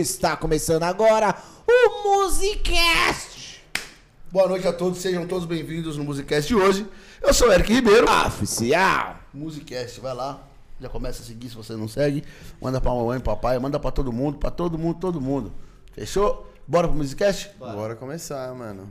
Está começando agora o Musicast Boa noite a todos, sejam todos bem-vindos no Musicast de hoje. Eu sou o Eric Ribeiro. Oficial. Musicast, vai lá, já começa a seguir se você não segue. Manda pra mamãe, papai, manda pra todo mundo, pra todo mundo, todo mundo. Fechou? Bora pro Musicast? Bora começar, mano.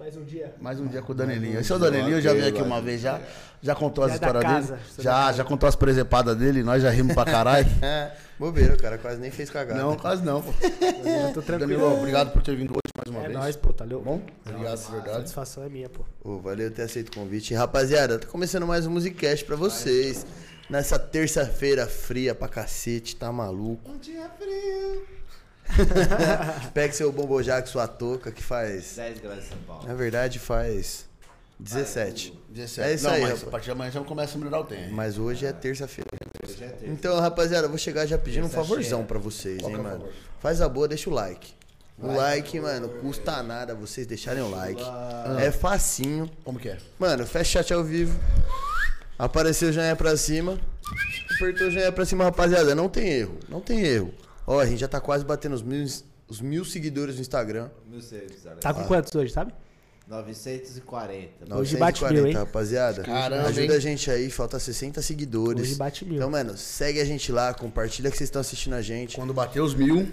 Mais um dia. Mais um dia com o Danilinho. Esse é o Danilinho, já veio aqui uma vez já. Já contou as é histórias dele. Já, casa. já contou as presepadas dele, nós já rimos pra caralho. É, bobeira, o cara quase nem fez cagada. não, quase não, pô. Eu tô tranquilo. Danilo, obrigado por ter vindo hoje mais uma É vez. nóis, pô, tá louco? Bom? Obrigado, de A verdade. satisfação é minha, pô. Ô, valeu ter aceito o convite. Rapaziada, tá começando mais um Musicast pra vocês. Nessa terça-feira fria pra cacete, tá maluco? Um dia frio. Pegue seu bombojac, sua touca, que faz... 10 graus em São Paulo. Na verdade, faz 17. 17. É isso não, aí, mas rapaz. a partir de amanhã já começa a melhorar o tempo. Mas hoje é terça-feira. Então, rapaziada, eu vou chegar já pedindo um favorzão pra vocês, Qual hein, é mano. favor? Faz a boa, deixa o like. O like, mano, custa nada vocês deixarem o like. É facinho. Como que é? Mano, fecha chat ao vivo. Apareceu o joinha pra cima. Apertou o joinha pra cima, rapaziada. Não tem erro. Não tem erro. Ó, a gente já tá quase batendo os mil, os mil seguidores no Instagram. Mil seguidores. Tá com quantos hoje, sabe? 940. Hoje bate mil, hein? rapaziada. Caramba, Ajuda hein? a gente aí, falta 60 seguidores. Hoje bate mil. Então, mano, segue a gente lá, compartilha que vocês estão assistindo a gente. Quando bater os mil.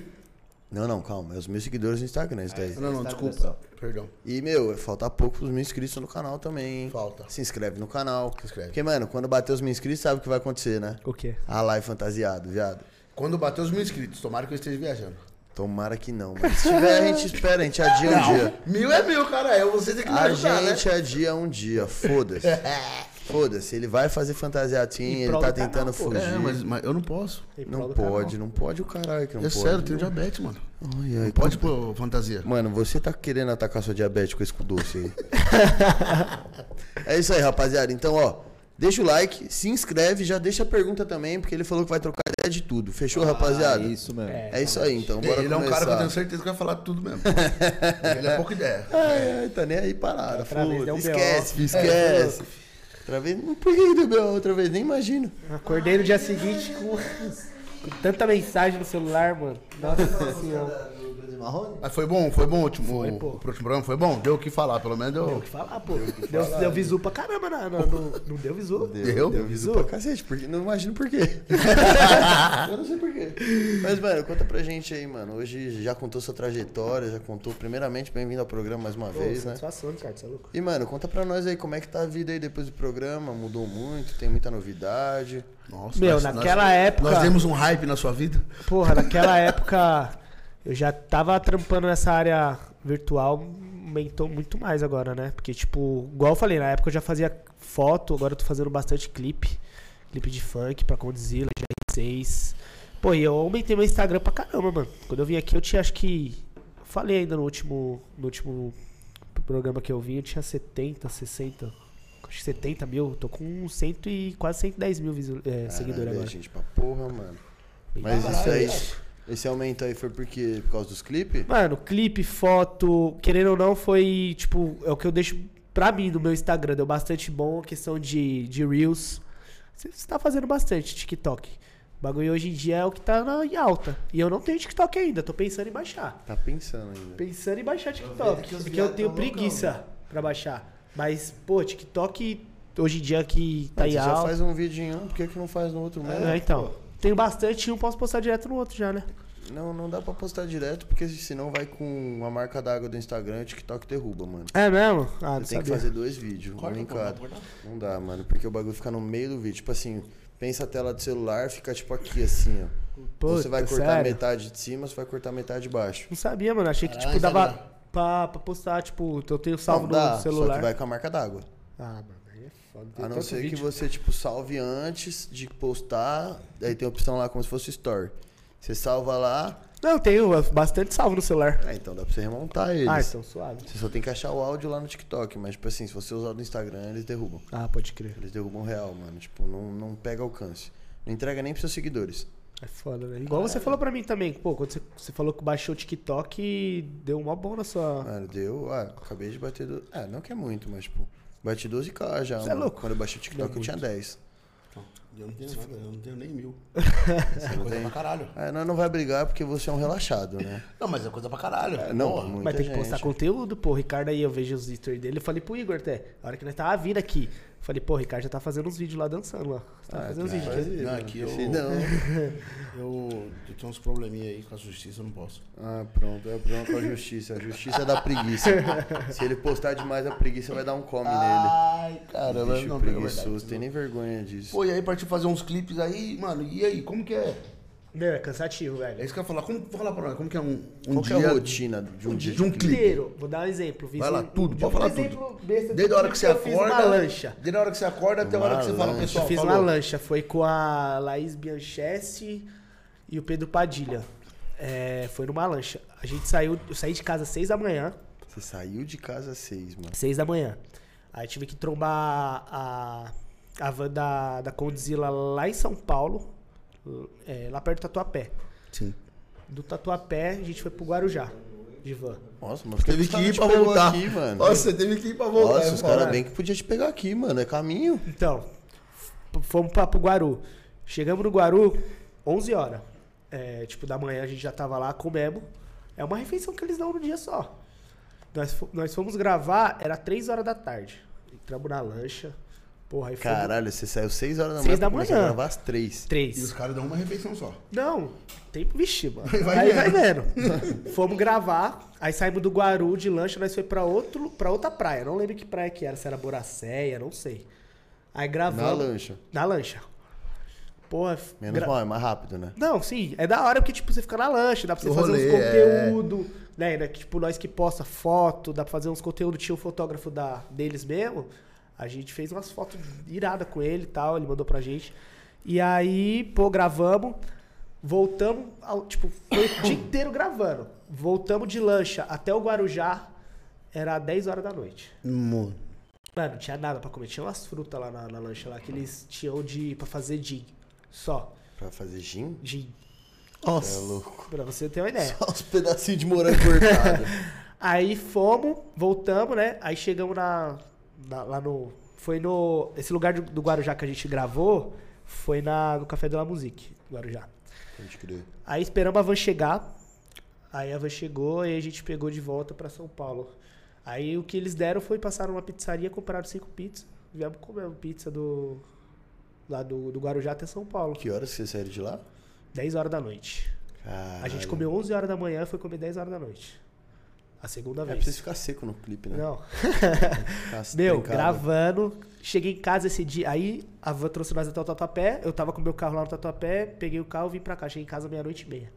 Não, não, calma. É os mil seguidores no Instagram, isso daí. Não, não, Instagram desculpa. só. Perdão. E, meu, falta pouco pros mil inscritos no canal também, hein? Falta. Se inscreve no canal. Se inscreve. Porque, mano, quando bater os mil inscritos, sabe o que vai acontecer, né? O quê? A live fantasiado, viado. Quando bater os mil inscritos, tomara que eu esteja viajando. Tomara que não, mas se tiver, a gente espera, a gente adia um dia. Mil é mil, cara. É você tem que me A ajudar, né? gente adia um dia, foda-se. Foda-se, ele vai fazer fantasiado sim, ele tá do canal, tentando pô. fugir. É, mas, mas eu não posso. Não pode, canal. não pode o caralho que não É pode. sério, eu tenho diabetes, mano. Ai, ai, Não pode pôr fantasia. Mano, você tá querendo atacar sua diabetes com esse cu doce aí. é isso aí, rapaziada. Então, ó, deixa o like, se inscreve, já deixa a pergunta também, porque ele falou que vai trocar ideia de tudo. Fechou, rapaziada? Ah, isso mesmo. É isso aí, então. Bora ele é um começar. cara que eu tenho certeza que vai falar tudo mesmo. ele é pouca ideia. Ai, tá nem aí vez deu um Esquece, BO. esquece. Outra vez, por que deu B.O. outra vez? Nem imagino. Acordei no dia seguinte com, com tanta mensagem no celular, mano. Nossa senhora. Mas foi bom, foi bom o último, Foi, o, pô. o último programa? Foi bom? Deu o que falar, pelo menos Deu o deu. que falar, pô. Deu, deu visu pra caramba, na, na- no- não deu visu? Deu? Deu visu pra cacete, porque não imagino por quê. eu não sei por quê. Mas, mano, conta pra gente aí, mano. Hoje já contou sua trajetória, já contou. Primeiramente, bem-vindo ao programa mais uma Pô, vez, né? satisfação, Ricardo, você é louco. E, mano, conta pra nós aí como é que tá a vida aí depois do programa. Mudou muito, tem muita novidade. Nossa, Meu, nós- naquela nós- época- Nós demos um hype na sua vida? Porra, naquela época eu já tava trampando nessa área virtual, aumentou muito mais agora, né? Porque, tipo, igual eu falei, na época eu já fazia foto, agora eu tô fazendo bastante clipe. Clipe de funk pra Condzilla, GR6. Pô, e eu aumentei meu Instagram pra caramba, mano. Quando eu vim aqui eu tinha, acho que. Falei ainda no último, no último programa que eu vim, eu tinha 70, 60. Acho que 70 mil. Tô com 100 e quase 110 mil é, seguidores Caralho, agora. gente, pra porra, mano. Mas isso caralho. aí, esse aumento aí foi porque, por causa dos clipes? Mano, clipe, foto, querendo ou não, foi, tipo, é o que eu deixo pra mim no meu Instagram. Deu bastante bom a questão de, de Reels. Você tá fazendo bastante TikTok. O bagulho hoje em dia é o que tá na, em alta. E eu não tenho TikTok ainda, tô pensando em baixar. Tá pensando ainda. Pensando em baixar TikTok. os Porque eu tenho preguiça pra baixar. Mas, pô, TikTok hoje em dia que tá Mas em você já alta. faz um vídeo em um, por que, que não faz no outro mesmo? É, então. Tenho bastante e um posso postar direto no outro já, né? Não, não dá pra postar direto, porque senão vai com a marca d'água do Instagram e o TikTok derruba, mano. É mesmo? Ah, não Você tem que fazer dois vídeos, um em cada. Não dá, mano, porque o bagulho fica no meio do vídeo. Tipo assim, pensa a tela do celular, fica tipo aqui assim, ó. Puta, você vai cortar sério? metade de cima, você vai cortar metade de baixo. Não sabia, mano. Achei que, Caralho, tipo, dava pra, pra postar, tipo, eu tenho salvo não dá, no celular. só que vai com a marca d'água. Ah, mano, foda. Tem A não ser que vídeo. você, tipo, salve antes de postar, aí tem a opção lá como se fosse story. Você salva lá, Não, eu tenho bastante salvo no celular. ah, então dá pra você remontar eles. Ah, então suave. Você só tem que achar o áudio lá no TikTok, mas, tipo assim, se você usar no Instagram, eles derrubam. Ah, pode crer. Eles derrubam real, mano. Tipo, não, não pega alcance. Não entrega nem pros seus seguidores. É foda, né? Igual você falou pra mim também. Pô, quando você, você falou que baixou o TikTok, deu uma boa na sua... Mano, deu. Ah, acabei de bater. Do... Ah, não que é muito, mas, tipo, bati 12k já. Cê é mano. louco. Quando eu baixei o TikTok, Não é eu tinha 10. Eu não tenho nada, eu não tenho nem mil. Você É não coisa tem? pra caralho. Ah, nós não vai brigar porque você é um relaxado, né? Não, mas é coisa pra caralho. É, não, Porra. muita Mas tem que postar conteúdo, pô. O Ricardo aí, eu vejo os stories dele. Eu falei pro Igor até. A hora que nós tava vindo aqui. Falei, pô, o Ricardo já tá fazendo uns vídeos lá dançando lá. Você tá Ah, fazendo uns vídeos fazer, Não, aqui eu- senão- Eu, eu tenho uns probleminha aí com a justiça, eu não posso. Ah, pronto, é problema com a justiça. A justiça é da preguiça. Se ele postar demais a preguiça, vai dar um come nele. Ai, caramba, Bicho não, preguiçoso, tem nem vergonha disso. Pô, e aí partiu fazer uns clipes aí, mano, e aí, como que é? Meu, é cansativo, É velho. isso que eu ia falar, como, vou falar pra nós, como que é um, um Qual que é dia... a rotina de um dia de um clipe? Inteiro. Vou dar um exemplo. Fiz Vai lá, um- tudo, um- pode falar um exemplo besta de Desde a hora que você eu acorda... fiz uma lancha. Desde a hora que você acorda até a hora que você Uma fala, lancha. pessoal, Eu fiz falou. uma lancha. Foi com a Laís Bianchessi e o Pedro Padilha. É, foi numa lancha. A gente saiu... Eu saí de casa às seis da manhã. Você saiu de casa às seis, mano. Seis da manhã. Aí tive que trombar a, a van da, da Condzilla lá em São Paulo, é, lá perto do Tatuapé. Sim. Do Tatuapé, a gente foi pro Guarujá, de van. Nossa, mas Teve os que ir pra voltar. aqui, mano? Nossa, você teve que ir pra voltar. Nossa, os caras bem que podia te pegar aqui, mano. É caminho. Então, fomos pra, pro Guaru. Chegamos no Guaru, 11 horas. É, tipo, da manhã a gente já tava lá, comemos. É uma refeição que eles dão no dia só. Nós, nós fomos gravar, era 3 horas da tarde. Entramos na lancha. Porra, aí. Caralho, você saiu seis horas da manhã Seis pra da começar a manhã. gravar às três. E os 3. caras dão uma refeição só. Não, tem. Vixe, mano. Vai aí vendo. vai vendo. Fomos gravar, aí saímos do Guaru de lancha, nós foi pra, outro, pra outra praia. Não lembro que praia que era, se era Boracéia, não sei. Aí Na gravamos. lancha. Na lancha. Porra, Menos gra- mal, é mais rápido, né? Não, sim, é da hora porque, tipo, você fica na lancha, dá pra você O fazer rolê, uns é. conteúdo, né, né? Tipo, nós que posta foto, dá pra fazer uns conteúdos, tinha um fotógrafo da, deles mesmo. A gente fez umas fotos iradas com ele e tal, ele mandou pra gente. E aí, pô, gravamos, voltamos, ao- tipo, foi o dia inteiro gravando. Voltamos de lancha até o Guarujá, era 10 horas da noite. Mano. Mano, não tinha nada pra comer. Tinha umas frutas lá na, na lancha lá que eles tinham de pra fazer gin. Só. Pra fazer gin? Gin. Nossa. É louco. Pra você ter uma ideia. Só uns pedacinhos de morango cortado. Aí fomos, voltamos, né? Aí chegamos na, na- lá no. Foi no. Esse lugar do, do Guarujá que a gente gravou foi na, no Café de la Musique, Guarujá. Pode crer. Aí esperamos a van chegar. Aí a van chegou e a gente pegou de volta pra São Paulo. Aí o que eles deram foi passar numa pizzaria, compraram cinco pizzas. Viemos comer pizza do. Lá do, do Guarujá até São Paulo. Que horas você saiu de lá? 10 horas da noite. Caralho. A gente comeu 11 horas da manhã e foi comer 10 horas da noite. A segunda É vez. preciso ficar seco no clipe, né? Não. Meu, gravando. Cheguei em casa esse dia. Aí a van trouxe nós até o Tatuapé. Eu tava com meu carro lá no Tatuapé. Peguei o carro vim pra cá. Cheguei em casa meia-noite e meia.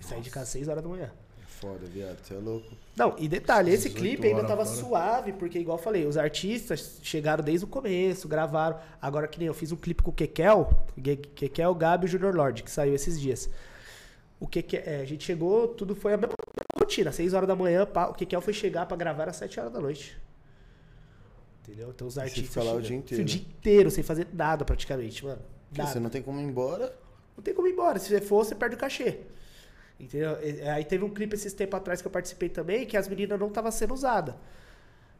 Saí de casa 6 horas da manhã. Foda, viado. Você é louco. Não, e detalhe, esse 18 clipe ainda tava fora. suave, porque igual eu falei, os artistas chegaram desde o começo, gravaram. Agora que nem eu fiz um clipe com o Kekel, Kekel, Gabi e o Junior Lord, que saiu esses dias. O Kekel, é, a gente chegou, tudo foi a mesma rotina, 6 horas da manhã, pá, o Kekel foi chegar pra gravar às 7 horas da noite. Entendeu? Então os artistas. fica lá o dia inteiro. O dia inteiro, sem fazer nada praticamente, mano. Nada. você não tem como ir embora. Não tem como ir embora. Se você for, você perde o cachê. Entendeu? Aí teve um clipe esses tempos atrás que eu participei também, que as meninas não estavam sendo usadas.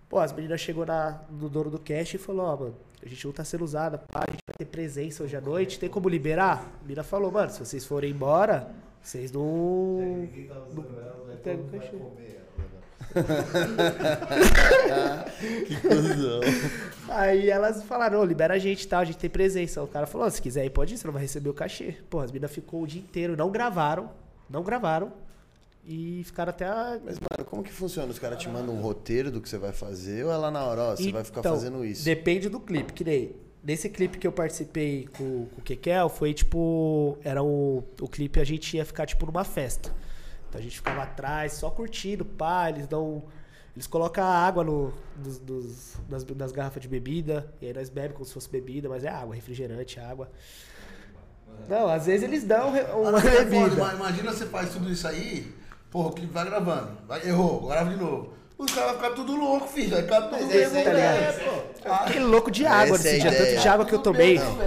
Pô, as meninas chegou na, no dono do cash e falou, ó, mano, a gente não tá sendo usada, pá, a gente vai ter presença hoje à noite, tem como liberar? A menina falou, mano, se vocês forem embora, vocês não. não pegam o cachê. Que cuzão. Aí elas falaram, ô, libera a gente e tal, a gente tem presença. O cara falou, ó, se quiser ir, pode ir, você não vai receber o cachê. Pô, as meninas ficou o dia inteiro, não gravaram, não gravaram. E ficaram até a... Mas, mano, como que funciona? Os caras te mandam um roteiro do que você vai fazer ou é lá na hora, ó, você vai ficar Então, fazendo isso? Depende do clipe, que nem. Nesse clipe que eu participei com, com o Kekel, foi tipo. Era o, o clipe a gente ia ficar tipo numa festa. Então a gente ficava atrás, só curtindo, pá, eles dão. Eles colocam água no, dos, dos- nas, nas garrafas de bebida, e aí nós bebemos como se fosse bebida, mas é água, refrigerante, água. Não, às vezes eles dão uma é bebida. ima- Imagina você faz tudo isso aí, porra, o clipe vai gravando. Vai, errou, grava de novo. Os caras vão ficar tudo louco, filho. Vai ficar tudo esse bêbado, aí né, é, pô. Aquele louco de água Essa é a dia, ideia. tanto de água que eu tomei. Não.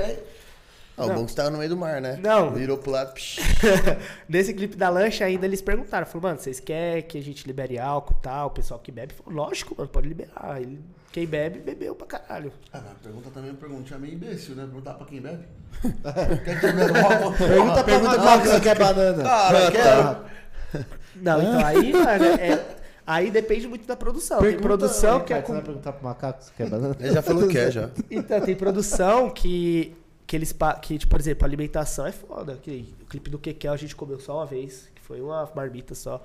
Ah, o bom que você tava no meio do mar, né? Não. Virou pro lado. psh. Nesse clipe da lancha ainda eles perguntaram, falaram, mano, vocês querem que a gente libere álcool e tal? O pessoal que bebe falou, lógico, mano, pode liberar. Ele- quem bebe, bebeu pra caralho. Ah, mas pergunta também, pergunta é meio imbecil, né? Perguntar pra quem bebe. Quer que bebe álcool? Pergunta pra Macaco se quer banana. Cara, quero. Não, então aí, mano, é- aí depende muito da produção. tem produção que é Você com vai perguntar pro Macaco se quer banana? Ele já falou que é, já. Então, tem produção que, que eles. pa- Que, tipo, por exemplo, alimentação é foda. Que, o clipe do Kekel a gente comeu só uma vez, que foi uma marmita só.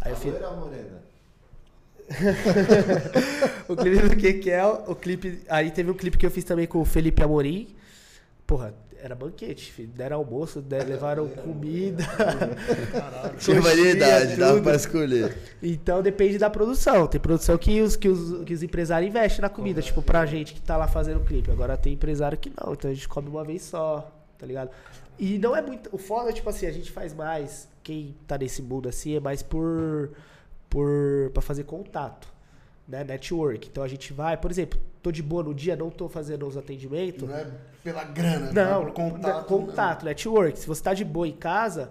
Aí eu fiz. Ou morena? O clipe do Kekel, o clipe. Aí teve um clipe que eu fiz também com o Felipe Amorim. Porra, era banquete, filho. Deram almoço, deram, levaram comida. Tinha coxinha, variedade, dava tudo. pra escolher. Então depende da produção. Tem produção que os, que os, que os empresários investem na comida, tipo, pra gente que tá lá fazendo o clipe. Agora tem empresário que não, então a gente come uma vez só, tá ligado? E não é muito. O foda é, tipo assim, a gente faz mais. Quem tá nesse mundo assim é mais por. por pra fazer contato. Né? Network. Então a gente vai, por exemplo, tô de boa no dia, não tô fazendo os atendimentos. Não é pela grana, Não, é por contato. contato, contato network. Se você tá de boa em casa,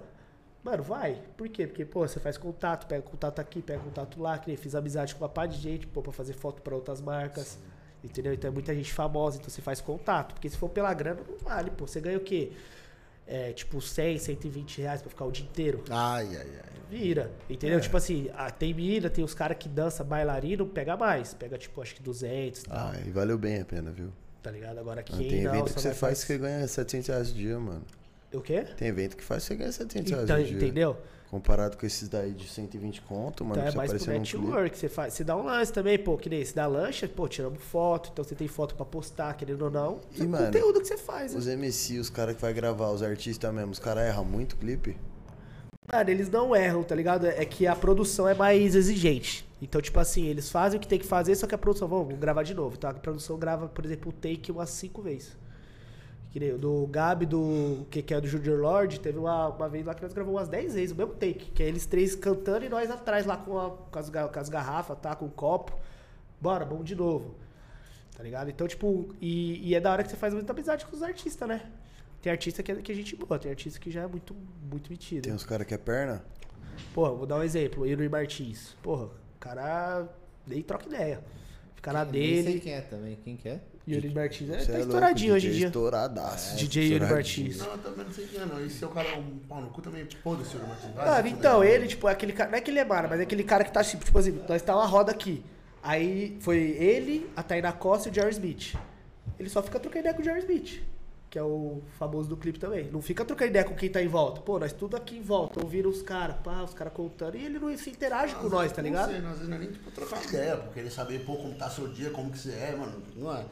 mano, vai. Por quê? Porque, pô, você faz contato, pega contato aqui, pega contato lá, que nem fiz amizade com uma par de gente, pô, pra fazer foto pra outras marcas. Entendeu? Então é muita gente famosa, então você faz contato. Porque se for pela grana, não vale, pô. Você ganha o quê? É, tipo, 100, 120 reais pra ficar o dia inteiro. Ai, ai, ai. Vira, entendeu? Tipo assim, tem mina, tem os caras que dança bailarino, pega mais. Pega, tipo, acho que 200, Ah, e valeu bem a pena, viu? tá ligado? Agora quem tem evento que você vai faz que você ganha 700 reais o dia, mano. O quê? Tem evento que faz que você ganha 700 reais Então, o dia. entendeu? Comparado com esses daí de 120 conto, mano, Então é você mais pro network, você faz. Você dá um lance também, pô, que nem esse da lancha, pô, tiramos foto, então você tem foto pra postar, querendo ou não. E, é o mano, conteúdo que você faz, né? Os MC, os caras que vai gravar, os artistas mesmo, os caras erram muito clipe. Mano, eles não erram, tá ligado? É que a produção é mais exigente. Então, tipo assim, eles fazem o que tem que fazer, só que a produção, vamos, vamos gravar de novo. Então a produção grava, por exemplo, o take umas cinco vezes. Que nem o do Gabi, do que, que é do Junior Lord, teve uma, uma vez lá que nós gravamos umas 10 vezes o mesmo take. Que é eles três cantando e nós atrás lá com, a- com, as, com as garrafas, tá? Com o copo. Bora, vamos de novo. Tá ligado? Então, tipo, e, e é da hora que você faz muita amizade com os artistas, né? Tem artista que, é- que a gente boa, tem artista que já é muito, muito metido. Tem uns caras que é perna. Porra, vou dar um exemplo, o Yuri Martins. Porra, o cara nem troca ideia. Fica na Nem sei dele. quem é também. Quem que é? Yuri Martins é, Cê tá é louco, estouradinho hoje em dia. Estouradaço. DJ Yuri. Martins. Não, eu também não sei quem é, não. E se o cara é um pau no cu também, foda-se, senhor Martins. Vai, Mano, se então, ele, tipo, é aquele cara. Não é que ele é mara, mas é aquele cara que tá, tipo, tipo assim, nós tá uma roda aqui. Aí foi ele, a Tainá Costa e o Jerry Smith. Ele só fica trocando ideia com o Jerry Smith. Que é o famoso do clipe também. Não fica trocando ideia com quem tá em volta. Pô, nós tudo aqui em volta, ouvindo os caras, pá, os caras contando. E ele não se interage com Às nós, vezes, tá não ligado? sei, às vezes não é nem tipo trocar ideia, porque ele saber, pô, como tá seu dia, como que você é, mano. Não é.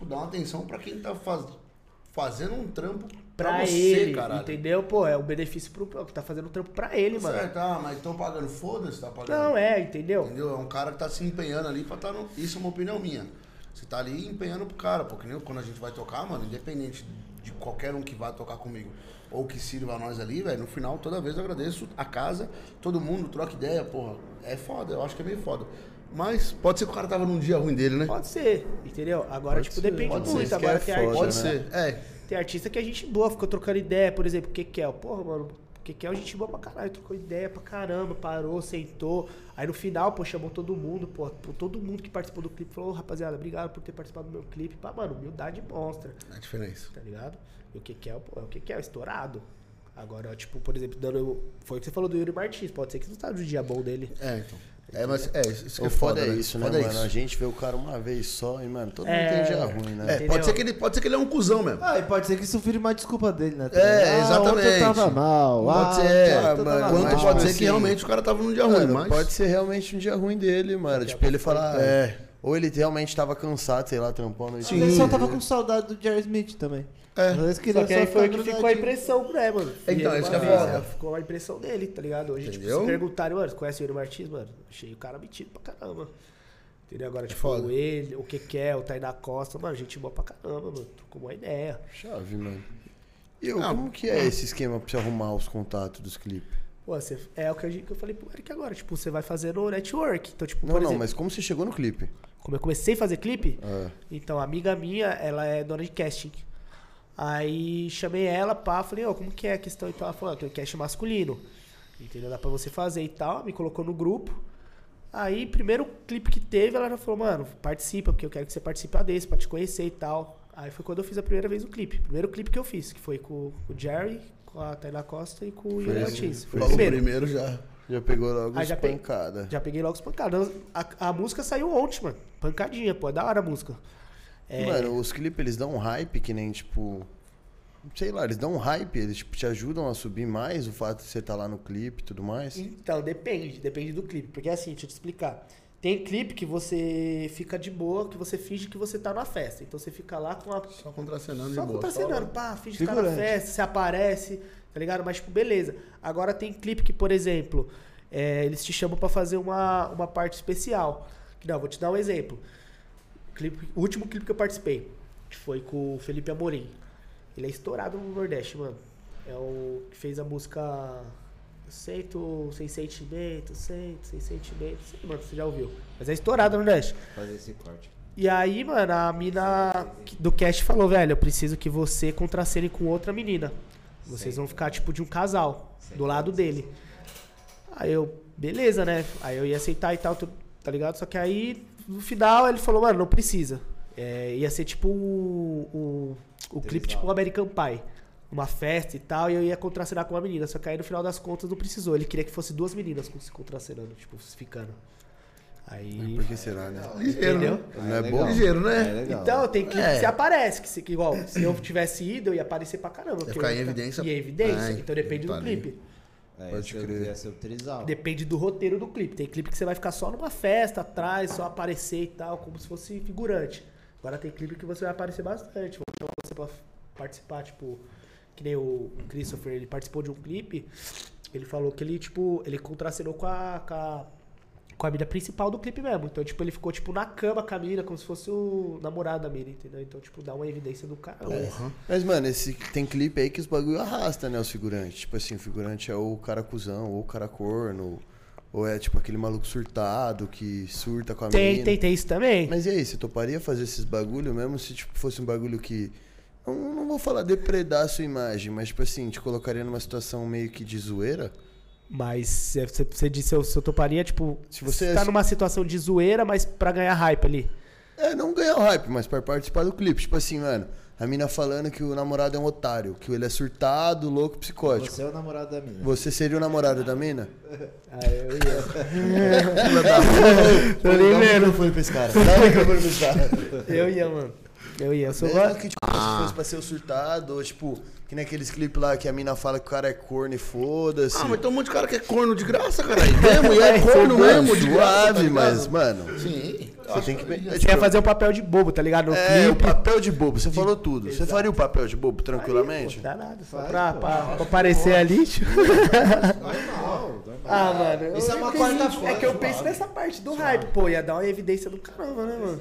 Tipo, dá uma atenção pra quem tá faz... fazendo um trampo pra, Pra você, ele, caralho. entendeu? Pô, é um benefício pro que tá fazendo um trampo pra ele, mano. Certo, ah, mas estão pagando, foda-se, tá pagando. Não, é, entendeu? Entendeu? É um cara que tá se empenhando ali pra estar no. Isso é uma opinião minha. Você tá ali empenhando pro cara, porque nem quando a gente vai tocar, mano, independente de qualquer um que vá tocar comigo ou que sirva a nós ali, velho, no final toda vez eu agradeço a casa, todo mundo troca ideia, porra. É foda, eu acho que é meio foda. Mas pode ser que o cara tava num dia ruim dele, né? Pode ser, entendeu? Agora, Pode tipo, ser, depende pode ser, muito. isso que Agora é tem, foda, artista, Pode né? ser, é. tem artista que a gente boa, ficou trocando ideia, por exemplo, o que que é? Porra, mano, o que que é? A gente boa pra caralho, trocou ideia pra caramba, parou, sentou. Aí no final, pô, chamou todo mundo, pô, todo mundo que participou do clipe falou, "Ô, rapaziada, obrigado por ter participado do meu clipe. Pá, mano, humildade mostra, É a diferença. tá ligado? E o que que é? Pô, o que que é? Estourado. Agora, tipo, por exemplo, dando. Foi o que você falou do Yuri Martins, pode ser que não tá no dia bom dele. É, então. É, mas é, isso que O é foda foda, é isso, né, Foda é mano? isso. A gente vê o cara uma vez só e, mano, todo mundo É. tem dia ruim, né? É, Entendeu? pode ser, que ele, pode ser que ele é um cuzão mesmo. Ah, e pode ser que isso vire uma desculpa dele, né? É, Ah, exatamente. ontem eu tava mal. Pode ah, ser, ontem é, tava mano. Quanto mas, pode tipo ser assim, que realmente o cara tava num dia ruim, Mano, mas. pode ser realmente um dia ruim dele, mano. Tipo, ele falar. É. Ou ele realmente tava cansado, sei lá, trampando. Às vezes só tava com saudade do Jerry Smith também. É. Queria Só que aí foi ficar que ficou a impressão, né, mano? Então, isso que é vez, foda. né, Ficou a impressão dele, tá ligado? Hoje, tipo, Entendeu? se perguntarem, mano, você conhece o Yuri Martins, mano? Achei o cara metido pra caramba. Entendeu? Agora, tipo, foda. o ele, o que que é, o Tainá Costa, mano, gente boa pra caramba, mano. Tô com uma ideia. Chave, mano. E eu, Ah, como que é esse esquema pra você arrumar os contatos dos clipes? Pô, você, é o que, a gente- que eu falei pro Eric agora, tipo, você vai fazendo network. Então, tipo, Não, por não, exemplo, mas como você chegou no clipe? Como eu comecei a fazer clipe, É. então a amiga minha, ela é dona de casting. Aí chamei ela, pá, falei, ó, como que é a questão e tal? Ela falou, ó, tem um cast masculino. Entendeu? Dá pra você fazer e tal. Me colocou no grupo. Aí, primeiro clipe que teve, ela já falou, mano, participa, porque eu quero que você participe desse, pra te conhecer e tal. Aí foi quando eu fiz a primeira vez o clipe. Primeiro clipe que eu fiz, que foi com, com o Jerry, com a Taylor Costa e com o Yuri Martins. Foi o Logo o primeiro. primeiro já. Já pegou logo Ah, as já peguei. pancadas. Já peguei logo os pancadas. A, a música saiu ontem, mano. Pancadinha, pô. É da hora a música. É, Mano, os clipes eles dão um hype que nem, tipo. Sei lá, eles dão um hype, eles tipo, te ajudam a subir mais o fato de você estar lá no clipe e tudo mais. Então, depende, depende do clipe. Porque assim, deixa eu te explicar. Tem clipe que você fica de boa, que você finge que você tá na festa. Então você fica lá com a. Só contracenando Só de boa. contracenando, pá, finge que tá na festa, você aparece, tá ligado? Mas, tipo, beleza. Agora tem clipe que, por exemplo, é, eles te chamam pra fazer uma, uma parte especial. Não, vou te dar um exemplo. Clipe, o último clipe que eu participei, que foi com o Felipe Amorim. Ele é estourado no Nordeste, mano. É o que fez a música Sento Sem Sentimento, Sento Sem Sentimento. Sei, mano, você já ouviu. Mas é estourado no Nordeste. Fazer esse corte. E aí, mano, a mina do cast falou, velho, eu preciso que você contracene com outra menina. Vocês vão ficar, tipo, de um casal, do lado dele. Aí eu, beleza, né? Aí eu ia aceitar e tal, tá ligado? Só que aí, no final, ele falou, mano, não precisa. É, ia ser tipo o, o, o clipe, tipo o American Pie. Uma festa e tal, e eu ia contracenar com uma menina. Só que aí, no final das contas, não precisou. Ele queria que fosse duas meninas se contracenando, tipo, ficando. Aí... Por que será, né? Ligeiro, Entendeu? né? Não é bom? Ligeiro, né? É legal. Então, tem clipe É. que você aparece, que, se- que igual, se eu tivesse ido, eu ia aparecer pra caramba. porque ficar eu em ia evidência. Em evidência. É, então depende do clipe. É, Pode ia crer. Ia. Depende do roteiro do clipe. Tem clipe que você vai ficar só numa festa atrás, só aparecer e tal, como se fosse figurante. Agora tem clipe que você vai aparecer bastante. Vou chamar você pra participar, tipo, que nem o o Christopher, ele participou de um clipe, ele falou que ele, tipo, ele contracenou com a. Com a com a mina principal do clipe mesmo. Então, tipo, ele ficou, tipo, na cama com a mina, como se fosse o namorado da mina, entendeu? Então, tipo, dá uma evidência do cara. Mas, mano, esse, tem clipe aí que os bagulho arrasta, né, os figurantes. Tipo assim, o figurante é o cara cuzão, ou o cara corno, ou é tipo aquele maluco surtado que surta com a Tem, menina. tem, tem isso também. Mas e aí, você toparia fazer esses bagulho mesmo se tipo, fosse um bagulho que. Não, não vou falar depredar a sua imagem, mas tipo assim, te colocaria numa situação meio que de zoeira? Mas você, disse, eu, se eu toparia, tipo, Se você- tá numa situação de zoeira, mas pra ganhar hype ali. É, não ganhar hype, mas pra participar do clipe. Tipo assim, mano, a mina falando que o namorado é um otário, que ele é surtado, louco, psicótico. Você é o namorado da mina. Você seria o namorado da mina? Ah, eu ia. Tô nem vendo. foi pra esse cara. Dá o microfone pra esse cara. Eu ia, mano. Eu ia. Eu sou Mesmo igual- que, tipo, se fosse pra ser o surtado, ou tipo, que nem aqueles clipes lá que a mina fala que o cara é corno e foda-se. Ah, mas tem um monte de cara que é corno de graça, cara. E mesmo, e é corno Mano, mesmo, de graça. suave, tá mas, mano, Sim. você tem que. Você ia fazer o papel de bobo, tá ligado? No É, o clipe. papel de bobo, você falou tudo. Você faria o papel de bobo tranquilamente? Pô, dá nada, só pra, pô. pra, pra aparecer ali. tipo. Normal. Ah, mano. Isso eu- é uma quarta-feira, É que eu penso nessa parte do hype, pô. Ia dar uma evidência do caramba, né, mano?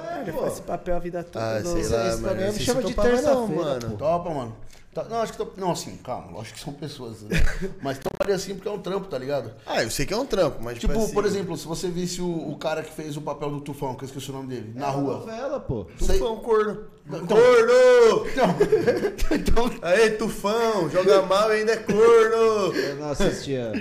É, já faz esse papel a vida toda. Ah, sei lá, esse mano. me chama se de terça-feira, mano. pô. Topa, mano. Tá- Não, acho que tô... Não, assim, calma. Lógico que são pessoas, né? Mas toparia assim porque é um trampo, tá ligado? Ah, eu sei que é um trampo, mas tipo, Tipo, assim, por exemplo, se você visse o, o cara que fez o papel do Tufão, que eu esqueci o nome dele, na rua. Novela, pô. Sei- Tufão corno. Então- corno! Então, então, Aê, Tufão, joga mal e ainda é corno! Eu não assistia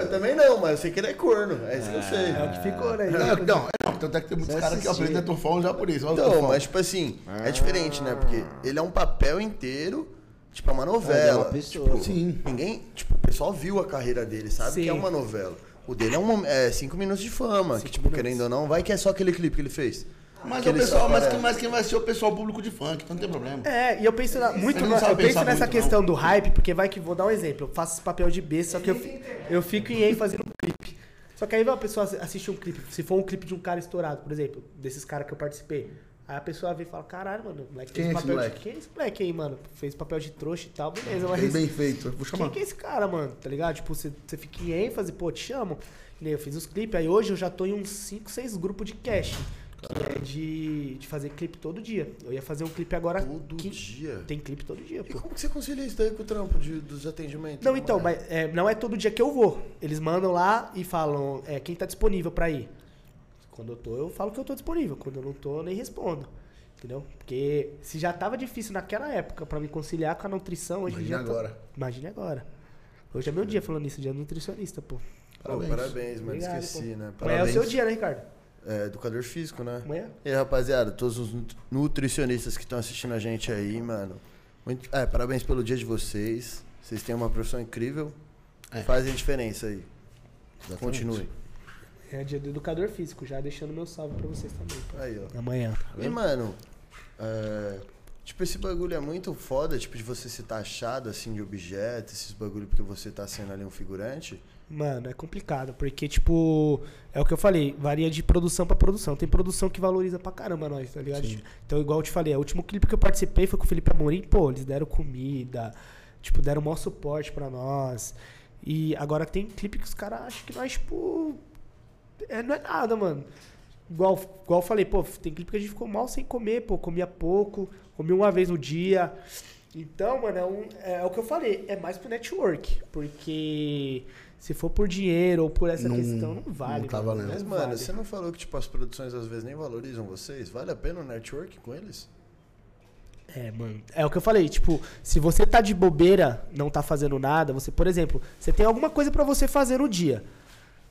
Eu também não, mas eu sei que ele é corno. É isso que eu sei. É o que ficou, né? não, não, é, não, tanto é que tem muitos caras que aprendem Tufão já por isso. Olha Então, Tufão. mas tipo assim, é diferente, né? Porque ele é um papel inteiro, tipo, é uma É, novela. uma pessoa. Tipo, Sim. Ninguém, tipo, o pessoal viu a carreira dele, sabe Sim. que é uma novela. O dele é, um, é cinco minutos de fama, que tipo, querendo ou não, vai que é só aquele clipe que ele fez. Mas, Que o pessoal, mas, quem, mas quem vai ser o pessoal público de funk, então não tem problema. É, e eu penso na- muito não sabe eu penso nessa muito, questão do hype, porque vai que vou dar um exemplo, eu faço esse papel de besta, só que eu, eu fico em ênfase no clipe. Só que aí vai a pessoa assistir um clipe, se for um clipe de um cara estourado, por exemplo, desses caras que eu participei. Aí a pessoa vê e fala, caralho, mano, o moleque Quem fez é esse papel moleque? de. Quem é esse moleque aí, mano? Fez papel de trouxa e tal, beleza, mas. Bem, bem feito. Vou Quem chamar. que é esse cara, mano? Tá ligado? Tipo, você, você fica em ênfase, pô, te chamo. Eu fiz os clipes, aí hoje eu já tô em uns 5, 6 grupos de cash. Que é de, de fazer clipe todo dia. Eu ia fazer um clipe agora. Todo que- dia. Tem clipe todo dia, E pô. como que você concilia isso daí com o trampo de- dos atendimentos? Não, então, mas é, não é todo dia que eu vou. Eles mandam lá e falam é, quem tá disponível pra ir. Quando eu tô, eu falo que eu tô disponível. Quando eu não tô, eu nem respondo. Entendeu? Porque se já tava difícil naquela época pra me conciliar com a nutrição, hoje Imagina dia. agora. Imagine agora. Hoje é meu dia falando isso, dia do nutricionista, pô. Parabéns. parabéns, mano. Esqueci, né? Amanhã é o Parabéns. seu dia, né, Ricardo? É, educador físico, né? Amanhã? E aí, rapaziada, todos os nut- nutricionistas que estão assistindo a gente aí, mano. Muito, é, parabéns pelo dia de vocês. Vocês têm uma profissão incrível. É. Fazem diferença aí. Exatamente. Continue. É dia do educador físico, já deixando meu salve pra vocês também. pô. Aí, ó. Amanhã. E, mano, é, tipo, esse bagulho é muito foda, tipo, de você ser taxado, assim, de objeto, esses bagulho porque você tá sendo ali um figurante. Mano, é complicado, porque, tipo, é o que eu falei, varia de produção pra produção. Tem produção que valoriza pra caramba nós, tá ligado? Então, igual eu te falei, o último clipe que eu participei foi com o Felipe Amorim, pô, eles deram comida, tipo, deram o maior suporte pra nós. E agora tem clipe que os caras acham que nós, tipo, é, não é nada, mano. Igual, igual eu falei, pô, tem clipe que a gente ficou mal sem comer, pô, comia pouco, comia uma vez no dia. Então, mano, é, um- é o que eu falei, é mais pro network. Porque se for por dinheiro ou por essa Não- questão, não vale. não tá mano, valendo. Mas, não mano, vale. você não falou que, tipo, as produções às vezes nem valorizam vocês? Vale a pena o network com eles? É, mano. É o que eu falei, tipo, se você tá de bobeira, não tá fazendo nada, você, por exemplo, você tem alguma coisa pra você fazer no dia.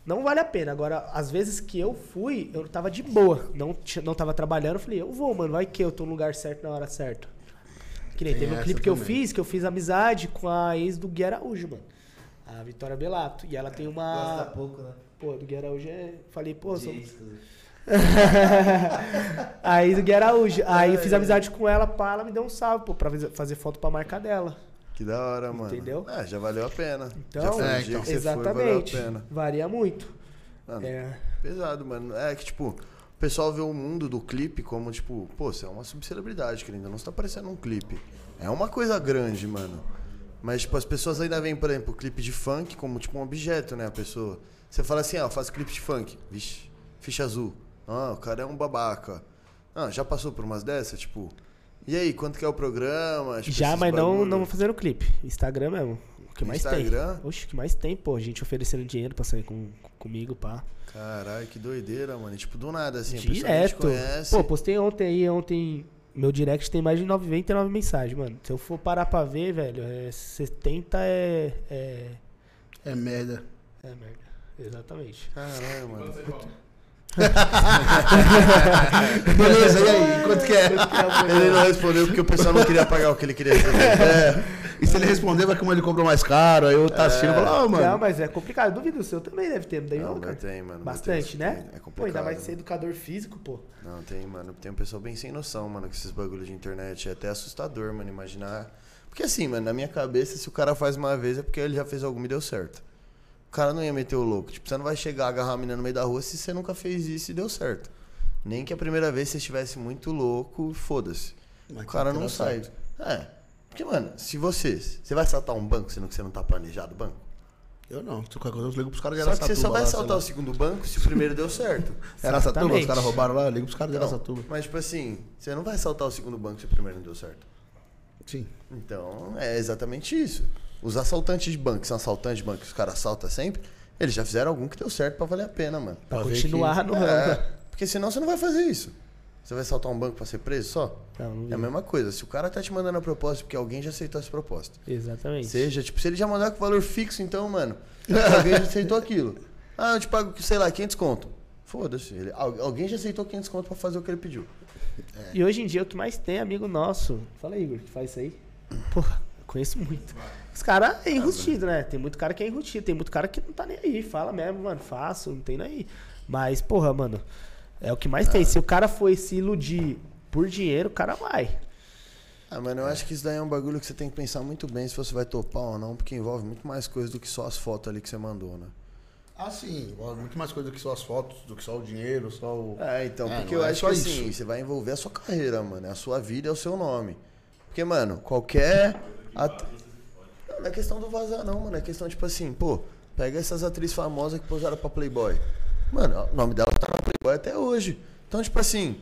Não vale a pena. Agora, às vezes que eu fui, eu tava de boa, não, não tava trabalhando, eu falei, eu vou, mano, vai que eu tô no lugar certo na hora certa. Que nem Tem teve um clipe que eu também. fiz, que eu fiz amizade com a ex do Gui Araújo, mano. A Vitória Belato. E ela tem Gosta uma. pouco, né? Pô, do Gui Araújo é. Falei, pô, sou. Aí do Gui Araújo. Aí eu fiz amizade com ela, pá, ela me deu um salve, pô, pra fazer- foto pra marca dela. Que da hora, mano. Entendeu? É, já valeu a pena. Então, já foi É, então. que você foi, valeu a Exatamente. pena. Varia muito. Mano, É. pesado, mano. É que, tipo, o pessoal vê o mundo do clipe como, tipo, pô, você é uma subcelebridade, que ainda não está parecendo um clipe. É uma coisa grande, mano. Mas, tipo, as pessoas ainda veem, por exemplo, o clipe de funk como, tipo, um objeto, né? A pessoa. Você fala assim, ó, eu faço clipe de funk. Vixe, ficha azul. Ah, o cara é um babaca. Ah, já passou por umas dessas? Tipo, e aí, quanto que é o programa? Tipo, Já, mas não, bagulho. não fazendo clipe. Instagram mesmo. O que mais Instagram? tem. Oxe, o que mais tem, pô. Gente oferecendo dinheiro pra sair com, comigo, pá. Caralho, que doideira, mano. E, tipo, do nada, assim, a pessoa te Direto. conhece. Pô, postei ontem aí, ontem. Meu direct tem mais de 99 mensagens, mano. Se eu for parar pra ver, velho, é 70 é. É, É merda. é merda. Exatamente. Caralho, mano. Beleza, e aí? Quanto que é? Ele não respondeu porque o pessoal não queria pagar o que ele queria receber. É. E se ele responder, vai como ele comprou mais caro, aí eu tá assistindo e fala, ah, mano. Não, mas é complicado. Duvido o seu também deve ter, não deve Não, não, cara. tem, mano. Bastante, tem, né? tem. É Pô, ainda complicado. mais ser educador físico, pô. Não, tem, mano. Tem um pessoal bem sem noção, mano, com esses bagulhos de internet. É até assustador, mano, imaginar. Porque assim, mano, na minha cabeça, se o cara faz uma vez é porque ele já fez alguma e deu certo. O cara não ia meter o louco. Tipo, você não vai chegar, agarrar a menina no meio da rua se você nunca fez isso e deu certo. Nem que a primeira vez você estivesse muito louco, foda-se. O cara não sai. certo. É. Porque, mano, se você. Você vai assaltar um banco sendo que você não tá planejado o banco? Eu não. Se qualquer coisa, eu ligo pros caras de Só que você só vai assaltar lá. o segundo banco se o primeiro deu certo. Araçatuba, os Exatamente. caras roubaram lá, eu ligo pros caras de Não, Araçatuba. mas, tipo assim, você não vai assaltar o segundo banco se o primeiro não deu certo. Sim. Então, é exatamente isso. Os assaltantes de banco, que são assaltantes de banco, que os caras assaltam sempre, eles já fizeram algum que deu certo pra valer a pena, mano. Pra Pra continuar no ramo. É, porque senão você não vai fazer isso. Você vai assaltar um banco pra ser preso só? Não, não É a mesma coisa. Se o cara tá te mandando a proposta porque alguém já aceitou essa proposta. Exatamente. Seja, tipo, se ele já mandar com valor fixo, então, mano, alguém já aceitou aquilo. Ah, eu te pago, sei lá, 500 conto. Foda-se. Alguém já aceitou 500 conto pra fazer o que ele pediu. E hoje em dia o que mais tem é amigo nosso. Fala aí, Igor, que faz isso aí. Porra, conheço muito. Os caras é enrustido, né? Tem muito cara que é enrustido, tem muito cara que não tá nem aí. Fala mesmo, mano, faço, não tem nem aí. Mas, porra, mano, é o que mais tem. Se o cara for se iludir por dinheiro, o cara vai. Ah, mano, eu acho que isso daí é um bagulho que você tem que pensar muito bem se você vai topar ou não, porque envolve muito mais coisa do que só as fotos ali que você mandou, né? Ah, sim. Muito mais coisa do que só as fotos, do que só o dinheiro, só o. É, então, É, porque eu é acho só que isso. assim, você vai envolver a sua carreira, mano. É a sua vida, é o seu nome. Porque, mano, qualquer. at- Não, não é questão do vazar, não, mano. É questão, tipo assim, pô, pega essas atrizes famosas que posaram pra Playboy. Mano, o nome dela tá na Playboy até hoje. Então, tipo assim,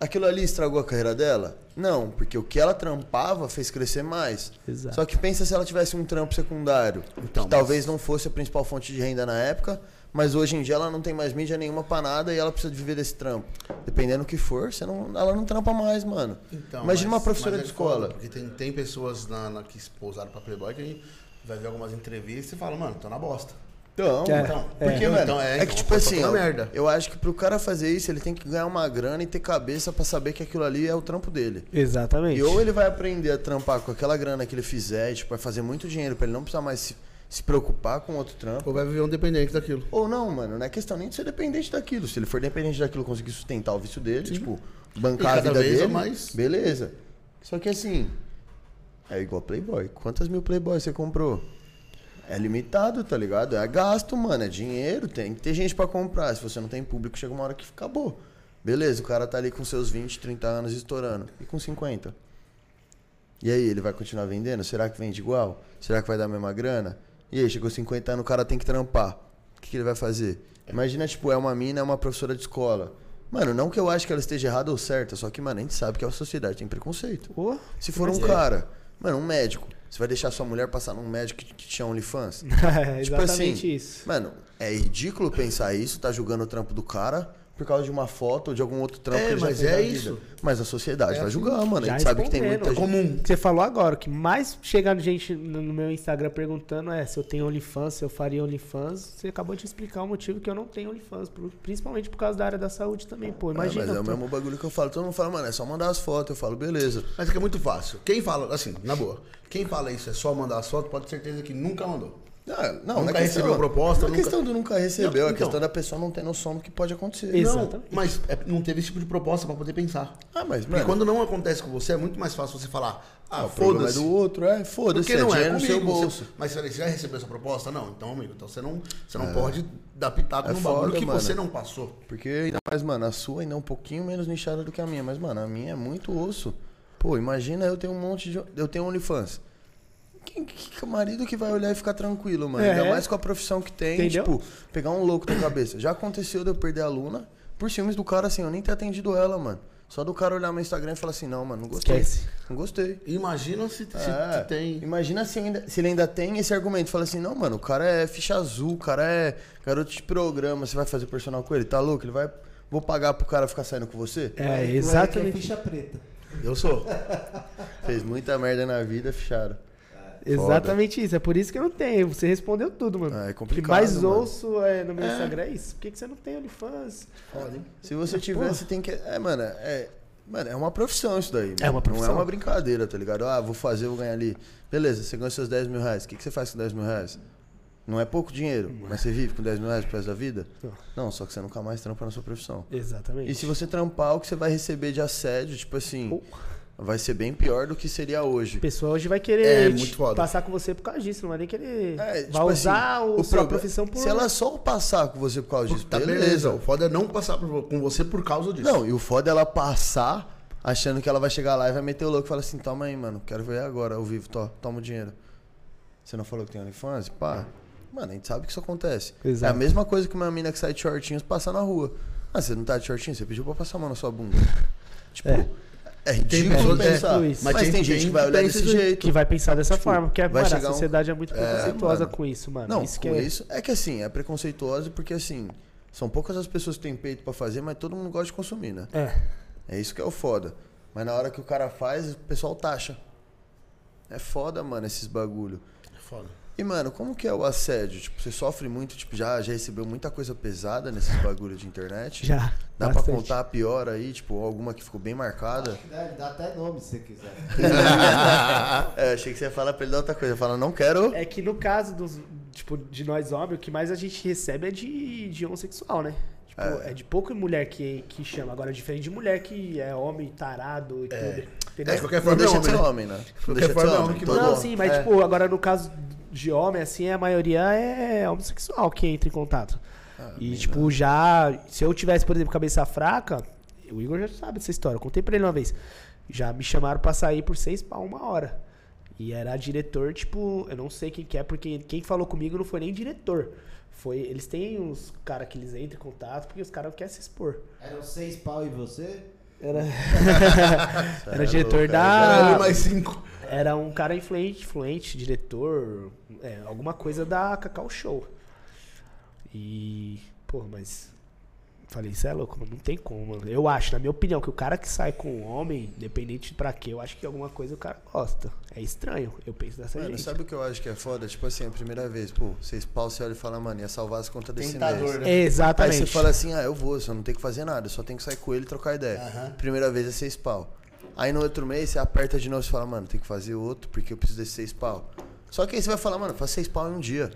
Aquilo ali estragou a carreira dela? Não, porque o que ela trampava fez crescer mais. Exato. Só que pensa se ela tivesse um trampo secundário, Então, que talvez não fosse a principal fonte de renda na época, mas hoje em dia ela não tem mais mídia nenhuma pra nada e ela precisa viver desse trampo. Dependendo do que for, não, ela não trampa mais, mano. Então, Imagina mas- uma professora mas de é foda, escola. Porque tem, tem pessoas na, na- que pousaram pra Playboy que a gente vai ver algumas entrevistas e fala, mano, tô na bosta. Então, É, Então, é. Porque, mano, então, é, então, que tipo assim, ó, merda. eu acho que pro cara fazer isso, ele tem que ganhar uma grana e ter cabeça pra saber que aquilo ali é o trampo dele. Exatamente. E ou ele vai aprender a trampar com aquela grana que ele fizer, tipo, vai fazer muito dinheiro pra ele não precisar mais se, se preocupar com outro trampo. Ou vai viver um dependente daquilo. Ou não, mano, não é questão nem de ser dependente daquilo. Se ele for dependente daquilo, conseguir sustentar o vício dele, tipo, bancar E a vida vez é dele, mais- beleza. Só que assim, é igual Playboy. Quantas mil Playboys você comprou? É limitado, tá ligado? É gasto, mano, é dinheiro, tem que ter gente pra comprar. Se você não tem público, chega uma hora que acabou. Beleza, o cara tá ali com seus 20, 30 anos estourando. E com 50? E aí, ele vai continuar vendendo? Será que vende igual? Será que vai dar a mesma grana? E aí, chegou 50 anos, o cara tem que trampar. O que, que ele vai fazer? Imagina, tipo, é uma mina, é uma professora de escola. Mano, não que eu acho que ela esteja errada ou certa, só que, mano, a gente sabe que a sociedade tem preconceito. Pô, Se for um cara, mano, um médico, você vai deixar sua mulher passar num médico que, que tinha OnlyFans? é Tipo exatamente assim, isso. Mano, é ridículo pensar isso, tá julgando o trampo do cara por causa de uma foto ou de algum outro trampo É, que ele já mas fez é na isso. vida. Mas a sociedade É vai assim. julgar, mano. A gente sabe que tem muita gente. Comum. Você falou agora, o que mais chega gente no meu Instagram perguntando é se eu tenho OnlyFans, se eu faria OnlyFans. Você acabou de explicar o motivo que eu não tenho OnlyFans, principalmente por causa da área da saúde também, pô. É, Imagina. mas é o mesmo bagulho que eu falo. Todo mundo fala, mano, é só mandar as fotos. Eu falo, beleza. Mas é que é muito fácil. Quem fala, assim, na boa, quem fala isso é só mandar as fotos, pode ter certeza que nunca mandou. Ah, não, Nunca não é questão- recebeu proposta, Não é nunca- questão do nunca recebeu, Não, é então. questão da pessoa não ter noção do que pode acontecer. Exatamente. Não, mas é- não teve esse tipo de proposta pra poder pensar. Ah, mas, mano, quando não acontece com você, é muito mais fácil você falar, ah, o problema é foda-se. do outro, é, foda-se, Porque é não é dinheiro no seu comigo. bolso. Você, mas você já recebeu essa proposta? Não, então, amigo, então você não, você não pode dar pitaco É no bagulho que mano. você não passou. Porque ainda mais, mano, a sua ainda é um pouquinho menos nichada do que a minha. Mas, mano, a minha é muito osso. Pô, imagina eu tenho um monte de. Eu tenho OnlyFans. Quem, que, marido que vai olhar e ficar tranquilo, mano? É. Ainda mais com a profissão que tem, Entendeu? tipo, pegar um louco na cabeça. Já aconteceu de eu perder a aluna por ciúmes do cara, assim, eu nem ter atendido ela, mano. Só do cara olhar meu Instagram e falar assim, não, mano, não gostei. Esquece. Não gostei. Imagina se, se- É, se tem. Imagina se, ainda, se ele ainda tem esse argumento. Fala assim, não, mano, o cara é ficha azul, o cara é garoto de programa, você vai fazer personal com ele, tá louco? Ele vai. Vou pagar pro cara ficar saindo com você? É, Eric é exatamente. ficha preta. Eu sou. Fez muita merda na vida, ficharam. Exatamente isso. É por isso que eu não tenho. Você respondeu tudo, mano. Ah, é O que complicado, mais mano. ouço é, no meu Instagram é isso. Por que, que você não tem OnlyFans? Foda, hein? Se você tiver, você tem que. É, mano, é. Mano, é uma profissão isso daí. É mano. uma profissão. Não é uma brincadeira, tá ligado? Ah, vou fazer, vou ganhar ali. Beleza, você ganha seus 10 mil reais. O que, que você faz com 10 mil reais? Não é pouco dinheiro, mas você vive com 10 mil reais pro resto da vida? Não. Só que você nunca mais trampa na sua profissão. Exatamente. E se você trampar, o que você vai receber de assédio, tipo assim, Pô. Vai ser bem pior do que seria hoje. A pessoa hoje vai querer É, passar com você por causa disso, não vai nem querer. É, tipo vai usar assim, o, sua profissão por. Se ela só passar com você por causa disso, Tá beleza. beleza. O foda é não passar por- com você por causa disso. Não, e o foda é ela passar achando que ela vai chegar lá e vai meter o louco e falar assim, toma aí, mano, quero ver agora, ao vivo, to, toma o dinheiro. Você não falou que tem OnlyFans? Pá. Mano, a gente sabe que isso acontece. Exato. É a mesma coisa que uma mina que sai de shortinhos passar na rua. Ah, você não tá de shortinho? Você pediu pra passar a mão na sua bunda. Tipo, É. é, ridículo pessoas- pensar. é, mas, mas tem, tem gente que vai olhar desse isso- jeito. Que vai pensar dessa Tipo, forma, porque vai a chegar um- sociedade é muito É, preconceituosa mano. com isso, mano. Não, isso com que é... isso. É que assim, é preconceituosa porque assim, são poucas as pessoas que têm peito pra fazer, mas todo mundo gosta de consumir, né? É. É isso que é o foda. Mas na hora que o cara faz, o pessoal taxa. É foda, mano, esses bagulho. É foda. E, mano, como que é o assédio? Tipo, você sofre muito, tipo, já, já recebeu muita coisa pesada nesses bagulho de internet? Já. Dá bastante. pra contar a pior aí, tipo, alguma que ficou bem marcada? Dá, dá até nome se você quiser. é, achei que você ia falar pra ele dar outra coisa. Fala, não quero. É que no caso dos, tipo, de nós homens, o que mais a gente recebe é de, de homossexual, né? Tipo, é. de pouco mulher que, que chama. Agora, diferente de mulher que é homem, tarado e tudo. É, Entendeu? de qualquer Não forma é deixa de homem, ser né? homem, né? Não qualquer deixa de ser forma é homem. homem que todo Não, sim, mas É. tipo, agora no caso de homem, assim, a maioria é homossexual que entra em contato. Ah, e, tipo, já. Se eu tivesse, por exemplo, cabeça fraca, o Igor já sabe dessa história. Eu contei pra ele uma vez. Já me chamaram pra sair por seis pau uma hora. E era diretor, tipo, eu não sei quem que é, porque quem falou comigo não foi nem diretor. Foi, eles têm uns caras que eles entram em contato porque os caras não querem se expor. Eram seis pau e você? Era, era é diretor da. Era ele mais cinco. Era um cara influente, influente diretor, é, alguma coisa da Cacau Show. E, pô, mas falei, isso é louco, não tem como, mano. Eu acho, na minha opinião, que o cara que sai com um homem, independente pra quê, eu acho que alguma coisa o cara gosta. É estranho, eu penso dessa Mano, gente. sabe o que eu acho que é foda? Tipo assim, a primeira vez, pô, vocês pau, você olha e fala, mano, ia salvar as contas desse Tentador, mês. né? Aí Exatamente. você fala assim, ah, eu vou, só não tem que fazer nada, eu só tenho que sair com ele e trocar ideia. Primeira vez é seis pau. Aí no outro mês você aperta de novo e fala, mano, tem que fazer outro porque eu preciso desses seis pau. Só que aí você vai falar, mano, faz seis pau em um dia.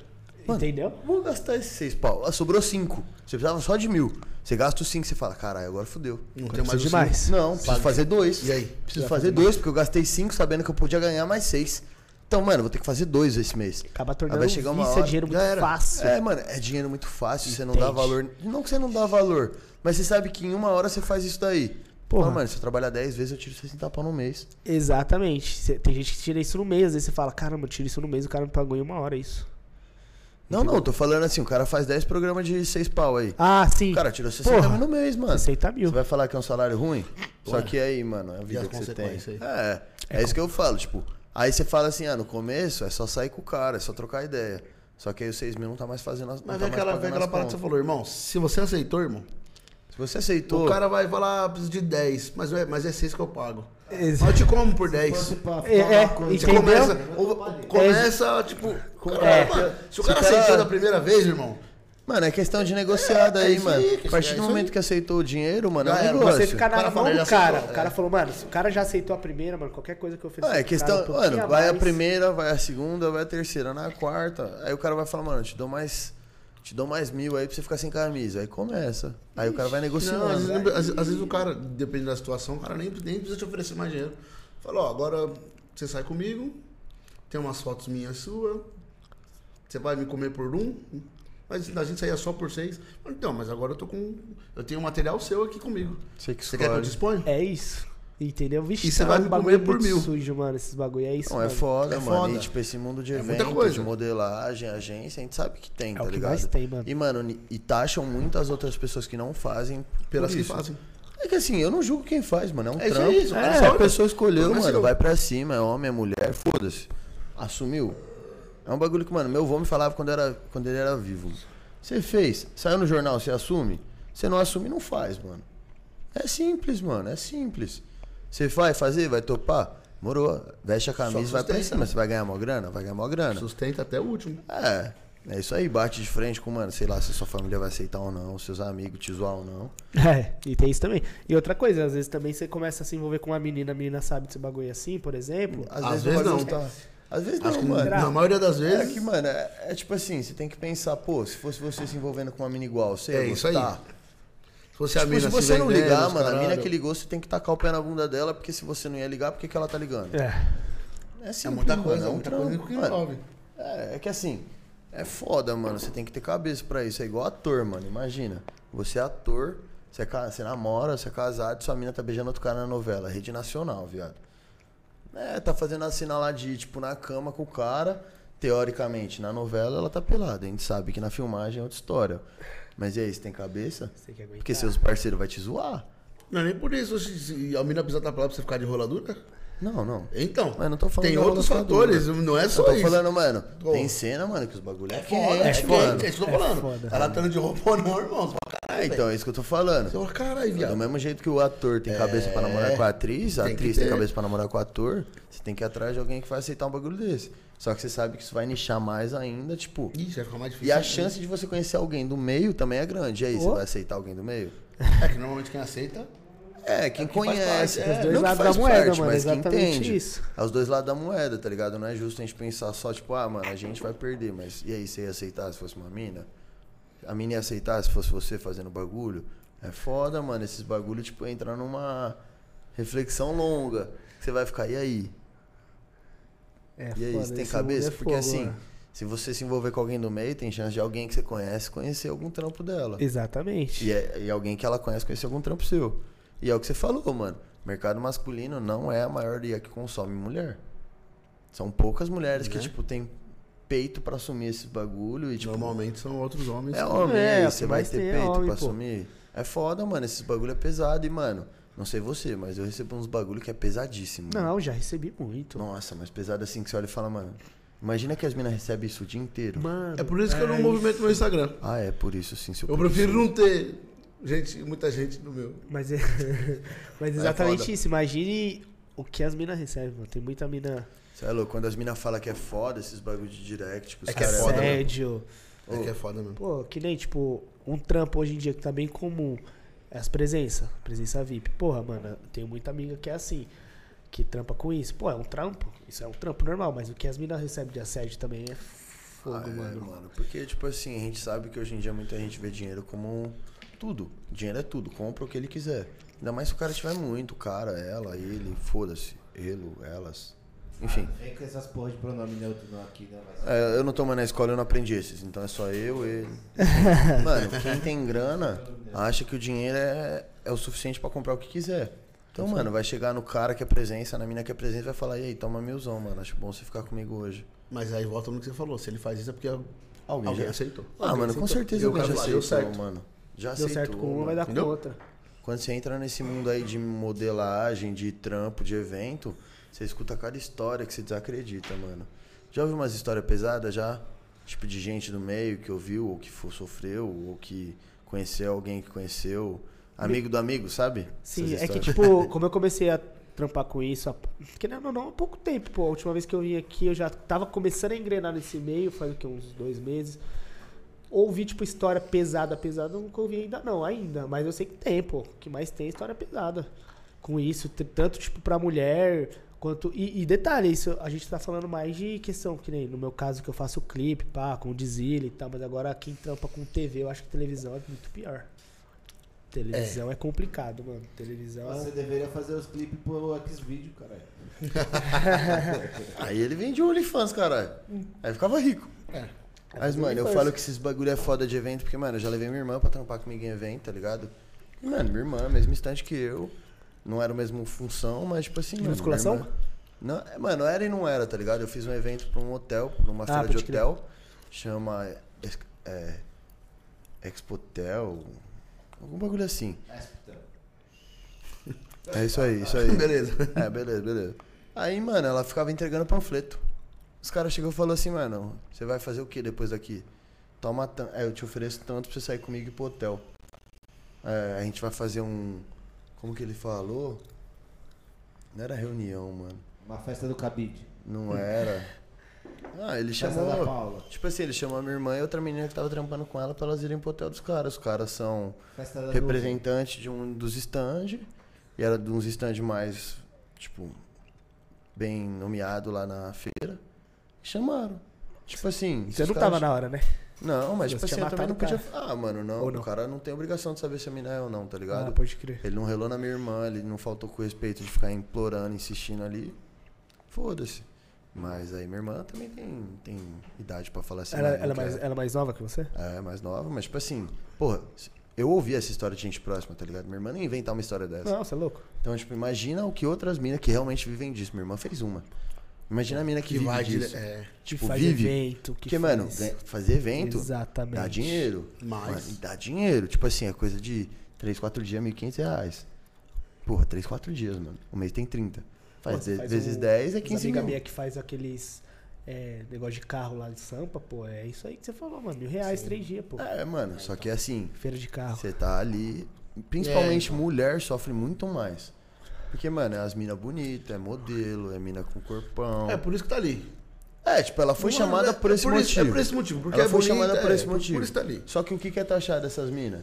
Mano, Entendeu? Vou gastar esses seis pau. Ah, sobrou cinco. Você precisava só de mil. Você gasta os cinco, você fala, caralho, agora fudeu. Não tem mais demais. cinco. Não, preciso Paga. fazer dois. E aí? Preciso fazer dois, porque eu gastei cinco sabendo que eu podia ganhar mais seis. Então, mano, eu vou ter que fazer dois esse mês. Acaba Aí tornando vai chegar uma vício, hora, é dinheiro muito fácil. É, mano, é dinheiro muito fácil, você não dá valor. Não que você não dá valor, mas você sabe que em uma hora você faz isso daí. Porra. Fala, mano, se eu trabalhar 10 vezes, eu tiro 60 pau no mês. Exatamente. Cê- Tem gente que tira isso no mês, às vezes você fala, caramba, eu tiro isso no mês, o cara me pagou em uma hora isso. Não, não, tô falando assim, o cara faz 10 programas de 6 pau aí. Ah, sim. O cara tirou 60 Porra. mil no mês, mano. 60 mil. Você vai falar que é um salário ruim? Só que aí, mano, é a vida que você tem. consequências É, é, isso que eu falo, tipo, aí você fala assim, ah, no começo é só sair com o cara, é só trocar ideia. Só que aí os 6 mil não tá mais fazendo as não Mas tá vem mais aquela, pagando aquela parada que você falou, irmão. Se você aceitou, irmão, Se você aceitou, o cara vai falar, ah, preciso de 10, mas é, mas é 6 que eu pago. Exa- Mas eu te como por 10. Fosse pra É, é, Você começa, ou- começa, tipo, cara, É. mano, se o Se cara cara- aceitou da primeira vez, irmão, Mano, é questão de negociada É, é aí, isso mano. aí, a partir é do momento que aceitou o dinheiro, mano, é um negócio. Você ficar O na cara mão do cara. aceitou, O cara é. falou, mano, se o cara já aceitou a primeira, mano, qualquer coisa que eu oferecer. Ah, é questão, cara, um mano, vai a mais. primeira, vai a segunda, vai a terceira, na quarta. Aí o cara vai falar, mano, eu te dou mais. Te dou mais mil aí pra você ficar sem camisa. Aí começa. Aí o cara vai negociando. Não, às vezes, às- às vezes o cara, dependendo da situação, o cara nem, nem precisa te oferecer mais dinheiro. Fala, ó, agora você sai comigo, tem umas fotos minhas suas, você vai me comer por um, mas a gente saía só por seis. Então, mas agora eu tô com. Eu tenho um material seu aqui comigo. Você que Você quer que eu escolhe. disponha? É isso. Entendeu? Vixe, E você tá vai um comer por mil. sujo, mano. Esses bagulho é isso. Não, é mano. foda, É mano. foda. E, tipo, esse mundo de É evento, coisa. de modelagem, agência, a gente sabe que tem, É tá o que ligado? mais tem, mano. E, mano, e taxam muitas outras pessoas que não fazem Pelas que fazem. É que assim, eu não julgo quem faz, mano. É um É isso trampo. isso, é, sabe. a pessoa escolheu, é mano. Vai pra cima, é homem, é mulher, foda-se. Assumiu. É um bagulho que, mano, meu avô me falava quando, era, quando ele era vivo. Você fez, saiu no jornal, você assume? Você não assume, não faz, mano. É simples, mano, é simples. Você vai fazer, vai topar? Morou. Veste a camisa, Só vai pra sustenta. cima. Você vai ganhar mó grana? Vai ganhar mó grana. Sustenta até o último. É. É isso aí, bate de frente com, mano, sei lá, se sua família vai aceitar ou não, seus amigos te zoar ou não. É, e tem isso também. E outra coisa, às vezes também você começa a se envolver com uma menina, a menina sabe desse bagulho assim, por exemplo. Às, Às vezes, vezes não. tá. Às vezes Acho não, mano. na maioria das É vezes. que, mano, é, é tipo assim, você tem que pensar, pô, se fosse você se envolvendo com uma mina igual, você ia É isso aí. Se fosse a Tipo, mina se você não vendendo, ligar, mano, a mina caralho. que ligou, você tem que tacar o pé na bunda dela, porque se você não ia ligar, por que, que ela tá ligando? É. É, É simples, muita mano, coisa, é é muita trampo, coisa que mano. envolve. É, é que assim, é foda, mano. Você tem que ter cabeça pra isso. É igual ator, mano. Imagina. Você é ator, você, é, você namora, você é casado, sua mina tá beijando outro cara na novela. Rede nacional, viado. É, tá fazendo a cena lá de, tipo, na cama com o cara. Teoricamente, na novela ela tá pelada. A gente sabe que na filmagem é outra história. Mas e aí, você tem cabeça? Você tem que aguentar. Porque seus parceiros vai te zoar. Não é nem por isso. Se, se a mina precisa estar pra lá pra você ficar de roladura. Não, não. Então, Mas não tô falando tem outros fatores, não é Eu só tô isso. falando, mano, tem cena, mano, que os bagulho é, É foda, é, quente, foda. mano. É isso que eu tô É falando. foda. Ela tá de roupa ou não, irmão. Você É, caralho, então, é isso que eu tô falando. Você fala, caralho, Do viado. mesmo jeito que o ator tem cabeça pra namorar com a atriz, a tem atriz tem cabeça pra namorar com o ator, você tem que ir atrás de alguém que vai aceitar um bagulho desse. Só que você sabe que isso vai nichar mais ainda, tipo. Ih, vai ficar mais difícil. E a chance de você conhecer alguém do meio também é grande. E aí, você Oh. vai aceitar alguém do meio? É que normalmente quem aceita. É, quem que faz conhece. parte, é. não Dois que lados faz da moeda, parte, mano, mas quem exatamente entende. isso. É os dois lados da moeda, tá ligado? Não é justo a gente pensar só, tipo, ah, mano, a gente vai perder, mas e aí, você ia aceitar se fosse uma mina? A mina ia aceitar se fosse você fazendo bagulho? É foda, mano, esses bagulho, tipo, entra numa reflexão longa. Você vai ficar, e aí? É E aí, foda, você tem cabeça? é Porque fogo, assim, mano. se você se envolver com alguém do meio, tem chance de alguém que você conhece conhecer algum trampo dela. Exatamente. E, é, e alguém que ela conhece conhecer algum trampo seu. E é o que você falou, mano. Mercado masculino não é a maioria que consome mulher. São poucas mulheres que, Né? tipo, tem peito pra assumir esses bagulho e, tipo, Normalmente são outros homens. é homem, É, você que vai ter é peito homem, pra pô. assumir. É foda, mano. Esses bagulho é pesado e, mano, Não sei você, mas eu recebo uns bagulho que é pesadíssimo. mano. Não, já recebi muito. Nossa, mas pesado assim que você olha e fala, mano. Imagina que as minas recebem isso o dia inteiro. Mano. É por isso que eu não é movimento meu Instagram. Ah, é por isso sim, seu Eu prefiro não ter gente, muita gente no meu. Mas, é... Mas exatamente foda. isso. Imagine o que as minas recebem, mano. Tem muita mina. Você é louco, quando as minas falam que é foda esses bagulho de direct, os É que é caras foda? Assédio. É que é foda mesmo. Pô, que nem, tipo, um trampo hoje em dia que tá bem comum. É as presenças. Presença VIP. Porra, mano, eu tenho muita amiga que é assim. Que trampa com isso. Pô, é um trampo. Isso é um trampo normal. Mas o que as minas recebem de assédio também é fogo, Ah, é, mano. mano. Porque, tipo assim, a gente sabe que hoje em dia muita gente vê dinheiro como tudo. Dinheiro é tudo, compra o que ele quiser. Ainda mais se o cara tiver muito, o cara, ela, ele, foda-se. Ele, elas. Enfim. Ah, vem com essas porra de pronome neutro não aqui, né? Mas... É, eu não tô mais na escola, eu não aprendi esses. Então é só eu, ele. Mano, quem tem grana acha que o dinheiro é, é o suficiente pra comprar o que quiser. Então, mano, vai chegar no cara que é presença, na mina que é presença, e vai falar, e aí, toma milzão, mano. Acho bom você ficar comigo hoje. Mas aí volta no que você falou. Se ele faz isso é porque Alguém, alguém já aceitou. Ah, Alguém mano, com aceitou. certeza E o alguém já aceitou, mano. Já Deu aceitou. certo com uma, vai dar Entendeu? com outra. Quando você entra nesse mundo aí de modelagem, de trampo, de evento, você escuta cada história que você desacredita, mano. Já ouviu umas histórias pesadas já? Tipo de gente do meio que ouviu, ou que sofreu, ou que conheceu alguém que conheceu. Amigo do amigo, sabe? Sim, é que, tipo, como eu comecei a trampar com isso, há- querendo ou não, há pouco tempo, pô. A última vez que eu vim aqui, eu já tava começando a engrenar nesse meio, faz o quê? Uns dois meses. Ouvi, tipo, história pesada, pesada, eu nunca ouvi ainda não, ainda. Mas eu sei que tem, pô. O que mais tem é história pesada. Com isso, tanto, tipo, pra mulher, quanto... E, e detalhe, isso a gente tá falando mais de questão, que nem no meu caso que eu faço clipe, pá, com o Dizile e tal. Mas agora quem trampa com TV, eu acho que televisão é muito pior. Televisão é, complicado, mano. Televisão... Você deveria fazer os clipes pro Xvideo, caralho. Aí ele vendia o OnlyFans, caralho. Aí ficava rico. É. Mas, mano, eu falo que esses bagulho é foda de evento, porque, mano, eu já levei minha irmã pra trampar comigo em evento, tá ligado? E, mano, minha irmã, mesmo instante que eu. Não era a mesma função, mas, tipo assim. Musculação? irmã- Não, é, mano, era e não era, tá ligado? Eu fiz um evento pra um hotel, numa Ah, feira de hotel. Chama. ex- É, Expotel. Algum bagulho assim. É isso aí, isso aí. Beleza. É, beleza, beleza. Aí, mano, ela ficava entregando panfleto. Os caras chegou e falou assim, mano, você vai fazer o que depois daqui? Toma tanto. É, eu te ofereço tanto pra você sair comigo e ir pro hotel. É, a gente vai fazer um. Como que ele falou? Não era reunião, mano. Uma festa do cabide. Não era. Ah, ele Festa chamou. da Paula. Tipo assim, ele chamou a minha irmã e outra menina que tava trampando com ela pra elas irem pro hotel dos caras. Os caras são Festa da representante de um dos stands e era de uns stands mais, tipo, bem nomeado lá na feira. Chamaram. Tipo assim. Você não caras- tava na hora, né? Não, mas tipo assim, eu também não podia. Ah, mano, não, não? O cara não tem obrigação de saber se a mina é ou não, tá ligado? Ah, pode crer. Ele não relou na minha irmã, ele não faltou com respeito de ficar implorando, insistindo ali. Foda-se. Mas aí minha irmã também tem, tem idade pra falar assim. Ela, "Ah, ela, é mais, quero". ela é mais nova que você? É, mais nova, mas tipo assim, porra, eu ouvi essa história de gente próxima, tá ligado? Minha irmã não ia inventar uma história dessa. Não, você é louco. Então, tipo, imagina o que outras minas que realmente vivem disso. Minha irmã fez uma. Imagina a mina que, Que vive vai disso. é, Que Tipo, faz vive. evento, que Porque, mano, faz... ganha- fazer evento Exatamente. dá dinheiro. mais. Mano, dá dinheiro. Tipo assim, é coisa de 3, 4 dias, 1.500 reais. Porra, 3, 4 dias, mano. O mês tem 30. Faz, Pô, faz vezes um- 10 é As 15 amiga mil. minha que faz aqueles é, negócio de carro lá de Sampa, pô, é isso aí que você falou, mano. Mil reais, três dias, pô. É, mano, só que assim, Feira de carro. Você tá ali. Principalmente É, então. mulher sofre muito mais. Porque, mano, é as minas bonitas, é modelo, é mina com corpão. É por isso que tá ali. É, tipo, ela foi Não, chamada é- por é esse por isso- motivo. é por esse motivo, porque ela é foi bonita, chamada por é, esse por- motivo. por isso tá ali. Só que o que é taxado dessas minas?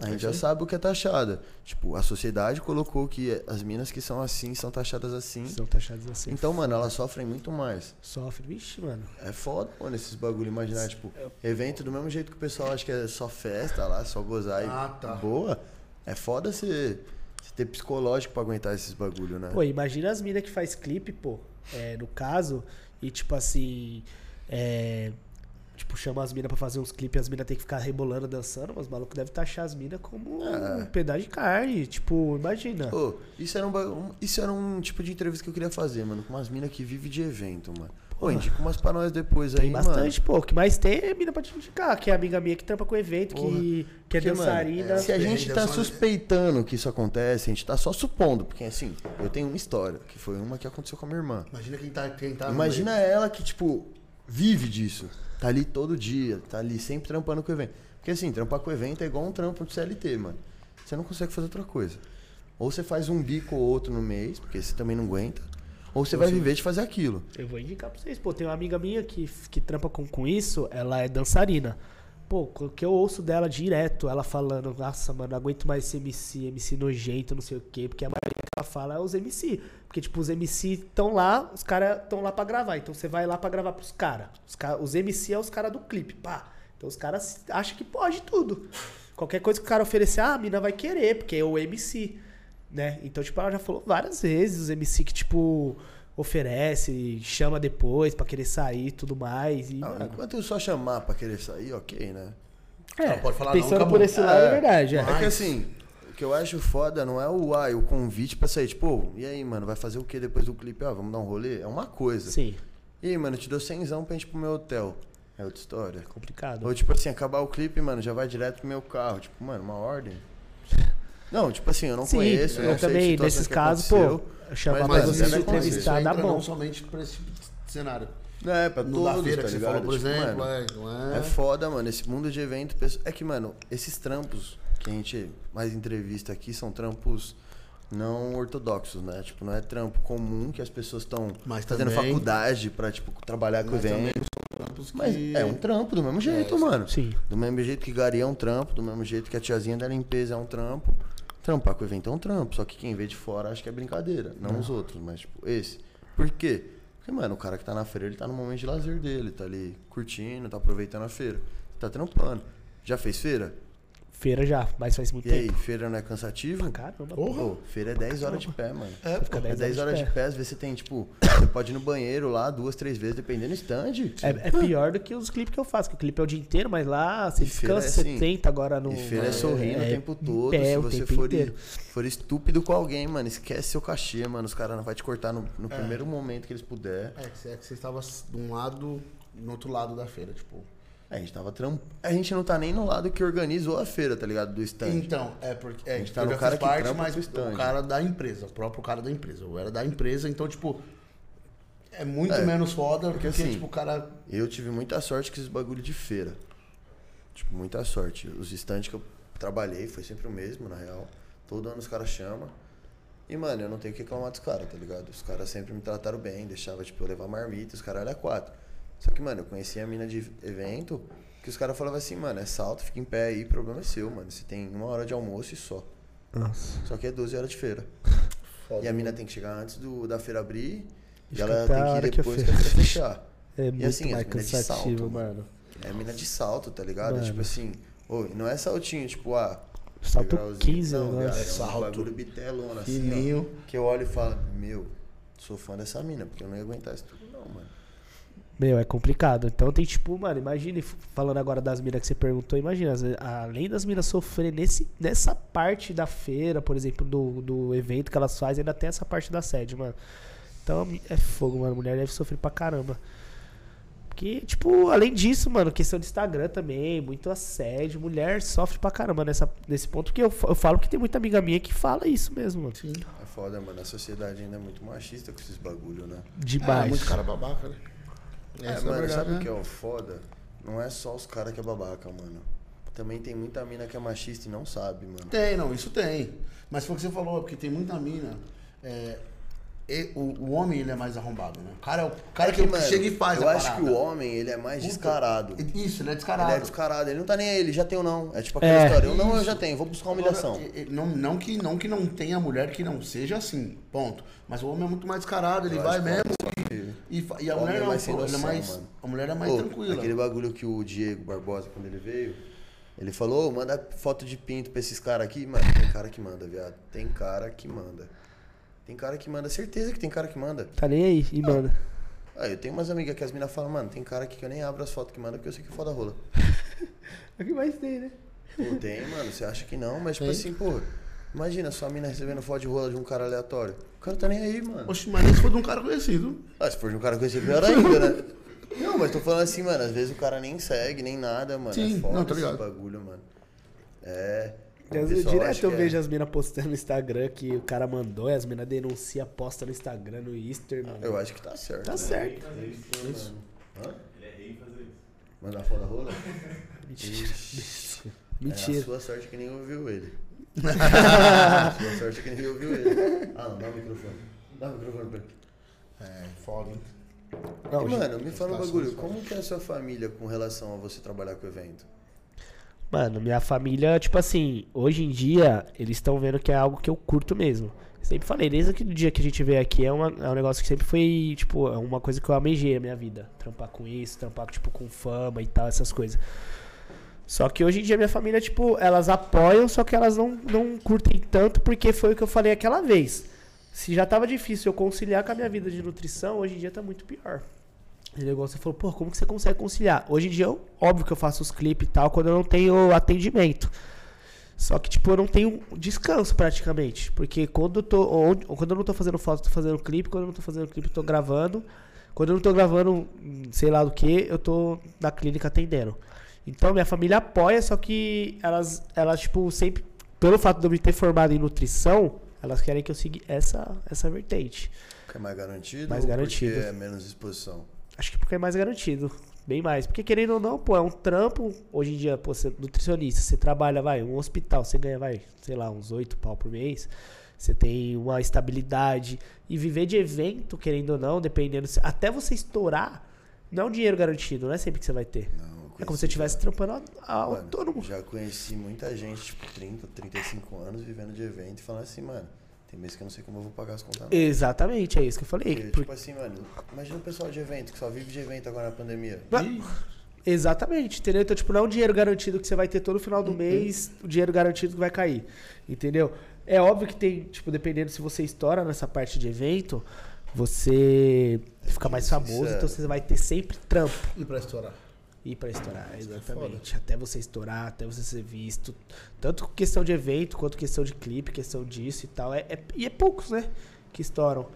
A gente É isso já sabe o que é taxada. Tipo, a sociedade colocou que as minas que são assim são taxadas assim. São taxados assim. Então, mano, elas sofrem muito mais. Sofre, vixe, mano. É foda, mano, esses bagulho. Imaginar, tipo, evento do mesmo jeito que o pessoal acha que é só festa lá, só gozar Ah, tá. e boa. É foda você você ter psicológico pra aguentar esses bagulho, né? Pô, imagina as minas que faz clipe, pô, é, no caso, e tipo assim, é, tipo, chama as minas pra fazer uns clipes, as minas tem que ficar rebolando, dançando, mas os malucos devem taxar as minas como É. um pedaço de carne, tipo, imagina. Ô, isso era um, isso era um tipo de entrevista que eu queria fazer, mano, com umas minas que vivem de evento, mano. Ô, indica umas pra nós depois aí, Tem bastante, pô. O que mais tem é mina pra te indicar, que é amiga minha que trampa com evento, que, que é Porque, mano, dançarina. Se a gente tá suspeitando que isso acontece, a gente tá só supondo. Porque, assim, eu tenho uma história, que foi uma que aconteceu com a minha irmã. Imagina quem tá, quem tá no Imagina ela que, tipo, vive disso. Tá ali todo dia, tá ali sempre trampando com o evento. Porque, assim, trampar com o evento é igual um trampo de CLT, mano. Você não consegue fazer outra coisa. Ou você faz um bico ou outro no mês, porque você também não aguenta. Ou você vai viver de fazer aquilo. Eu vou indicar pra vocês. Pô, tem uma amiga minha que, que trampa com, com isso, ela é dançarina. Pô, o que eu ouço dela direto, ela falando, nossa, mano, não aguento mais esse MC, MC nojento, não sei o quê, porque a maioria que ela fala é os MC. Porque, tipo, os MC estão lá, os caras estão lá pra gravar. Então você vai lá pra gravar pros caras. Os, cara, os MC é os caras do clipe, pá. Então os caras acham que pode tudo. Qualquer coisa que o cara oferecer, ah, a mina vai querer, porque é o MC. Né? Então, tipo, ela já falou várias vezes, os MC que, tipo, oferece, chama depois pra querer sair e tudo mais. E, Ah, enquanto eu só chamar pra querer sair, ok, né? é, Ela pode falar não, pensando acabou. por esse lado, é verdade. É. É que assim, o que eu acho foda não é o ai, o convite pra sair. Tipo, "Ô, e aí, mano, vai fazer o que depois do clipe? Ah, vamos dar um rolê? É uma coisa. Sim, E aí, mano, eu te dou cenzão pra gente ir pro meu hotel. É outra história. complicado. Ou tipo assim, acabar o clipe, mano, já vai direto pro meu carro. Tipo, mano, uma ordem. Não, tipo assim, eu não Sim, conheço. eu não também, nesses que casos, pô, Mas Mas você se entrevistar dá entra não bom. somente pra esse tipo de cenário. É, pra No todos, da feira tá que você ligado? falou, por Tipo, exemplo, mano, é, é? É foda, mano. Esse mundo de evento. É que, mano, esses trampos que a gente mais entrevista aqui são trampos não ortodoxos, né? Tipo, não é trampo comum que as pessoas estão Mas fazendo faculdade pra, tipo, trabalhar com Mas também evento. Trampos Mas que- é um trampo do mesmo jeito, É, mano. Sim. Do mesmo jeito que Gari é um trampo, do mesmo jeito que a tiazinha da limpeza é um trampo. Trampar com o evento é um trampo. Só que quem vê de fora acha que é brincadeira. Não os outros, mas, tipo, esse. Por quê? Porque, mano, o cara que tá na feira, ele tá no momento de lazer dele. Tá ali curtindo, tá aproveitando a feira. Tá trampando. Já fez feira? Feira já, mas faz muito E aí, tempo. feira não é cansativo? Caramba, Pô, feira é 10 horas de pé, mano. É, Você fica É 10 10 horas de pé, às vezes você tem, tipo, você pode ir no banheiro lá duas, três vezes, dependendo do stand. É, é pior do que os clipes que eu faço, que o clipe é o dia inteiro, mas lá você E descansa é assim, 70 agora no. E feira é sorrindo é, o tempo em todo. pé Se você tempo for, inteiro. for estúpido com alguém, mano, esquece seu cachê, mano. Os caras não vão te cortar no, no primeiro momento que eles puder. É, que você- é que você estava de um lado, no outro lado da feira, tipo. A gente tava tram... A gente não tá nem no lado que organizou a feira, tá ligado? Do stand. Então, é porque. É, A gente tá no cara que parte, mas stand. o cara da empresa, o próprio cara da empresa. Eu era da empresa, então, tipo. É muito É, menos foda, porque, assim, tipo, o cara. Eu tive muita sorte com esses bagulho de feira. Tipo, muita sorte. Os stands que eu trabalhei foi sempre o mesmo, na real. Todo ano os caras chamam. E, mano, eu não tenho que reclamar dos caras, tá ligado? Os caras sempre me trataram bem, deixava, tipo, eu levar marmita, os caras eram quatro. Só que, mano, eu conhecia a mina de evento, que os caras falavam assim, mano, é salto, fica em pé aí, problema é seu, mano. Você tem uma hora de almoço e só. Nossa. Só que é 12 horas de feira. Foda. E a mina tem que chegar antes do, da feira abrir, e Fica ela tem que ir depois que a feira fechar. É muito assim, mais as minas de cansativo, salto, mano. É mina de salto, tá ligado? Mano. Tipo assim, ô, não é saltinho, tipo, ah. Salto degrauzinho. 15, não, né? viado, é Salto. bagulho bitelona, assim, ó, que eu olho e falo, meu, sou fã dessa mina, porque eu não ia aguentar isso tudo não, mano. Meu, é complicado. Então tem tipo, mano, imagine, falando agora das minas que você perguntou, imagina, além das minas sofrer nesse, nessa parte da feira, por exemplo, do, do evento que elas fazem, ainda tem essa parte da sede, mano. Então é fogo, mano. Mulher deve sofrer pra caramba. Porque, tipo, além disso, mano, questão de Instagram também, muito assédio. Mulher sofre pra caramba nessa, nesse ponto. Porque eu, eu falo que tem muita amiga minha que fala isso mesmo, mano. Sim. É foda, mano, a sociedade ainda é muito machista com esses bagulho, né? É, Demais. muito cara babaca, né? É, Essa mano, verdade, sabe o né? que é o foda? Não é só os caras que é babaca, mano. Também tem muita mina que é machista e não sabe, mano. Tem, não, isso tem. Mas foi o que você falou, porque tem muita mina. é, e- o, o homem, ele é mais arrombado, né? O cara é o cara É que, mano, chega e faz Eu a acho que o homem, ele é mais descarado. Isso, ele é descarado. Ele é descarado, ele não tá nem aí, ele já tem ou não. É tipo aquela É. história, eu não, eu já tenho, vou buscar uma humilhação. Agora, não, não, que, não que não tenha mulher que não seja assim, ponto. Mas o homem é muito mais descarado, ele Eu vai que mesmo. E, e a mulher é não, mais pô, é noção, mais, mano. a mulher é mais Pô, tranquila. Aquele bagulho que o Diego Barbosa, quando ele veio, ele falou, "Ô, manda foto de pinto pra esses caras aqui. Mano, tem cara que manda, viado. Tem cara que manda. Tem cara que manda, certeza que tem cara que manda. Tá nem aí, e mano. Ah, eu tenho umas amigas que as minas falam, mano, tem cara aqui que eu nem abro as fotos que manda porque eu sei que é foda rola. É o que mais tem, né? Pô, tem, mano, você acha que não, mas tipo Tem. assim, pô, Imagina sua mina recebendo foto de rola de um cara aleatório. O cara tá nem aí, mano. Oxe, mas nem se for de um cara conhecido. Ah, se for de um cara conhecido, pior ainda, né? Não, mas tô falando assim, mano, às vezes o cara nem segue, nem nada, mano. Sim, é foda não, esse ligado. bagulho, mano. É. Eu, direto eu é- vejo as minas postando no Instagram que o cara mandou e as minas denunciam, posta no Instagram, no Easter, mano. Eu acho que tá certo. Tá né? certo. Isso. Hã? Ele é rei fazer isso. Mandar foto da rola? Ixi. É a Mentira. sua sorte que nem ouviu ele. A sua sorte que nem ouviu ele. Ah, não, dá o microfone. Dá o microfone pra ele. É, foda, hein? Não, E, mano, me fala um Situações bagulho. Como que é a sua família com relação a você trabalhar com o evento? Mano, minha família, tipo assim, hoje em dia, eles estão vendo que é algo que eu curto mesmo. Sempre falei, desde aquele dia que a gente veio aqui, é, uma, é um negócio que sempre foi, tipo, é uma coisa que eu amejei na minha vida. Trampar com isso, trampar, tipo, com fama e tal, essas coisas. Só que hoje em dia minha família, tipo, elas apoiam, só que elas não, não curtem tanto, porque foi o que eu falei aquela vez. Se já tava difícil eu conciliar com a minha vida de nutrição, hoje em dia tá muito pior. O negócio falou, pô, como que você consegue conciliar? Hoje em dia, eu, óbvio que eu faço os clipes e tal, quando eu não tenho atendimento. Só que, tipo, eu não tenho descanso praticamente. Porque quando eu tô. onde- quando eu não tô fazendo foto, tô fazendo clipe. Quando eu não tô fazendo clipe, tô gravando. Quando eu não tô gravando, sei lá do que, eu tô na clínica atendendo. Então, minha família apoia, só que elas, elas tipo, sempre. Pelo fato de eu me ter formado em nutrição, elas querem que eu siga essa, essa vertente. Porque é mais garantido? Mais garantido. Porque é menos exposição. Acho que porque é mais garantido. Bem mais. Porque querendo ou não, pô, é um trampo. Hoje em dia, pô, você é nutricionista, você trabalha, vai, um hospital, você ganha, vai, sei lá, uns 8 pau por mês. Você tem uma estabilidade. E viver de evento, querendo ou não, dependendo. Até você estourar, não é um dinheiro garantido, não é sempre que você vai ter. Não, É como se você estivesse trampando a- a- Mano, autônomo. Já conheci muita gente, tipo, 30, 35 anos, vivendo de evento e falando assim, mano, tem mês que eu não sei como eu vou pagar as contas. não. Exatamente, é isso que eu falei. Porque, Por- tipo assim, mano, imagina o pessoal de evento, que só vive de evento agora na pandemia. Exatamente, entendeu? Então, tipo, não é um dinheiro garantido que você vai ter todo final do mês, o dinheiro garantido que vai cair, entendeu? É óbvio que tem, tipo, dependendo se você estoura nessa parte de evento, você fica mais famoso, Sincero. então você vai ter sempre trampo E pra estourar? Ir pra estourar, exatamente. Até você estourar, até você ser visto. Tanto questão de evento, quanto questão de clipe, questão disso e tal. É, é- e é poucos, né? Que estouram.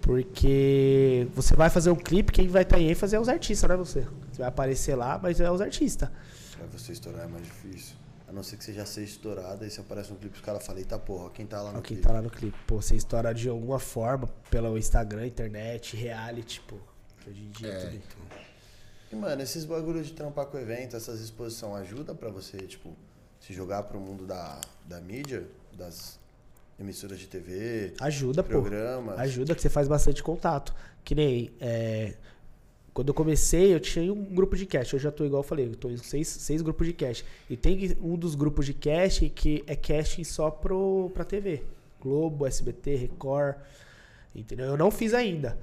Porque você vai fazer um clipe, quem vai estar em ênfase é os artistas, não é você. Você vai aparecer lá, mas é os artistas. Pra você estourar é mais difícil. A não ser que você já seja estourado, aí você aparece no clipe os caras falam, eita porra, quem tá lá no quem clipe. tá lá no clipe. Pô, você estoura de alguma forma pelo Instagram, internet, reality, pô. que Hoje em dia é, É, tudo. então. E, mano, esses bagulhos de trampar com evento, essas exposições, ajuda pra você, tipo, se jogar pro mundo da, da mídia, das emissoras de TV, Ajuda, pô. programas. Ajuda que você faz bastante contato. Que nem. é, quando eu comecei, eu tinha um grupo de cast. Eu já tô igual eu falei, eu tô em seis, seis grupos de cast. E tem um dos grupos de cast que é casting só pro, pra TV. Globo, SBT, Record. Entendeu? Eu não fiz ainda.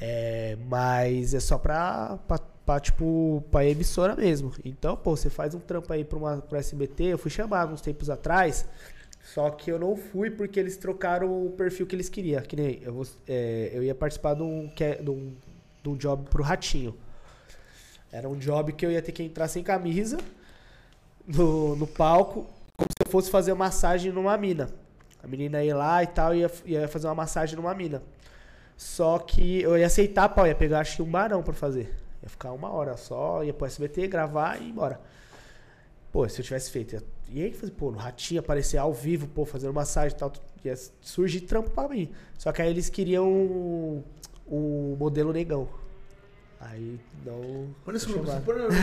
É, mas é só pra, pra, pra, tipo, pra emissora mesmo. Então, pô, você faz um trampo aí pra uma, pro SBT. Eu fui chamado uns tempos atrás. Só que eu não fui porque eles trocaram o perfil que eles queriam. Que nem eu, vou- é, eu ia participar de um, que- de, um, de um job pro Ratinho. Era um job que eu ia ter que entrar sem camisa no, no palco, como se eu fosse fazer uma massagem numa mina. A menina ia lá e tal, ia, ia fazer uma massagem numa mina. Só que eu ia aceitar, pau, ia pegar acho que um barão pra fazer. Ia ficar uma hora só, ia pro SBT, gravar e ir embora. Pô, se eu tivesse feito, ia, ia fazer, pô, no ratinho aparecer ao vivo, pô, fazendo massagem e tal, ia surgir trampo pra mim. Só que aí eles queriam o, o modelo negão. Aí não. Põe nesse não grupo, põe no grupo.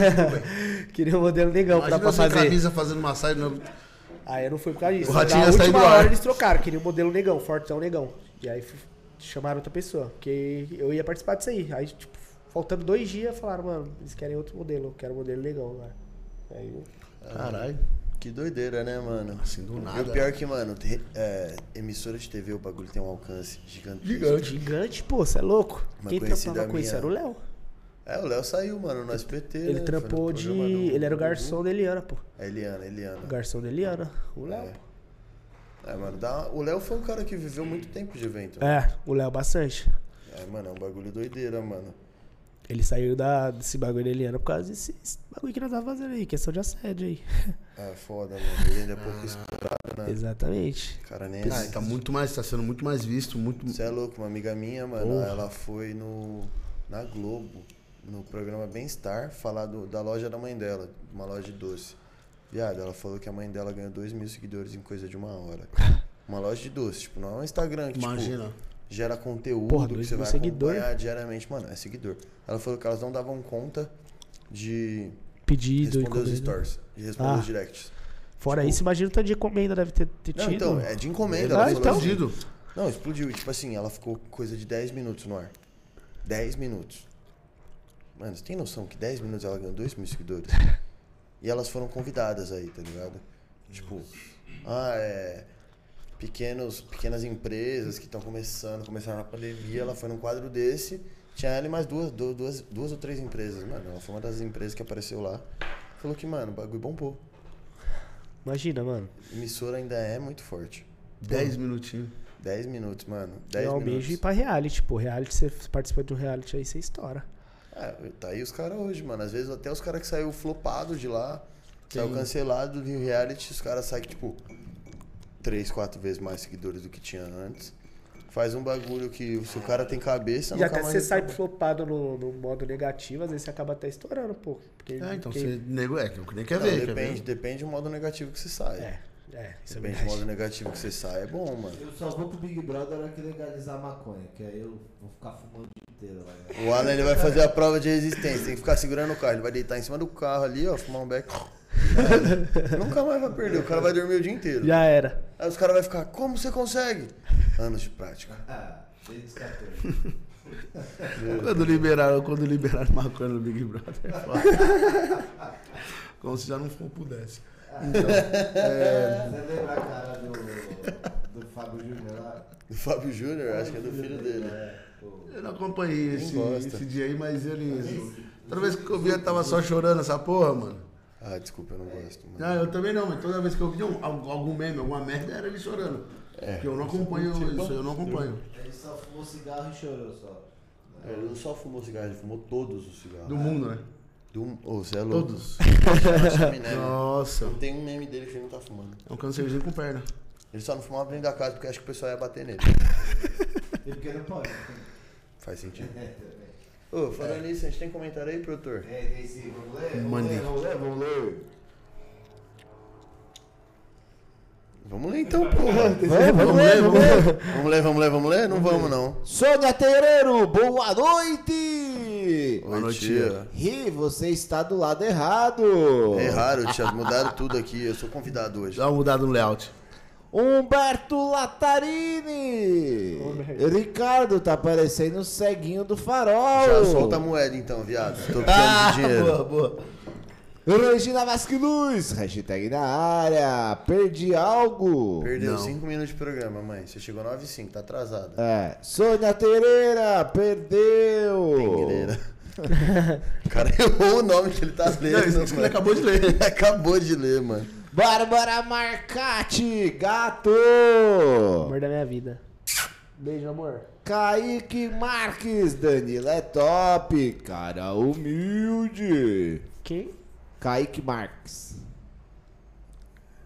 Queria o modelo negão pra, Imagina pra sem fazer. camisa fazendo massagem no... Aí eu não fui por causa disso. O Ratinho Na última ar. hora eles trocaram, queria o modelo negão, fortão negão. E aí chamaram outra pessoa, porque eu ia participar disso aí. Aí, tipo, faltando dois dias, falaram, mano, eles querem outro modelo, eu quero o modelo negão agora. Aí eu. Caralho. Que doideira, né, mano? Assim, do E nada. o pior é que, mano, te- é, emissora de TV, o bagulho tem um alcance gigantesco. Gigante. Gigante, pô, você é louco. Uma Quem trampava com isso era o Léo. É, o Léo saiu, mano, no SBT. Ele né? Trampou de. Ele era o garçom Gugu. da Eliana, pô. É Eliana, Eliana. O garçom da Eliana. O Léo. É. É, mano, dá- o Léo foi um cara que viveu muito tempo de evento. né? É, o Léo bastante. É, mano, é um bagulho doideira, mano. Ele saiu da, desse bagulho da Eliana por causa desse esse bagulho que nós tava fazendo aí, questão de assédio aí. É foda, mano. Ele ainda é pouco explorado né? Exatamente. O cara nem Ah, tá muito mais, tá sendo muito mais visto, muito. Você é louco, uma amiga minha, mano, ela foi no na Globo, no programa Bem-Estar, falar do- da loja da mãe dela, uma loja de doce. Viado, ela falou que a mãe dela ganhou 2 mil seguidores em coisa de uma hora. Uma loja de doce, tipo, não é um Instagram que tipo, Imagina. Gera conteúdo Porra, que você vai seguidor. acompanhar diariamente. Mano, é seguidor. Ela falou que elas não davam conta de Pedido responder os encomenda. stories, de responder Ah. os directs. Fora Tipo- isso, imagina o tanto de encomenda deve ter, ter Não, tido. então, é de encomenda. Ah, ela então. assim, Explodido. Não, explodiu. E, tipo assim, ela ficou coisa de 10 minutos no ar. 10 minutos. Mano, você tem noção que 10 minutos ela ganhou 2 mil seguidores? E elas foram convidadas aí, tá ligado? Tipo, ah, é. Pequenos, pequenas empresas que estão começando, começaram na pandemia, ela foi num quadro desse, tinha ela e mais duas, du- duas, duas ou três empresas, mano. Ela foi uma das empresas que apareceu lá. Falou que, mano, o bagulho bombou. Imagina, mano. Emissora ainda é muito forte. 10 minutinhos. 10 minutos, mano. É 10 um minutos. beijo e ir pra reality, pô. Reality, você participa de um reality aí, você estoura. É, tá aí os caras hoje, mano. Às vezes até os caras que saiu flopado de lá, saiu Sim. cancelado do reality, os caras saem, tipo, três, quatro vezes mais seguidores do que tinha antes. Faz um bagulho que se o cara tem cabeça, E nunca até você sai flopado no, no modo negativo, às vezes você acaba até estourando, pô. Porque É, então quem- você nego é, que eu nem quer Não, ver. quer depende, ver? depende do modo negativo que você sai. É, é, isso é Depende do verdade. modo negativo que você sai, é bom, mano. Eu só vou pro Big Brother na hora que legalizar a maconha, que aí eu vou ficar fumando o dia inteiro lá. né? O Alan ele vai fazer a prova de resistência, tem que ficar segurando o carro. Ele vai deitar em cima do carro ali, ó, fumar um beck. É, nunca mais vai perder, o cara vai dormir o dia inteiro. Já era. Aí os caras vão ficar, como você consegue? Anos de prática. Ah, os 14. Quando liberaram, quando liberaram maconha no Big Brother, é foda. Como se já não for pudesse. Então, é, Você lembra a cara do, do Fábio Júnior lá? Do Fábio Júnior, acho que é do filho dele. É, eu não acompanhei esse, esse dia aí, mas ele. Toda vez que eu via, tava só chorando essa porra, mano. Ah, desculpa, eu não gosto. Mano. Não, eu também não, mas toda vez que eu via um- algum meme, alguma merda, era ele chorando. É. Porque eu não acompanho isso, eu não acompanho. Ele só fumou cigarro e chorou só. Ele não só fumou cigarro, ele fumou todos os cigarros. Do mundo, né? Do... Ô, você é louco. Todos. Chaminé, né? Nossa. Não tem um meme dele que ele não tá fumando. É um câncerzinho com perna. Ele só não fumava dentro da casa porque acha que o pessoal ia bater nele. E porque não pode. Faz sentido. É. Ô, falando nisso, a gente tem comentário aí, produtor? É, tem sim, vamos ler? Vamos Mande. ler, vamos ler, vamos ler. Vamos ler então, porra. Vamos ler, vamos ler. Vamos ler, vamos ler, vamos ler? Não vamos, não. Sônia Terreiro, boa noite! Boa Oi, noite, tia. Ri, você está do lado errado. Erraram, tia. Mudaram tudo aqui. Eu sou convidado hoje. Dá uma mudada no layout. Humberto Latarini. Ricardo tá parecendo o ceguinho do farol. Já solta a moeda então, viado. Tô precisando de dinheiro. boa, boa. Regina Vasque Luz, hashtag na área. Perdi algo. Perdeu Não. 5 minutos de programa, mãe. Você chegou 9 e 5, tá atrasada. É. Sônia Tereira, perdeu. Pingueira. O cara errou o nome que ele tá lendo. Não, isso que ele acabou de ler. Ele acabou de ler, mano. Bárbara Marcati, gato. Amor da minha vida. Beijo, amor. Kaique Marques, Danila é top. Cara humilde. Quem? Kaique Marques. É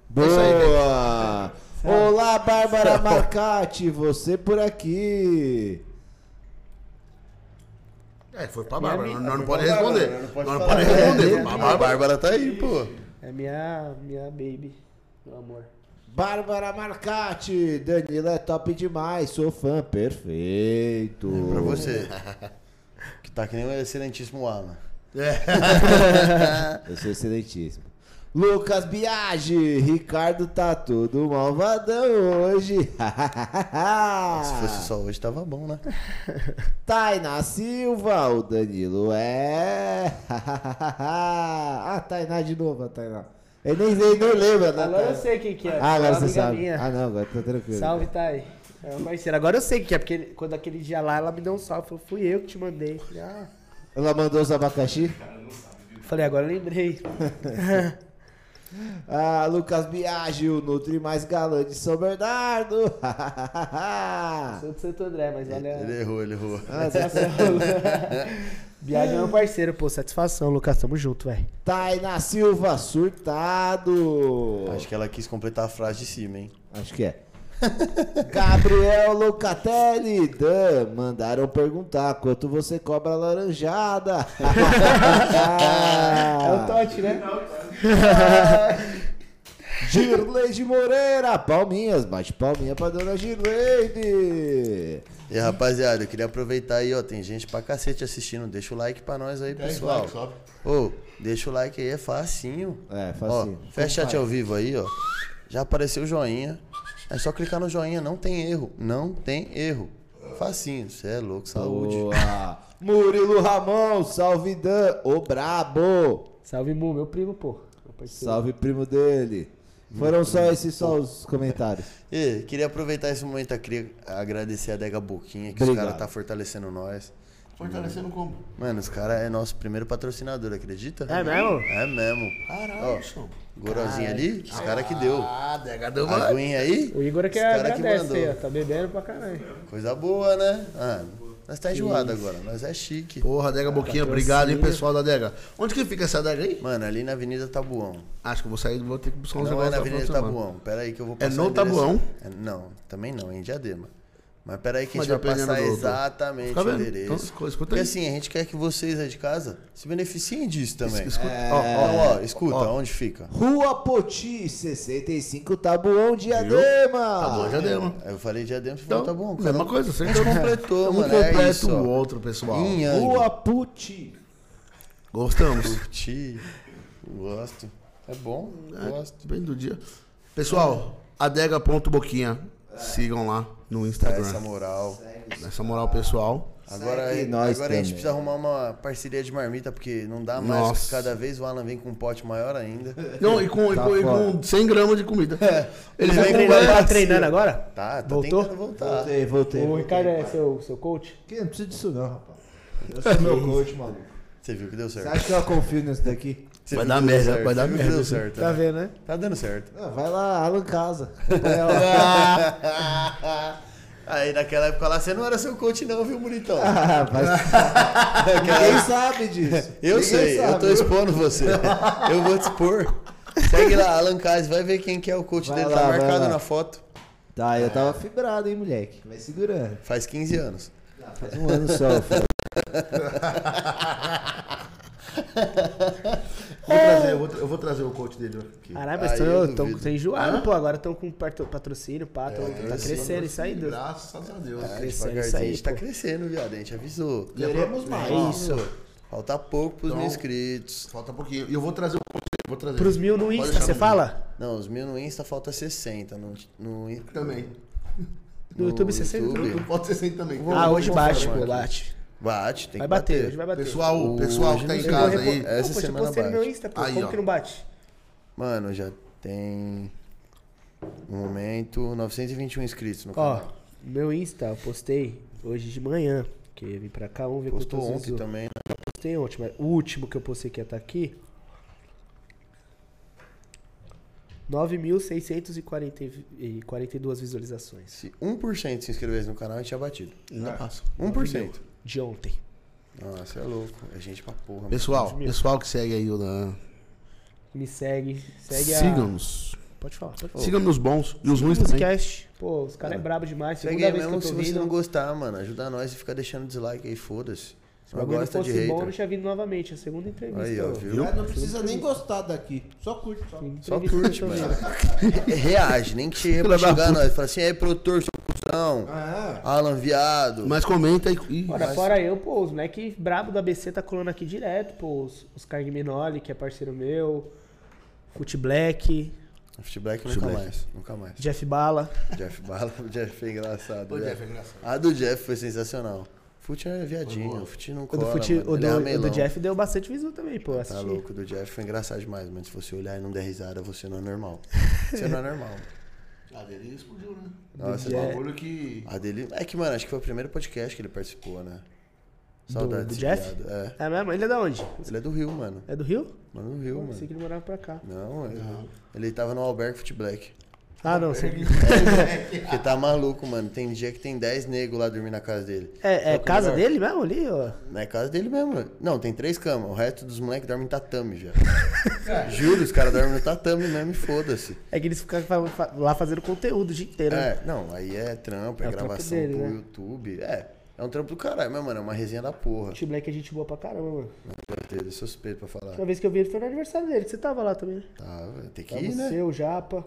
Boa! Olá, Bárbara Marcati, você por aqui. É, foi pra Bárbara. Nós não Foi pode pra responder. Bárbara, não pode Nós não falar. pode responder. A Bárbara. Bárbara tá aí, pô. É minha, minha baby. Meu amor. Bárbara Marcati, Danila é top demais, sou fã, perfeito. Pra você. Que tá que nem o excelentíssimo Alan. Eu sou excelentíssimo. Lucas Biagi, Ricardo tá todo malvadão hoje. Se fosse só hoje, tava bom, né? Tainá Silva, o Danilo é. ah, Tainá de novo, a Tainá. Ele nem, ele nem lembra, né? Agora eu sei quem que é. Ah, agora você sabe. minha. Ah, não, agora tá tranquilo. Salve, Thay. É uma parceira. Agora eu sei que é, porque quando aquele dia lá, ela me deu um salve. Falou, fui eu que te mandei. Falei, ah. Ela mandou os abacaxi? Falei, agora eu lembrei. Ah, Lucas Biagi, o Nutri mais galã de São Bernardo. Sou de Santo André, mas olha. Ele errou, ele errou. Ah, Essa- Viagem é meu parceiro, pô. Satisfação, Lucas. Tamo junto, velho. Tainá Silva, surtado. Acho que ela quis completar a frase de cima, hein? Acho que é. Gabriel Locatelli, Dan, mandaram perguntar quanto você cobra laranjada. É o Totti, né? Girleide Moreira, palminhas, bate palminha pra dona Girleide. E rapaziada, eu queria aproveitar aí, ó. Tem gente pra cacete assistindo. Deixa o like pra nós aí, pessoal. Ô, deixa o like aí, é facinho. É, Ó, facinho. fecha chat ao vivo aí, ó. Já apareceu o joinha. É só clicar no joinha, não tem erro. Não tem erro. Facinho, você é louco, saúde. Boa. Murilo Ramon, salve Dan, o brabo. Salve, Mu, meu primo, pô. Meu. Salve primo dele. Foram só esses só os comentários. E queria aproveitar esse momento aqui, agradecer a Dega Boquinha, que os Obrigado. caras tá fortalecendo nós. Fortalecendo como? Mano, os caras é nosso primeiro patrocinador, acredita? É mesmo? É mesmo. Caralho, chão. Gorozinho ali, os caras que deu. Ah, Dega deu A uma... aguinha aí, O Igor é que os cara que agradece mandou. aí, ó. Tá bebendo pra caralho. coisa boa, né? Ah, nós tá enjoado agora, nós é chique. Porra, Dega Boquinha, obrigado, hein, pessoal da Dega. Onde que fica essa Dega aí? Mano, ali na Avenida Tabuão. Acho que eu vou sair, vou ter que buscar uns Não é na Avenida. Tabuão. Pera aí que eu vou É passar no o endereço. Tabuão? É, não, também não, é em Diadema. Mas pera aí que a Mas gente vai passar exatamente o endereço. Então, escuta Porque aí. assim, a gente quer que vocês aí de casa se beneficiem disso também. Escuta, Ó, ó, ó, escuta, ó. onde fica? Rua Poti, 65, Tabuão, Diadema. Tá deu, mano. Aí Eu falei Diadema, você Então, falou, tá bom, cara. mesma coisa, A você gente completou, Um mano, é completa isso, ó. o outro, pessoal. Rua Puti. Gostamos. Curti, gosto. É bom, gosto. Bem do dia. Pessoal, adega.boquinha. Sigam lá no Dá Instagram. essa moral. Essa moral, pessoal. Agora, nós agora a gente precisa arrumar uma parceria de marmita, porque não dá mais. Nossa. Cada vez o Alan vem com um pote maior ainda. Não, e com, e Tá com, e com 100 gramas de comida. Ele Tá vem com treinando, tá treinando agora? Tá, tá Voltou? tentando voltar. Voltei, voltei. O voltei. Ricardo é seu, seu coach? Que não precisa disso não, rapaz. Eu sou meu coach, maluco. Você viu que deu Você certo. acha que eu confio nisso daqui? Você Vai dar merda, certo, vai dar merda Deu certo. Tá né? vendo, né? Tá dando certo. Ah, vai lá, Alan Casa. Aí naquela época lá você não era seu coach, não, viu, bonitão? Ah, mas... Ninguém sabe disso. Eu Ninguém sei, eu sabe. tô expondo você. Eu vou te expor. Segue lá, Alan Caz, vai ver quem que é o coach Vai dele, lá, tá marcado lá. na foto. Tá, eu tava fibrado, hein, moleque. Vai segurando. Faz 15 anos. Faz um ano só. filho. Vou trazer, eu, vou, eu vou trazer o coach dele aqui. Caralho, mas Aí tão, eu tão, duvido. tão enjoado, pô. Agora estão com patro- patrocínio, pá. Tão, tá crescendo isso aí, Deus. Graças a Deus. É, Crescendo isso aí, a gente tá crescendo, viado. A gente avisou. Queremos mais. É isso. Falta pouco pros Então- mil inscritos. Falta pouquinho. E eu vou trazer o coach dele. Vou trazer. Pros mil no Insta, você no- fala? Não, os mil no Insta falta 60. No, no, Também. No YouTube 60. YouTube. Pode ser 100 também. Ah, hoje bate, pô, bate. Bate, tem Vai que bater, bater. hoje vai bater. Pessoal, o pessoal que tá não em casa Eu aí. Não, essa pô, eu semana postei no meu bate. Insta, pô. Aí, Como ó. que não bate? Mano, já tem. No momento, 921 inscritos no Ó, canal. meu Insta, eu postei hoje de manhã. Que eu ia vir pra cá, vamos ver Postou quantos ontem também, né? Postei ontem, mas o último que eu postei que ia estar aqui. 9.642 visualizações. Se 1% se inscrevesse no canal, a gente tinha batido. Ainda passa. 1%. De ontem. Nossa, é louco. É gente pra porra. mano. Pessoal, pessoal que segue aí o Dan. Me segue. Segue a. Siga-nos. Pode falar, pode falar. Siga-nos nos bons e os ruins também. Musicast. Pô, os caras é brabo demais. Segue Segunda aí vez que mesmo eu tô se você vindo. não gostar, mano. Ajuda nós e fica deixando dislike aí, foda-se. Se Não gosta de fosse bom, eu hater. tinha vindo novamente. A segunda entrevista. Aí, ó, viu? Ah, não precisa nem gostar daqui. Só curte. Só. Só curte, mano. Reage, nem que chegue pra puta. nós. Fala assim, aí, produtor, seu cuzão. Ah, Alan, viado. Mas comenta aí. Ih, Ora, mas- fora eu, pô, os moleque brabo do ABC tá colando aqui direto, pô. Os, os Carg Minoli, que é parceiro meu. Foot Black, Fute Black Fute nunca Black. mais. Nunca mais. Jeff Bala. Jeff Bala, o Jeff é engraçado. O né? Jeff é engraçado. A do Jeff foi sensacional. Fute é viadinho, o Fute não O cola, do, Fute, o, do, é o do Jeff deu bastante visual também, pô. Tá louco, o do Jeff foi engraçado demais, mas se você olhar e não der risada, você não é normal. Você não é normal. A dele explodiu, né? Nossa, Um É. bagulho que. a dele. É que, mano, acho que foi o primeiro podcast que ele participou, né? Saudade do desse Jeff? viado. É. É mesmo? Ele é da onde? Ele é do Rio, mano. É do Rio? Mano, do Rio, Eu mano. pensei que ele morava pra cá. Não, ele, ele tava no Albergue Fute Black. Ah, não, você... Porque tá maluco, mano. Tem dia que tem 10 negros lá dormindo na casa dele. É, é casa melhor- dele mesmo ali, ó? Não é casa dele mesmo. mano. Não, tem três camas. O resto dos moleques dormem em tatame já. Juro, os caras dormem no tatame mesmo e foda-se. É que eles ficam lá fazendo conteúdo o dia inteiro. né? É, não, aí é trampo, é, É gravação dele, pro né? YouTube. É, é um trampo do caralho, mas, mano, é uma resenha da porra. O Black é gente boa pra caramba, mano. Eu sou suspeito pra falar. A última vez que eu vi ele foi no aniversário dele, que você tava lá também. né? Tá, tem que Tava ir, né? o Japa.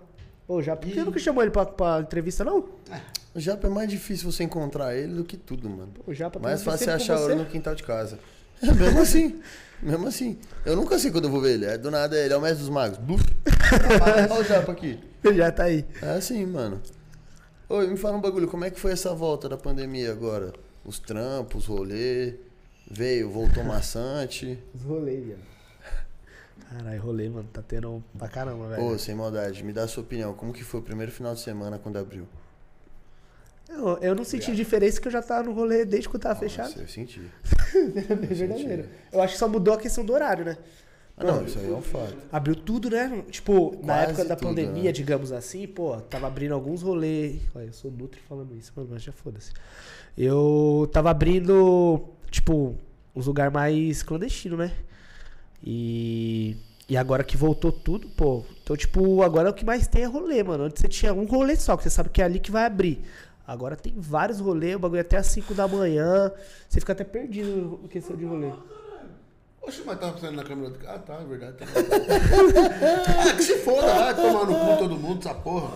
Ô, o Japa, por que nunca chamou ele pra, pra entrevista, não? O Japa é mais difícil você encontrar ele do que tudo, mano. O Japa Mais tava fácil com achar ouro no quintal de casa. É, mesmo assim. Mesmo assim. Eu nunca sei quando eu vou ver ele. É do nada ele é o mestre dos magos. Buf. Olha o Japa aqui. Já tá aí. É assim, mano. Oi, me fala um bagulho, como é que foi essa volta da pandemia agora? Os trampos, rolê, veio, voltou maçante. Os rolês, velho. Caralho, rolê, mano. Tá tendo pra caramba, velho. Ô, sem maldade, me dá a sua opinião. Como que foi o primeiro final de semana quando abriu? Eu, eu não senti diferença que eu já tava no rolê desde que eu tava fechado. Nossa, eu senti. É verdadeiro. Eu acho que só mudou a questão do horário, né? Ah, não, isso aí é um fato. Abriu tudo, né? Tipo, na Quase época da tudo, pandemia, né? digamos assim, pô, tava abrindo alguns rolês. Olha, eu sou Nutri falando isso, mano, mas já foda-se. Eu tava abrindo, tipo, uns lugares mais clandestinos, né? E. E agora que voltou tudo, pô. Então, tipo, agora o que mais tem é rolê, mano. Antes você tinha um rolê só, que você sabe que é ali que vai abrir. Agora tem vários rolês, o bagulho é até às 5 da manhã. Você fica até perdido em questão de rolê. Oxe, mas tava saindo na câmera do. Ah, tá, é verdade. Tá. ah, que se foda, vai tomar no cu todo mundo, essa porra.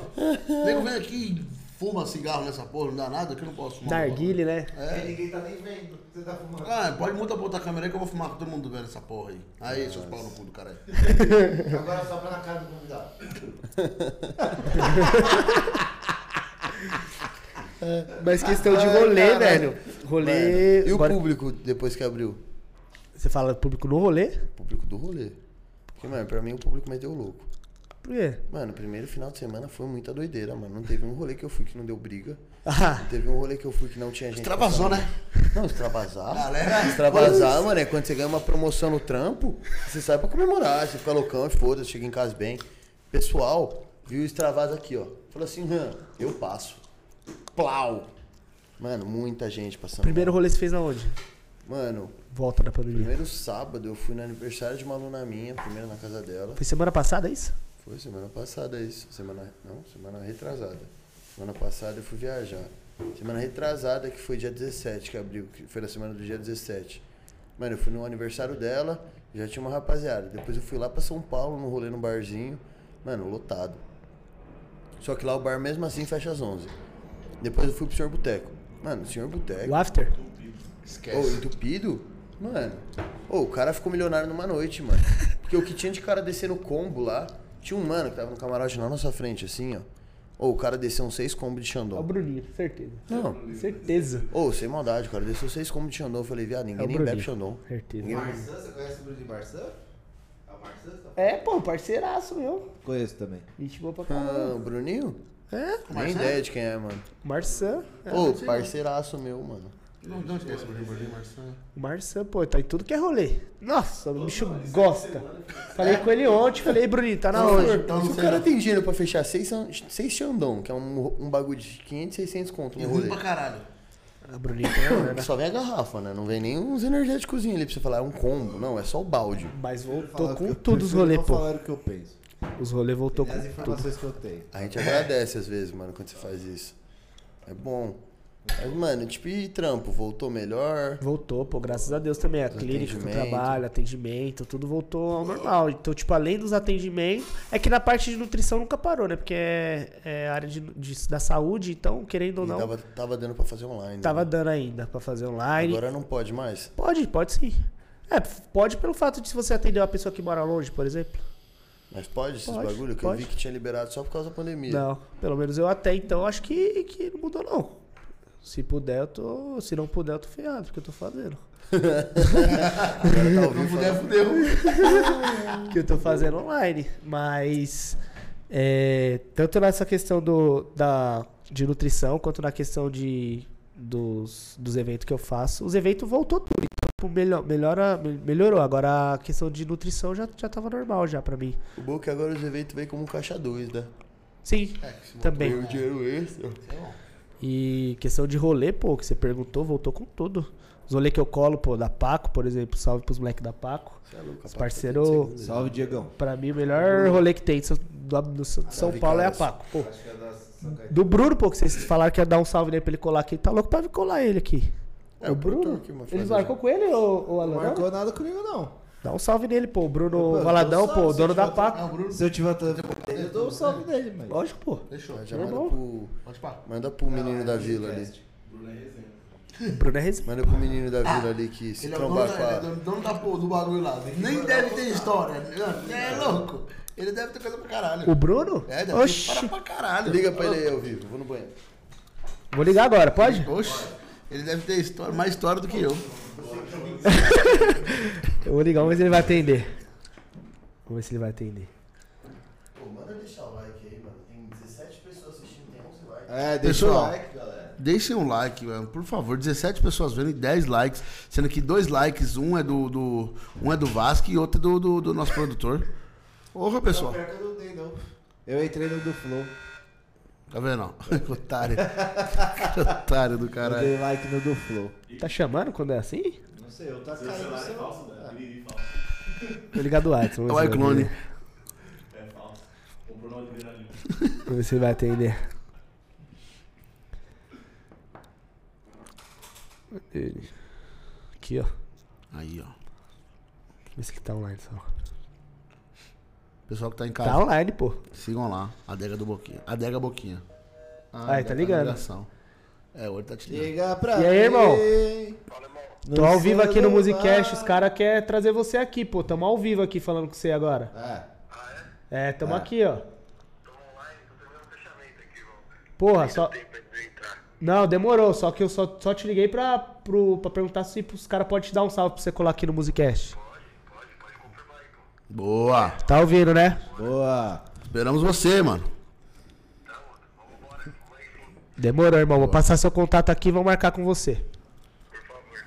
Nego vem aqui e fuma cigarro nessa porra, não dá nada, que eu não posso fumar. Narguile, né? É. Ninguém tá nem vendo. Você tá fumando. Ah, pode mutar pra outra câmera aí que eu vou fumar com todo mundo vendo essa porra aí. Aí, seus pau no cu do caralho. Agora só pra na cara do convidado. Mas questão de rolê, velho. Rolê. Mano, e o Bora- público depois que abriu? Você fala público no rolê? O público do rolê. Porque, mano, pra mim o público meteu louco. Por quê? Mano, o primeiro final de semana foi muita doideira, mano. Não teve um rolê que eu fui que não deu briga. Ah, Não teve um rolê que eu fui que não tinha gente. Extravasou, né? Não, extravasar. Galera, Extravasar, mano, é quando você ganha uma promoção no trampo, você sai pra comemorar, você fica loucão e foda-se, chega em casa bem. Pessoal, viu o extravasa aqui, ó. Falou assim, eu passo. Plau! Mano, muita gente passando. primeiro rolê você fez aonde? Mano, Volta da pandemia. primeiro sábado eu fui no aniversário de uma aluna minha, primeiro na casa dela. Foi semana passada é isso? Foi semana passada isso. Semana. Não, semana retrasada. Semana passada eu fui viajar. Semana retrasada, que foi dia 17 que abriu, que foi na semana do dia 17. Mano, eu fui no aniversário dela, já tinha uma rapaziada. Depois eu fui lá pra São Paulo, no rolê no barzinho. Mano, lotado. Só que lá o bar mesmo assim fecha às 11. Depois eu fui pro Senhor Boteco. Mano, o Senhor Boteco. O after? Ô, esquece. entupido? Mano. Ô, o cara ficou milionário numa noite, mano. Porque o que tinha de cara descendo combo lá, tinha um mano que tava no camarote na nossa frente, assim, ó. Ô, o cara desceu uns seis combos de É o Xandão. Bruninho, certeza. Não. Certeza. Ô, sem maldade, o cara desceu seis combos de Xandão. Eu falei, viado, É ninguém o nem Bruninho. bebe Xandão. Certeza. Ninguém- Marçã, você conhece o Bruno de Marçã? É o Marçã? É, pô, parceiraço meu. Conheço também. Gente boa pra Ah, caramba. o Bruninho? É, Nem ideia de quem é, mano. Marçã. É. Ô, parceiraço meu, mano. Não, não esquece, Bruno, Bruno, Marçal. O Marçã, pô, tá em tudo que é rolê. Nossa, o bicho gosta. Falei com ele ontem, falei, Bruninho, tá na onde? Então, Se o cara não. tem dinheiro pra fechar seis, seis Xandão, que é um, um bagulho de 500, 600 conto no ruim rolê. pra caralho. Ah, Bruninho tem a. Só vem a garrafa, né? Não vem nem uns energéticos ali pra você falar, é um combo. Não, é só o balde. Mas voltou com tudo os rolê, pô. falar o que eu penso. Os rolê voltou com as tudo. informações que eu tenho. A gente agradece às vezes, mano, quando você faz isso. É bom. Mas, mano, tipo, e trampo? Voltou melhor? Voltou, pô, graças a Deus também. A Os clínica que eu trabalho, atendimento, tudo voltou ao normal. Então, tipo, além dos atendimentos, é que na parte de nutrição nunca parou, né? Porque é, é área de, de- da saúde, então, querendo ou não, tava, tava dando pra fazer online. tava né? dando ainda pra fazer online. Agora não pode mais. Pode, pode sim. É, pode pelo fato de se você atender uma pessoa que mora longe, por exemplo. Mas pode esses Pode, bagulho que pode. eu vi que tinha liberado só por causa da pandemia. Não, pelo menos eu até então acho que, que não mudou não. Se puder, eu tô. Se não puder, eu tô ferrado, porque eu tô fazendo. Agora tá Não puder, falando. fudeu. que eu tô fazendo online. Mas é, tanto nessa questão do, da, de nutrição quanto na questão de, dos, dos eventos que eu faço, os eventos voltou tudo. Então, tipo, melhor, melhora, me- melhorou. Agora a questão de nutrição já, já tava normal já pra mim. O bom é que agora os eventos vêm como um caixa 2, né? Sim, É, também. Ganhou dinheiro extra. E questão de rolê, pô, que você perguntou, voltou com tudo. Os rolê que eu colo, pô, da Paco, por exemplo, salve pros moleques da Paco. Você é louco, Os parceiro- tá de segunda. Salve, Diegão. Pra mim, o melhor rolê que tem de São- do, do São Paulo é a. Paco, pô. Acho que é da São Caetano. Do Bruno, pô, que vocês falaram que ia dar um salve nele pra ele colar aqui. Tá louco pra vir colar ele aqui. É, o vai Eles marcou com ele, ou, ou Alan? Não? marcou nada comigo, não. Dá um salve nele, pô. O Bruno Pô, Valadão, pô, dono da. É, o Bruno. Se eu tiver tanto eu dou um salve nele, mas... Lógico, pô. Fechou. Já manda pro, Pode pá. manda pro menino da vila ali. O Bruno é resenha. Manda pro menino da vila ali que se é o dono, trombar com ele é a... dono- dono da porra do bagulho lá. Nem deve ter história. É louco. Ele deve ter coisa pra caralho. O Bruno? É, deve ter Oxi. história pra caralho. Liga pra ele aí ao vivo, vou no banheiro. Vou ligar agora, pode? Oxe, ele deve ter história, mais história do que eu. Eu vou ligar, vamos ver se ele vai atender. Vamos ver se ele vai atender. Pô, manda deixar o like aí, mano. Tem 17 pessoas assistindo, tem 11 likes. É, deixa o like, galera. Deixem um like, mano, por favor. 17 pessoas vendo e 10 likes. Sendo que dois likes, um é do, do, um é do Vasco e outro é do, do, do nosso produtor. Porra, pessoal. Eu entrei no do Flow. Tá vendo? ó? Otário. Otário do Eu caralho. dei like no do Flow. Tá chamando quando é assim? Não sei, eu tá caindo no celular. Vou ligar do WhatsApp. É vamos o se ele vai iClone. É falso. Comprou no adrenalina. Vamos ver se ele vai atender. Ele. Aqui, ó. Aí, ó. Vê se ele tá online só. Pessoal que tá em Tá casa, online, pô. sigam lá. Adega do Boquinha. Adega Boquinha. Aí, já tá ligando. na ligação. É, o olho tá te ligando. Liga pra E aí, irmão? mim. Tô ao vivo aqui no. Musicast, os caras querem trazer você aqui, pô. Tamo ao vivo aqui falando com você agora. É. É, tamo É. aqui, ó. Porra, só. Não, demorou, só que eu só, só te liguei pra, pro, pra perguntar se os caras podem te dar um salve pra você colar aqui no Musicast. Boa. Tá ouvindo, né? Boa. Esperamos você, mano. Demorou, irmão. Vou passar seu contato aqui e vou marcar com você.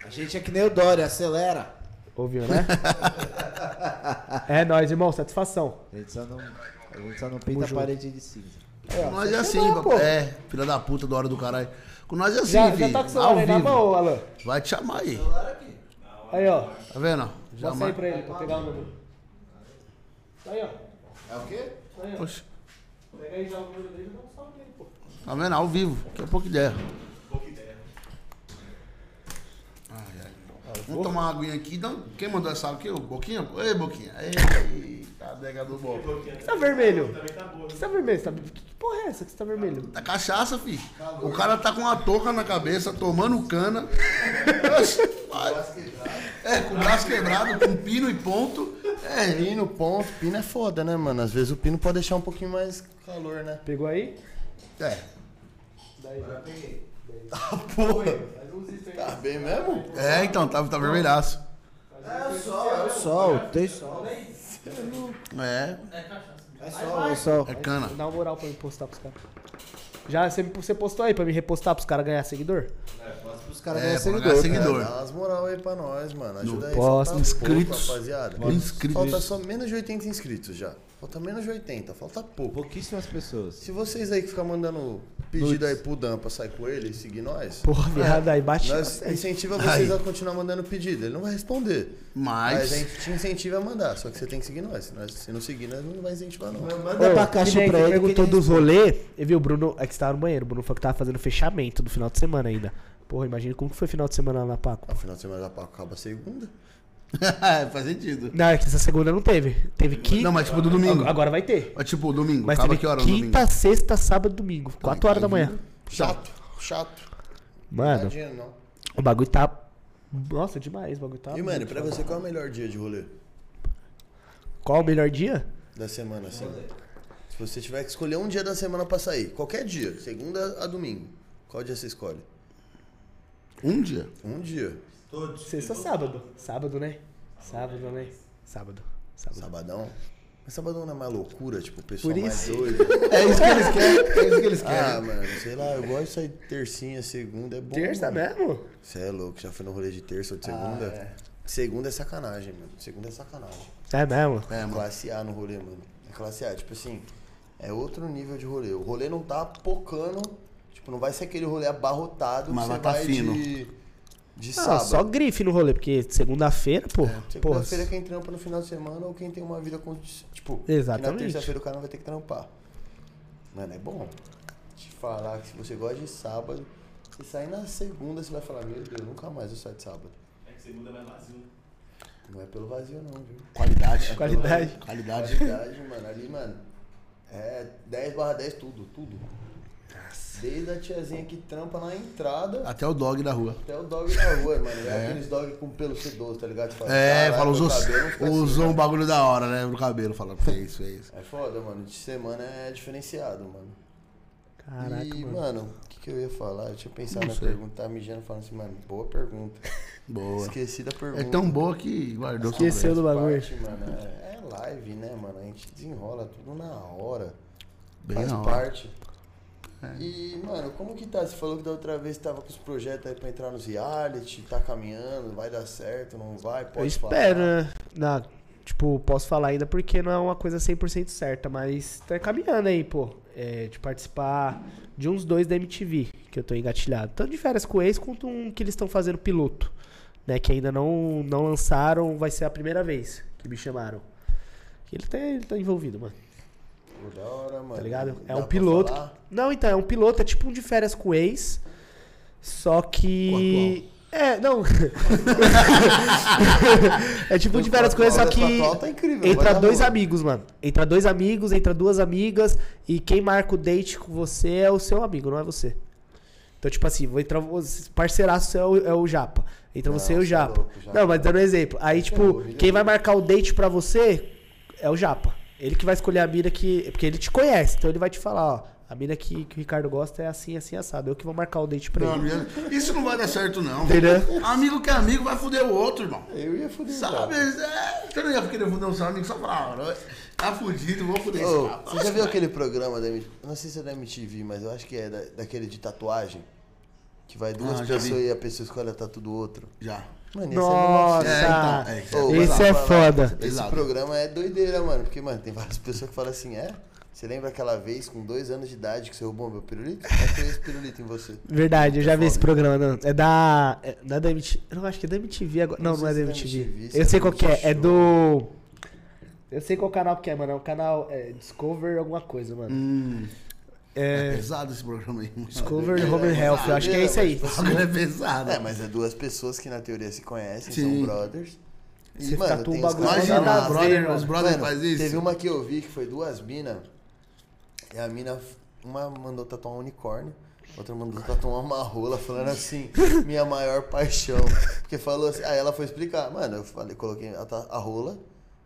A gente é que nem o Dória, acelera. Ouviu, né? é nóis, irmão. Satisfação. A gente só não, a gente só não pinta a parede de cinza. Com nós é assim, pô. é. Filha da puta, da hora do caralho. Com nós é assim, Já, filho. já tá com o celular aí na mão, Alan. Vai te chamar aí. Aí, ó. Tá vendo? Já Mostra aí pra ele, pra pegar o número. Aí, ó. É o quê? Aí, ó. Oxe, Pega aí já o número dele e dá um salve nele, pô. tá vendo? Ao vivo. Daqui a pouco ideia. Ai, ai. Vamos tomar uma aguinha aqui. Não, quem mandou essa água aqui? O Boquinha? Ei, Boquinha. Ei, tá adega do. Por que você tá vermelho? Também tá que você tá vermelho? Você tá... Que porra é essa que você tá vermelho? Tá cachaça, fi. O cara tá com uma touca na cabeça, tomando cana. É, com o braço quebrado, com pino e ponto. É, Pino, ponto. Pino é foda, né, mano? Às vezes o pino pode deixar um pouquinho mais calor, né? Pegou aí? é. Porra. Tá bem mesmo? É, então, tá, tá vermelhaço. É o sol, é o sol. Tem sol. É, É sol, é sol. é cana. Dá uma moral pra me postar pros caras. Já você, você postou aí pra me repostar pros caras ganhar seguidor? Os caras É, ganham pra ganhar seguidor. seguidor. É, dá umas moral aí pra nós, mano. Ajuda aí. posso. falta Inscritos. Pouco, rapaziada. Inscritos. Falta só menos de 80 inscritos já. Falta menos de 80, falta pouco. Pouquíssimas pessoas. Se vocês aí que ficam mandando pedido aí pro Dan pra sair com ele e seguir nós, Porra, viado, aí bate. nós incentiva vocês a continuar mandando pedido. Ele não vai responder. Mas a Mas. gente te incentiva a mandar, só que você tem que seguir nós. Se, nós, se não seguir, nós não vai incentivar, não. Manda pra caixa nem pra ele. perguntou dos rolê, e viu, o Bruno, é que você tava no banheiro, o Bruno falou que tava fazendo fechamento do final de semana ainda. Porra, imagina como que foi o final de semana lá na Paco. No final de semana já acaba segunda. Faz sentido. Não, é que essa segunda não teve. Teve quinta. Não, mas tipo do domingo. Agora vai ter. Mas tipo, domingo. Mas teve que hora quinta, sexta, sábado, domingo. 4 horas da manhã. Chato, chato. Mano, não. o bagulho tá. Nossa, demais, o bagulho tá. E, mano, pra você, qual é o melhor dia de rolê Qual o melhor dia? da semana, assim? Se você tiver que escolher um dia da semana pra sair, qualquer dia, segunda a domingo, qual dia você escolhe? Um dia. Um dia. Sexta, sábado. Sábado, né? Sábado, né? Sábado. Sábado. Sabadão. Mas sabadão não é mais loucura, tipo, o pessoal Por mais doido. É isso que eles querem. É isso que eles Ah, querem. mano, sei lá, eu gosto de sair tercinha, segunda, é bom. Terça mano. mesmo? Você é louco, já foi no rolê de terça ou de segunda? Ah, é. Segunda é sacanagem, mano. Segunda é sacanagem. É mesmo? É, mano. Classe A no rolê, mano. É classe A, tipo assim, é outro nível de rolê. O rolê não tá pocando, tipo, não vai ser aquele rolê abarrotado Mas que você tá vai fino. de, de Ah, sábado. só grife no rolê, porque segunda-feira, pô. porra. Segunda-feira quem trampa no final de semana ou quem tem uma vida com. Tipo, que na Exatamente. terça-feira o cara não vai ter que trampar. Mano, é bom. Te falar que se você gosta de sábado, você sair na segunda, você vai falar, meu Deus, nunca mais eu saio de sábado. É que segunda é mais vazio. Não é pelo vazio não, viu? Qualidade. Qualidade. Qualidade. Qualidade, mano. Ali, mano, é 10 barra 10 tudo, tudo. Desde a tiazinha que trampa na entrada Até o dog da rua. até o dog da rua, mano. É, aqueles dog com pelo sedoso, tá ligado? Fala, É, "Caralho, fala, usou, fica assim, usou um cara." bagulho da hora, né? No cabelo. Fala, fez, fez. É foda, mano. De semana é diferenciado, mano. Caraca, e, mano. o que, que eu ia falar? Eu tinha pensado Não na sei. pergunta, tava mijando falando assim, mano, boa pergunta. Boa. Esqueci da pergunta. É tão boa que guardou Esqueceu do bagulho. Parte, mano, é, é live, né, mano? A gente desenrola tudo na hora. Bem faz na hora. parte. É. E, mano, como que tá? Você falou que da outra vez tava com os projetos aí pra entrar nos reality, tá caminhando, vai dar certo, não vai? Pode Eu espero, né? Não, tipo, posso falar ainda porque não é uma coisa 100% certa, mas tá caminhando aí, pô. É, de participar de uns dois da MTV, que eu tô engatilhado. Tanto de férias com ex, quanto um que eles estão fazendo piloto, né? Que ainda não, não lançaram, vai ser a primeira vez que me chamaram. Ele tá, ele tá envolvido, mano. Pô, da hora, mano. Tá ligado? É Dá um piloto. falar? Não, então, é um piloto, é tipo um de férias com o ex. Só que. É, não. é tipo um de férias com o ex, só que. tá incrível, Entra dois boa. amigos, mano. Entra dois amigos, entra duas amigas. E quem marca o date com você é o seu amigo, não é você. Então, tipo assim, vou entrar. Parceiraço é o, é o Japa. Entra Não, você e o é Japa. louco, Japa. Não, mas dando um exemplo. Aí, tipo, horrível. quem vai marcar o date pra você é o Japa. Ele que vai escolher a mina que. Porque ele te conhece, então ele vai te falar, ó. A mina que, que o Ricardo gosta é assim, assim, assado. Eu que vou marcar o date pra Não, ele. isso não vai dar certo, não. Entendeu? Amigo que é amigo vai foder o outro, irmão. Eu ia foder Sabe? cara. É, você não ia querer foder o seu amigo só pra. Tá fudido, vou foder esse Ô, cara. você já viu aquele programa da MTV? Eu não sei se é da MTV, mas eu acho que é da- daquele de tatuagem. Que vai duas Ah, pessoas vi. e a pessoa escolhe a tatu do outro. Já. Mano, esse Nossa! É, então, é, é. Esse é lá, foda. Esse Pesado. programa é doideira, mano. Porque, mano, tem várias pessoas que falam assim, é? Você lembra aquela vez com dois anos de idade que você roubou meu pirulito? Qual foi esse pirulito em você? Verdade, eu já vi esse programa. Não. É da. É, é da MTV. Eu não acho que é da MTV agora. Não, Não não, é da é MTV. MTV, eu é sei qual que é. É Multishow. do. Eu sei qual canal que é, mano. É um canal. É, Discover alguma coisa, mano. Hum, é, É. pesado esse programa aí. Discover É, Home é, Health. Eu acho que é isso aí. mas, O bagulho é pesado. É, mas é duas pessoas que na teoria se conhecem, Sim. são brothers. E, Você mano, tem um os bagulho Imagina, nada lá- a os brothers mano. os brother Mano, faz isso. Teve uma que eu vi que foi duas minas. E a mina, uma mandou tatuar um unicórnio, outra mandou tatuar uma rola, falando assim, minha maior paixão. Porque falou assim, aí ela foi explicar, mano, eu falei, coloquei a, a rola,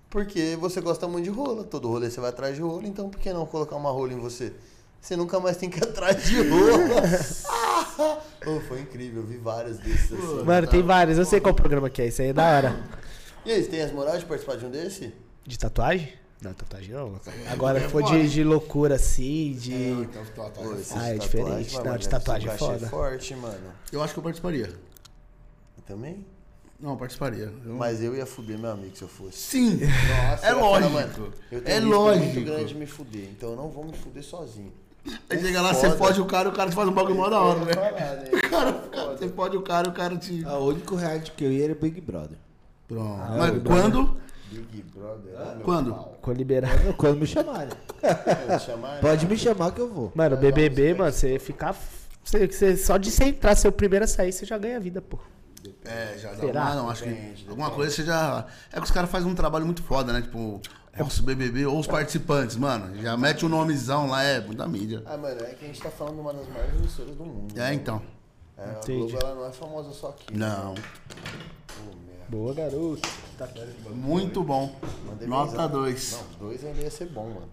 porque você gosta muito de rola. Todo rolê você vai atrás de rola, então por que não colocar uma rola em você? Você nunca mais tem que ir atrás de rola. Ô, foi incrível, eu vi vários desses assim. Mano, tem vários. Eu sei qual programa que é. Isso aí é da hora. E aí, você tem as morais de participar de um desse? De tatuagem? Não, tatuagem não. Agora, se for de, de loucura assim, de. Então, tá, tá. Pô, esse Ah, de é tatuagem, diferente. Não, de tatuagem é foda. forte, mano. Eu acho que eu participaria. Eu também? Não, eu participaria. Eu- Mas eu ia fuder meu amigo se eu fosse. Sim. Nossa, é ia falar, lógico. mano, eu tenho é um lógico. muito grande de me fuder, então eu não vou me fuder sozinho. Aí chega lá, Foda. você fode o cara e o cara te faz um bagulho mó da hora, né? Falar, né? O cara, você pode o cara e o cara te. Ah, O único reality que eu ia era Big Brother. Pronto. Ah, Mas quando? Big Brother. é meu Quando? pau. Quando liberar. Quando- Quando me chamarem. Chamar, Pode me chamar que eu vou. Mano, BBB, mano, você ficar. Você, você- só de você entrar, ser o primeiro a sair, você já ganha a vida, pô. É, já dá Será? uma, não, acho que Depende, alguma depende. coisa você já. É que os caras fazem um trabalho muito foda, né? Tipo, nosso BBB ou os participantes, mano. Já mete o nomezão lá, é muita mídia. Ah, mano, é que a gente tá falando de uma das maiores emissoras do mundo. É, né? então. É, a Entendi. Globo, ela não é famosa só aqui. Não. Pô, merda. Boa, garoto. Tá Muito bom. Mandei Nota mensagem. 2. Não, dois ainda ia ser bom, mano.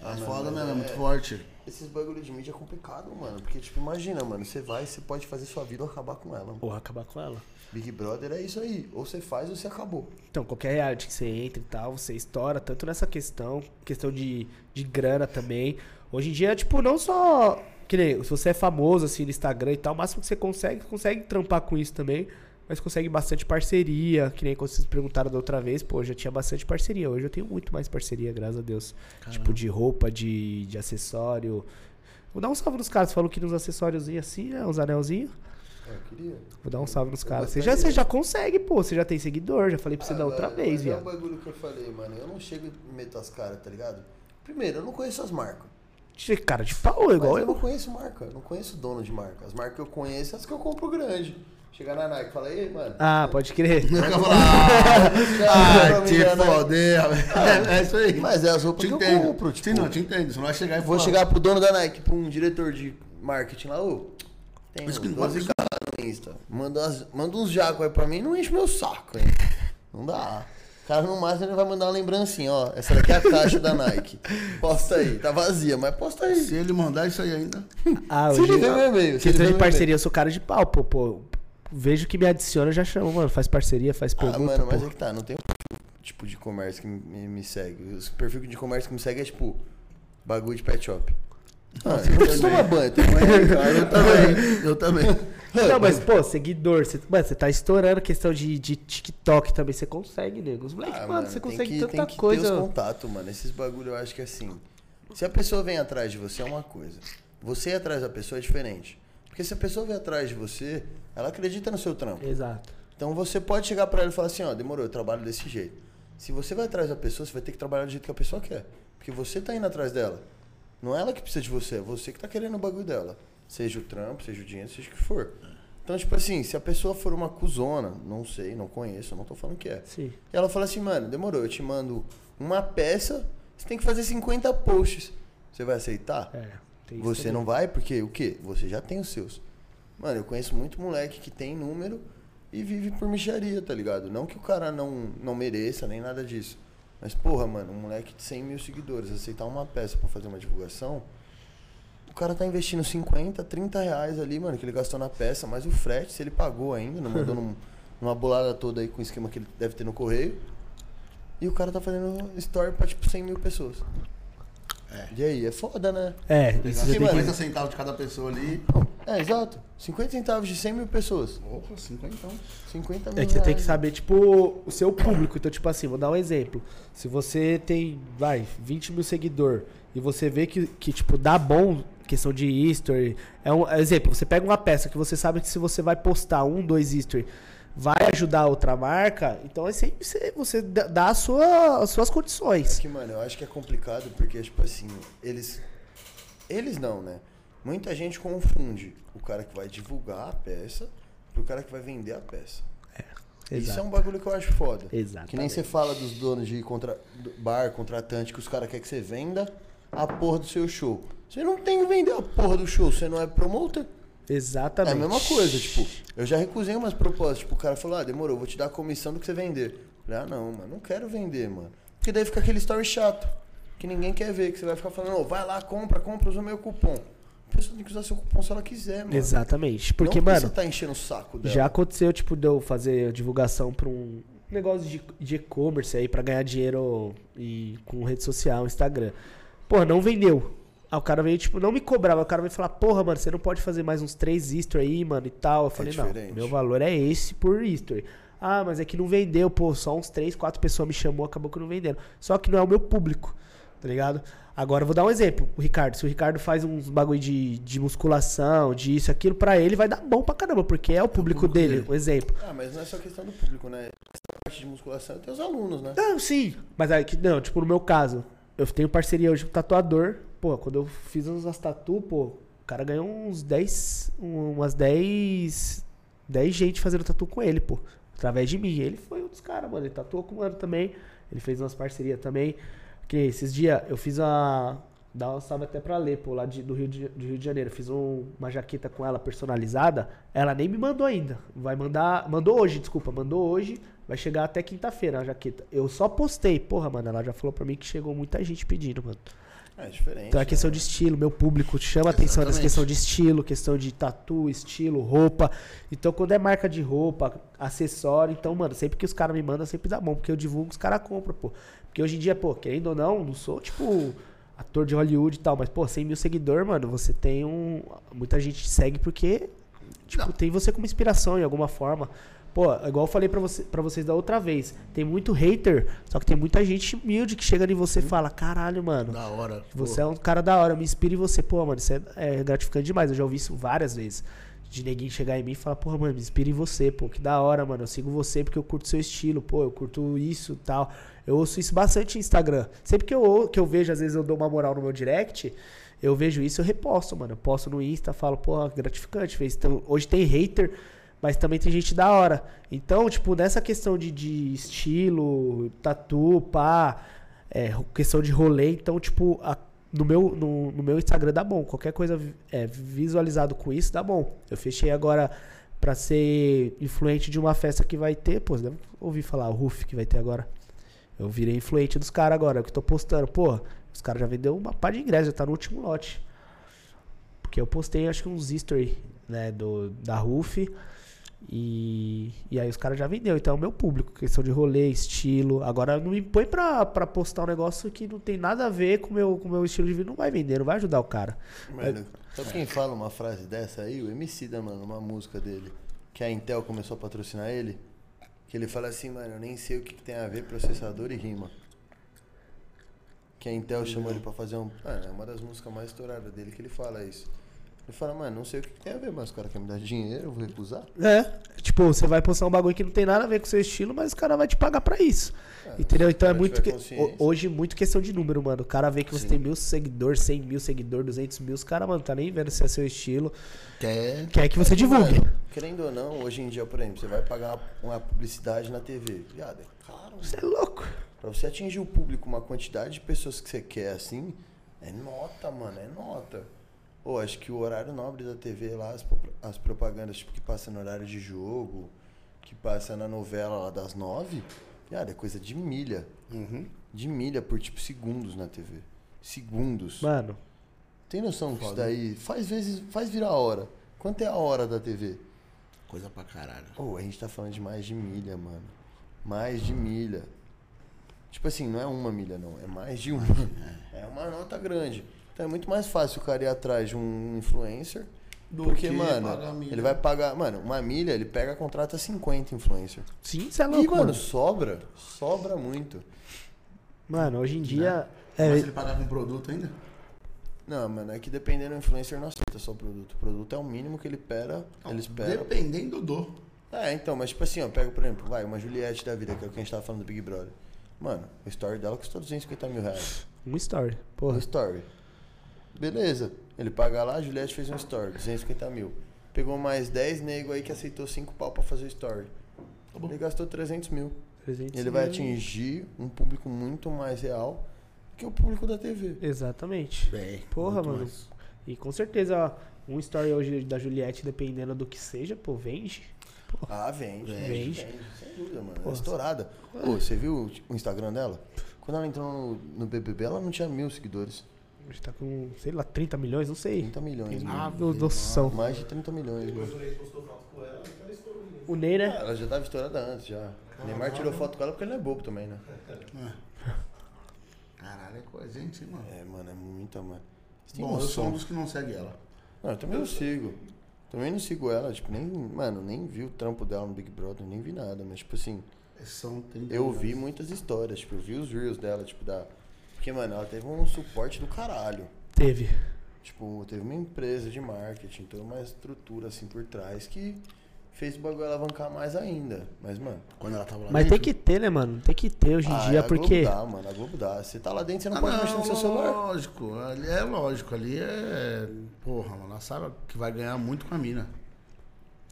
É não, foda mas mesmo, é é- muito forte. Esses bagulho de mídia é complicado, mano. Porque, tipo, imagina, mano, você vai, você pode fazer sua vida ou acabar com ela. Porra, acabar com ela. Big Brother é isso aí. Ou você faz ou você acabou. Então, qualquer reality que você entra e tal, você estoura, tanto nessa questão, questão de, de grana também. Hoje em dia, tipo, não só. Que nem, se você é famoso assim no Instagram e tal, o máximo que você consegue, consegue trampar com isso também. mas consegue bastante parceria, que nem quando vocês perguntaram da outra vez, pô, eu já tinha bastante parceria. Hoje eu tenho muito mais parceria, graças a Deus. Tipo, de roupa, de, de acessório. Vou dar um salve nos caras, falou que nos acessóriozinhos assim, né? Uns anelzinhos. Eu queria. Vou dar um salve nos Eu caras. Você já, você já consegue, pô. Você já tem seguidor, já falei pra você da outra vez, mas É viado. o bagulho que eu falei, mano. Eu não chego e meto as caras, tá ligado? Primeiro, eu não conheço as marcas. Cara de pau, igual mas eu eu. não conheço marca, eu não conheço dono de marca. As marcas que eu conheço, as que eu compro grande. Chegar na Nike e falar, ei, mano. Ah, pode crer. Ah, te foder. É, é isso aí. Mas é as roupas Te que eu entendo. compro, tipo. Sim, não, te entendo. Você não vai chegar e Vou falar, chegar pro dono da Nike, pra um diretor de marketing lá, ô. Tem Isso que não 12 pode- caras Manda, umas- manda uns jacos aí pra mim, não enche meu saco, hein? Não dá. O cara no máximo ele vai mandar uma lembrancinha, ó. Essa daqui é a caixa da Nike. Posta aí. Tá vazia, mas posta aí. Se ele mandar isso aí ainda. Ah, Se hoje. ele ver meu e-mail. se ele de parceria, eu sou cara de pau, pô, pô. Vejo que me adiciona, eu já chamo, mano. Faz parceria, faz Ah, pergunta. mano, mas pô. é que tá, não tem um tipo de comércio que me, me segue. O perfil de comércio que me segue é tipo bagulho de pet shop. Ah, você não precisa tomar banho, tem banho, cara. Eu também. Eu também. Não, mas, pô, seguidor, você, mano, você tá estourando questão de, de TikTok também, você consegue, nego. Os moleques, Ah, mano, você tem consegue que, tanta tem que coisa. ter os contatos, mano. Esses bagulho eu acho que assim. Se a pessoa vem atrás de você é uma coisa. Você ir atrás da pessoa é diferente. Porque se a pessoa vem atrás de você, ela acredita no seu trampo. Exato. Então você pode chegar pra ela e falar assim, ó, demorou, eu trabalho desse jeito. Se você vai atrás da pessoa, você vai ter que trabalhar do jeito que a pessoa quer. Porque você tá indo atrás dela. Não é ela que precisa de você, é você que tá querendo o bagulho dela. Seja o trampo, seja o dinheiro, seja o que for. Então, tipo assim, se a pessoa for uma cuzona, não sei, não conheço, não tô falando que é. Sim. E ela fala assim, mano, demorou, eu te mando uma peça, você tem que fazer 50 posts. Você vai aceitar? É. Você também. não vai porque o quê? Você já tem os seus. Mano, eu conheço muito moleque que tem número e vive por micharia, tá ligado? Não que o cara não, não mereça, nem nada disso. Mas, porra, mano, um moleque de 100 mil seguidores, aceitar uma peça pra fazer uma divulgação, o cara tá investindo 50, 30 reais ali, mano, que ele gastou na peça, mais o frete, se ele pagou ainda, não mandou num- numa bolada toda aí com o esquema que ele deve ter no correio. E o cara tá fazendo story pra, tipo, 100 mil pessoas. É. E aí, é foda, né? É, tem mano, que... 50 centavos de cada pessoa ali. É, exato. 50 centavos de 100 mil pessoas. Opa, 50 então. 50 mil É que você tem que saber, tipo, o seu público. Então, tipo assim, vou dar um exemplo. Se você tem, vai, 20 mil seguidor e você vê que, que tipo, dá bom questão de history. É um exemplo, você pega uma peça que você sabe que se você vai postar um, dois history, vai ajudar outra marca, então é sempre você, você dá sua, as suas É condições. que, mano, eu acho que é complicado porque, tipo assim, eles. Eles não, né? Muita gente confunde o cara que vai divulgar a peça pro cara que vai vender a peça. Isso é Exato. um bagulho que eu acho foda. Exatamente. Que nem você fala dos donos de contra... bar, contratante, que os caras querem que você venda a porra do seu show. Você não tem que vender a porra do show, você não é promoter. É Exatamente. a mesma coisa, tipo, eu já recusei umas propostas, tipo, o cara falou, ah, demorou, vou te dar a comissão do que você vender. Falei, ah, não, mano, não quero vender, mano. Porque daí fica aquele story chato, que ninguém quer ver, que você vai ficar falando, ô, vai lá, compra, compra, usa meu cupom. A pessoa tem que usar seu cupom se ela quiser, mano. Exatamente. Porque, não mano, você tá enchendo o saco dela. Já aconteceu, tipo, de eu fazer divulgação pra um negócio de e-commerce aí pra ganhar dinheiro e com rede social, Instagram. Porra, não vendeu. Aí o cara veio, tipo, não me cobrava. O cara veio falar, porra, mano, você não pode fazer mais uns três history aí, mano, e tal. Eu falei, não, diferente. meu valor é esse por history. Ah, mas é que não vendeu, pô, só uns três, quatro pessoas me chamou, acabou que não vendendo. Só que não é o meu público, tá ligado? Agora eu vou dar um exemplo, o Ricardo. Se o Ricardo faz uns bagulho de, de musculação, disso, aquilo, pra ele vai dar bom pra caramba, porque é o público, público dele, dele. um exemplo. Ah, mas não é só questão do público, né? Essa parte de musculação tem os alunos, né? Não, sim. Mas aí, que- não, tipo, no meu caso, eu tenho parceria hoje com o tatuador. Pô, quando eu fiz umas tatu, pô, o cara ganhou uns 10, um- umas 10, 10 gente fazendo tatu com ele, pô. Através de mim. Ele foi um dos caras, mano. Ele tatuou com o mano também. Ele fez umas parcerias também. Que esses dias eu fiz a. Dá uma salve até pra ler, pô, lá de- do, Rio de, do Rio de Janeiro. Fiz um- uma jaqueta com ela personalizada. Ela nem me mandou ainda. Vai mandar. Mandou hoje, desculpa. Mandou hoje. Vai chegar até quinta-feira a jaqueta. Eu só postei. Porra, mano, ela já falou pra mim que chegou muita gente pedindo, mano. É diferente. Então é né? questão de estilo, meu público chama atenção nessa Exatamente. questão de estilo, questão de tatu, estilo, roupa. Então quando é marca de roupa, acessório, então, mano, sempre que os caras me mandam, sempre dá bom, porque eu divulgo, os caras compram, pô. Porque hoje em dia, pô, querendo ou não, não sou, tipo, ator de Hollywood e tal, mas, pô, 100 mil seguidores, mano, você tem um... Muita gente te segue porque, tipo, Não. tem você como inspiração em alguma forma. Pô, igual eu falei pra, você, pra vocês da outra vez, tem muito hater, só que tem muita gente humilde que chega em você e fala, caralho, mano, Da hora. você é um cara da hora, me inspira em você. Pô, mano, isso é, é gratificante demais. Eu já ouvi isso várias vezes. De neguinho chegar em mim e falar, porra, mano, me inspira em você, pô, que da hora, mano. Eu sigo você porque eu curto seu estilo, pô, eu curto isso e tal. Eu ouço isso bastante no Instagram. Sempre que eu, que eu vejo, às vezes eu dou uma moral no meu direct, eu vejo isso, eu reposto, mano. Eu posto no Insta, falo, pô, gratificante. Fez. Então, hoje tem hater, mas também tem gente da hora. Então, tipo, nessa questão de, de estilo, tatu, pá, é, questão de rolê, então, tipo, a- no, meu, no, no meu Instagram dá bom. Qualquer coisa é, visualizado com isso dá bom. Eu fechei agora pra ser influente de uma festa que vai ter, pô, deve ouvir falar, o Ruf que vai ter agora. Eu virei influente dos caras agora, é o que eu tô postando. Pô, os caras já vendeu uma pá de ingresso, já tá no último lote. Porque eu postei, acho que uns history, né, do, da Ruf. E, e aí os caras já vendeu. Então é o meu público, questão de rolê, estilo. Agora não me põe pra, pra postar um negócio que não tem nada a ver com o meu, com o meu estilo de vida. Não vai vender, não vai ajudar o cara. Mano, sabe quem fala uma frase dessa aí? O MC da, mano, uma música dele. Que a Intel começou a patrocinar ele. Que ele fala assim, mano, eu nem sei o que, que tem a ver processador e rima. Que a Intel chamou ele pra fazer um. Mano, é uma das músicas mais estouradas dele que ele fala isso. Ele fala, mano, não sei o que, que tem a ver, mas o cara quer me dar dinheiro, eu vou recusar. É, tipo, você vai postar um bagulho que não tem nada a ver com o seu estilo, mas o cara vai te pagar pra isso. Entendeu? se o Então é muito. que- hoje, muito questão de número, mano. O cara vê que você Sim. tem mil seguidores, 100 mil seguidores, 200 mil. Os caras, mano, tá nem vendo se é seu estilo. Quer. Quer que você divulgue. Mano, querendo ou não, hoje em dia, por exemplo, você vai pagar uma publicidade na TV. Viado, é caro. Você é louco. Pra você atingir o público, uma quantidade de pessoas que você quer assim, é nota, mano, é nota. Pô, acho que o horário nobre da TV lá, as, as propagandas tipo, que passa no horário de jogo, que passa na novela lá das nove, cara, é coisa de milha. Uhum. De milha por tipo segundos na TV. Segundos. Mano, Tem noção que isso daí faz vezes, faz virar a hora. Quanto é a hora da TV? Coisa pra caralho. Pô, a gente tá falando de mais de milha, mano. Mais de milha. Tipo assim, não é uma milha, não. É mais de uma. É uma nota grande. Então é muito mais fácil o cara ir atrás de um influencer. Do porque, que mano, ele vai pagar. Mano, uma milha, ele pega, contrata 50 influencer. sim, você é E, louco, mano, mano. sobra. Sobra muito. Mano, hoje em dia. É, Mas ele pagar com produto ainda? Não, mano, é que dependendo do influencer não aceita só o produto. O produto é o mínimo que ele espera. Ele espera. Dependendo do. É, então, mas tipo assim, ó, pega, por exemplo, vai, uma Juliette da vida, que é o que a gente tava falando do Big Brother. Mano, o story dela custou 250 mil reais. um story. Um Porra. story. Beleza. Ele paga lá, a Juliette fez um story, 250 mil. Pegou mais 10 nego aí que aceitou 5 pau pra fazer o story. Ele gastou 300 mil. 300 Ele vai mil. atingir um público muito mais real que o público da TV. Exatamente. Bem, Porra, mano. mais. E com certeza, ó, um story hoje da Juliette, dependendo do que seja, pô, vende. Ah, vende. Vende. Vende. vende sem dúvida, mano. É estourada. Pô, você viu o Instagram dela? Quando ela entrou no, no BBB, ela não tinha mil seguidores. Hoje tá com, sei lá, 30 milhões, não sei. 30 milhões. Mano. no- noção. Mais de 30 milhões, mano. O Ney, né? Ela já tava estourada antes, já. Neymar tirou foto com ela porque ele não é bobo também, né? Caralho, é coisa, gente, mano. É, mano, é muita, mano. Bom, eu sou um dos que não segue ela. Não, eu também não sigo. Também não sigo ela, tipo, nem, mano, nem vi o trampo dela no Big Brother, nem vi nada, mas tipo assim, São 30 eu vi muitas histórias, tipo, eu vi os reels dela, tipo, da. Porque, mano, ela teve um suporte do caralho. Teve. Tipo, teve uma empresa de marketing, toda uma estrutura assim por trás que fez o bagulho alavancar mais ainda. Mas, mano. Quando ela tava lá Mas tem dentro. que ter, né, mano? Tem que ter hoje em ah, dia, a porque. Globo dá, mano. A Globo dá. Você tá lá dentro, você não Ah, pode mexer no seu celular. Lógico, ali é lógico, ali é. Porra, mano, ela sabe que vai ganhar muito com a mina.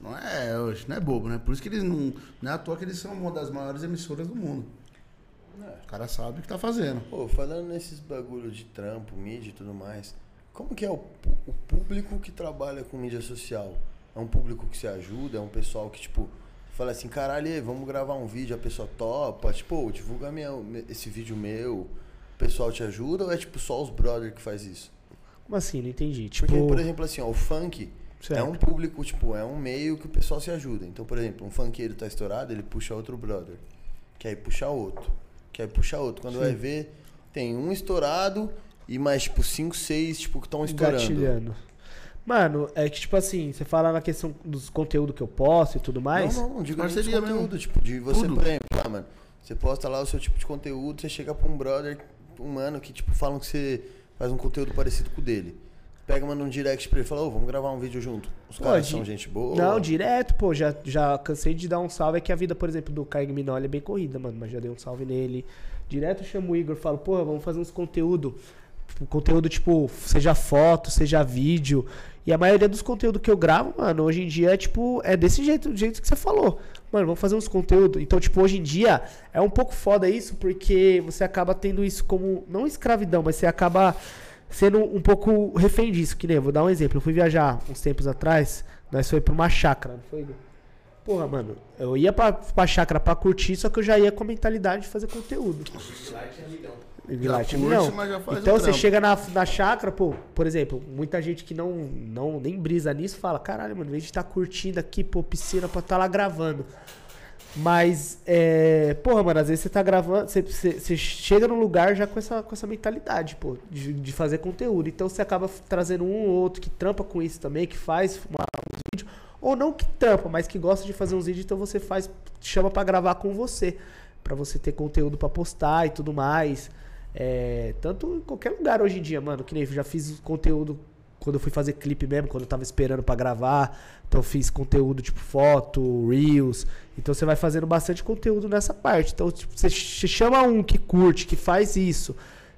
Não é hoje, não é bobo, né? Por isso que eles não. Não é à toa que eles são uma das maiores emissoras do mundo. É. O cara sabe o que tá fazendo. Pô, falando nesses bagulho de trampo, mídia e tudo mais, como que é o, o público que trabalha com mídia social? É um público que se ajuda? É um pessoal que, tipo, fala assim, caralho, vamos gravar um vídeo, a pessoa topa, tipo, "Ô, divulga minha, esse vídeo meu, o pessoal te ajuda ou é tipo só os brother que faz isso? Como assim? Não entendi. Tipo. Porque, por exemplo, assim, ó, o funk Certo. é um público, tipo, é um meio que o pessoal se ajuda. Então, por exemplo, um funkeiro tá estourado, ele puxa outro brother. Que aí puxa outro. Que aí puxa outro. Quando Sim. vai ver, tem um estourado e mais, tipo, cinco, seis, tipo, que estão estourando. Gatilhando. Mano, é que tipo assim, você fala na questão dos conteúdos que eu posto e tudo mais. Não, não, não digo nem Parceria de mesmo. conteúdo, tipo, de você, Tudo. por exemplo, ah, mano, você posta lá o seu tipo de conteúdo, você chega pra um brother, um mano que, tipo, falam que você faz um conteúdo parecido com o dele. Pega, manda um direct pra ele e fala, ô, vamos gravar um vídeo junto. Os caras são gente boa. Não, direto, pô, já, já cansei de dar um salve. É que a vida, por exemplo, do Caio Minoli é bem corrida, mano, mas já dei um salve nele. Direto chamo o Igor e falo, porra, vamos fazer uns conteúdo. Conteúdo tipo, seja foto, seja vídeo. E a maioria dos conteúdos que eu gravo, mano, hoje em dia é tipo, é desse jeito, do jeito que você falou. Mano, vamos fazer uns conteúdos. Então, tipo, hoje em dia é um pouco foda isso, porque você acaba tendo isso como, não escravidão, mas você acaba sendo um pouco refém disso. Que nem, eu vou dar um exemplo. Eu fui viajar uns tempos atrás, nós foi pra uma chácara, não foi? Porra, mano, eu ia pra, pra chácara pra curtir, só que eu já ia com a mentalidade de fazer conteúdo. Light, não. então você chega na, na chácara, pô, por exemplo, muita gente que não, não nem brisa nisso fala, caralho, mano, vez de estar curtindo aqui, pô, piscina pra estar lá gravando. Mas, é, porra, mano, às vezes você tá gravando, você, você, você chega num lugar já com essa, com essa mentalidade, pô, de, de fazer conteúdo. Então você acaba trazendo um ou outro que trampa com isso também, que faz uma, uns vídeos, ou não que trampa, mas que gosta de fazer uns vídeos, então você faz, chama pra gravar com você, pra você ter conteúdo pra postar e tudo mais. É, tanto em qualquer lugar hoje em dia, mano, que nem eu já fiz conteúdo quando eu fui fazer clipe mesmo, quando eu tava esperando pra gravar. Então eu fiz conteúdo tipo foto, reels. Então você vai fazendo bastante conteúdo nessa parte. Então tipo, você ch- chama um que curte, que faz isso.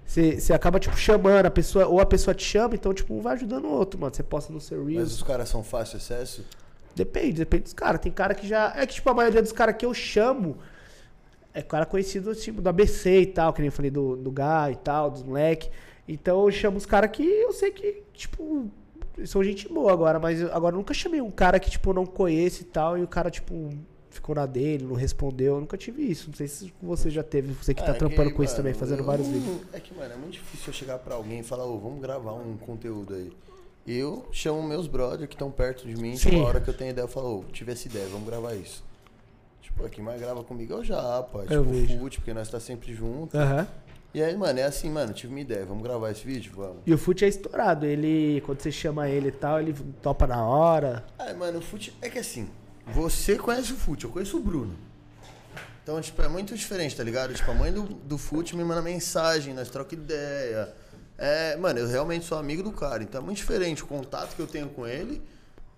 Você, você acaba tipo chamando a pessoa, ou a pessoa te chama, então tipo um vai ajudando o outro, mano. Você posta no seu Mas reels. os caras são fácil acesso? Depende, depende dos caras. Tem cara que já. É que, tipo, a maioria dos caras que eu chamo é cara conhecido, tipo, do ABC e tal, que nem eu falei do, do Gá e tal, dos moleque. Então eu chamo os caras que eu sei que, tipo, são gente boa agora, mas agora eu nunca chamei um cara que, tipo, não conheço e tal, e o cara, tipo, ficou na dele, não respondeu. Eu nunca tive isso. Não sei se você já teve, você que tá Ah, é trampando com isso mano, também, fazendo eu vários vídeos. É que, mano, é muito difícil eu chegar pra alguém e falar, ô, vamos gravar um conteúdo aí. Eu chamo meus brothers que estão perto de mim, tipo, Sim. a hora que eu tenho ideia, eu falo, ô, tive essa ideia, vamos gravar isso. Tipo, quem mais grava comigo é o Japa, Eu tipo, vejo. o Fute, porque nós tá sempre junto. Aham. E aí, mano, é assim, mano, tive uma ideia, vamos gravar esse vídeo? Vamos. E o Fute é estourado. Ele, quando você chama ele e tal, ele topa na hora. Ah, mano, o Fute. É que assim, você conhece o Fute, eu conheço o Bruno. Então, tipo, é muito diferente, tá ligado? Tipo, a mãe do, do Fute me manda mensagem, nós troca ideia. É, mano, eu realmente sou amigo do cara, então é muito diferente o contato que eu tenho com ele,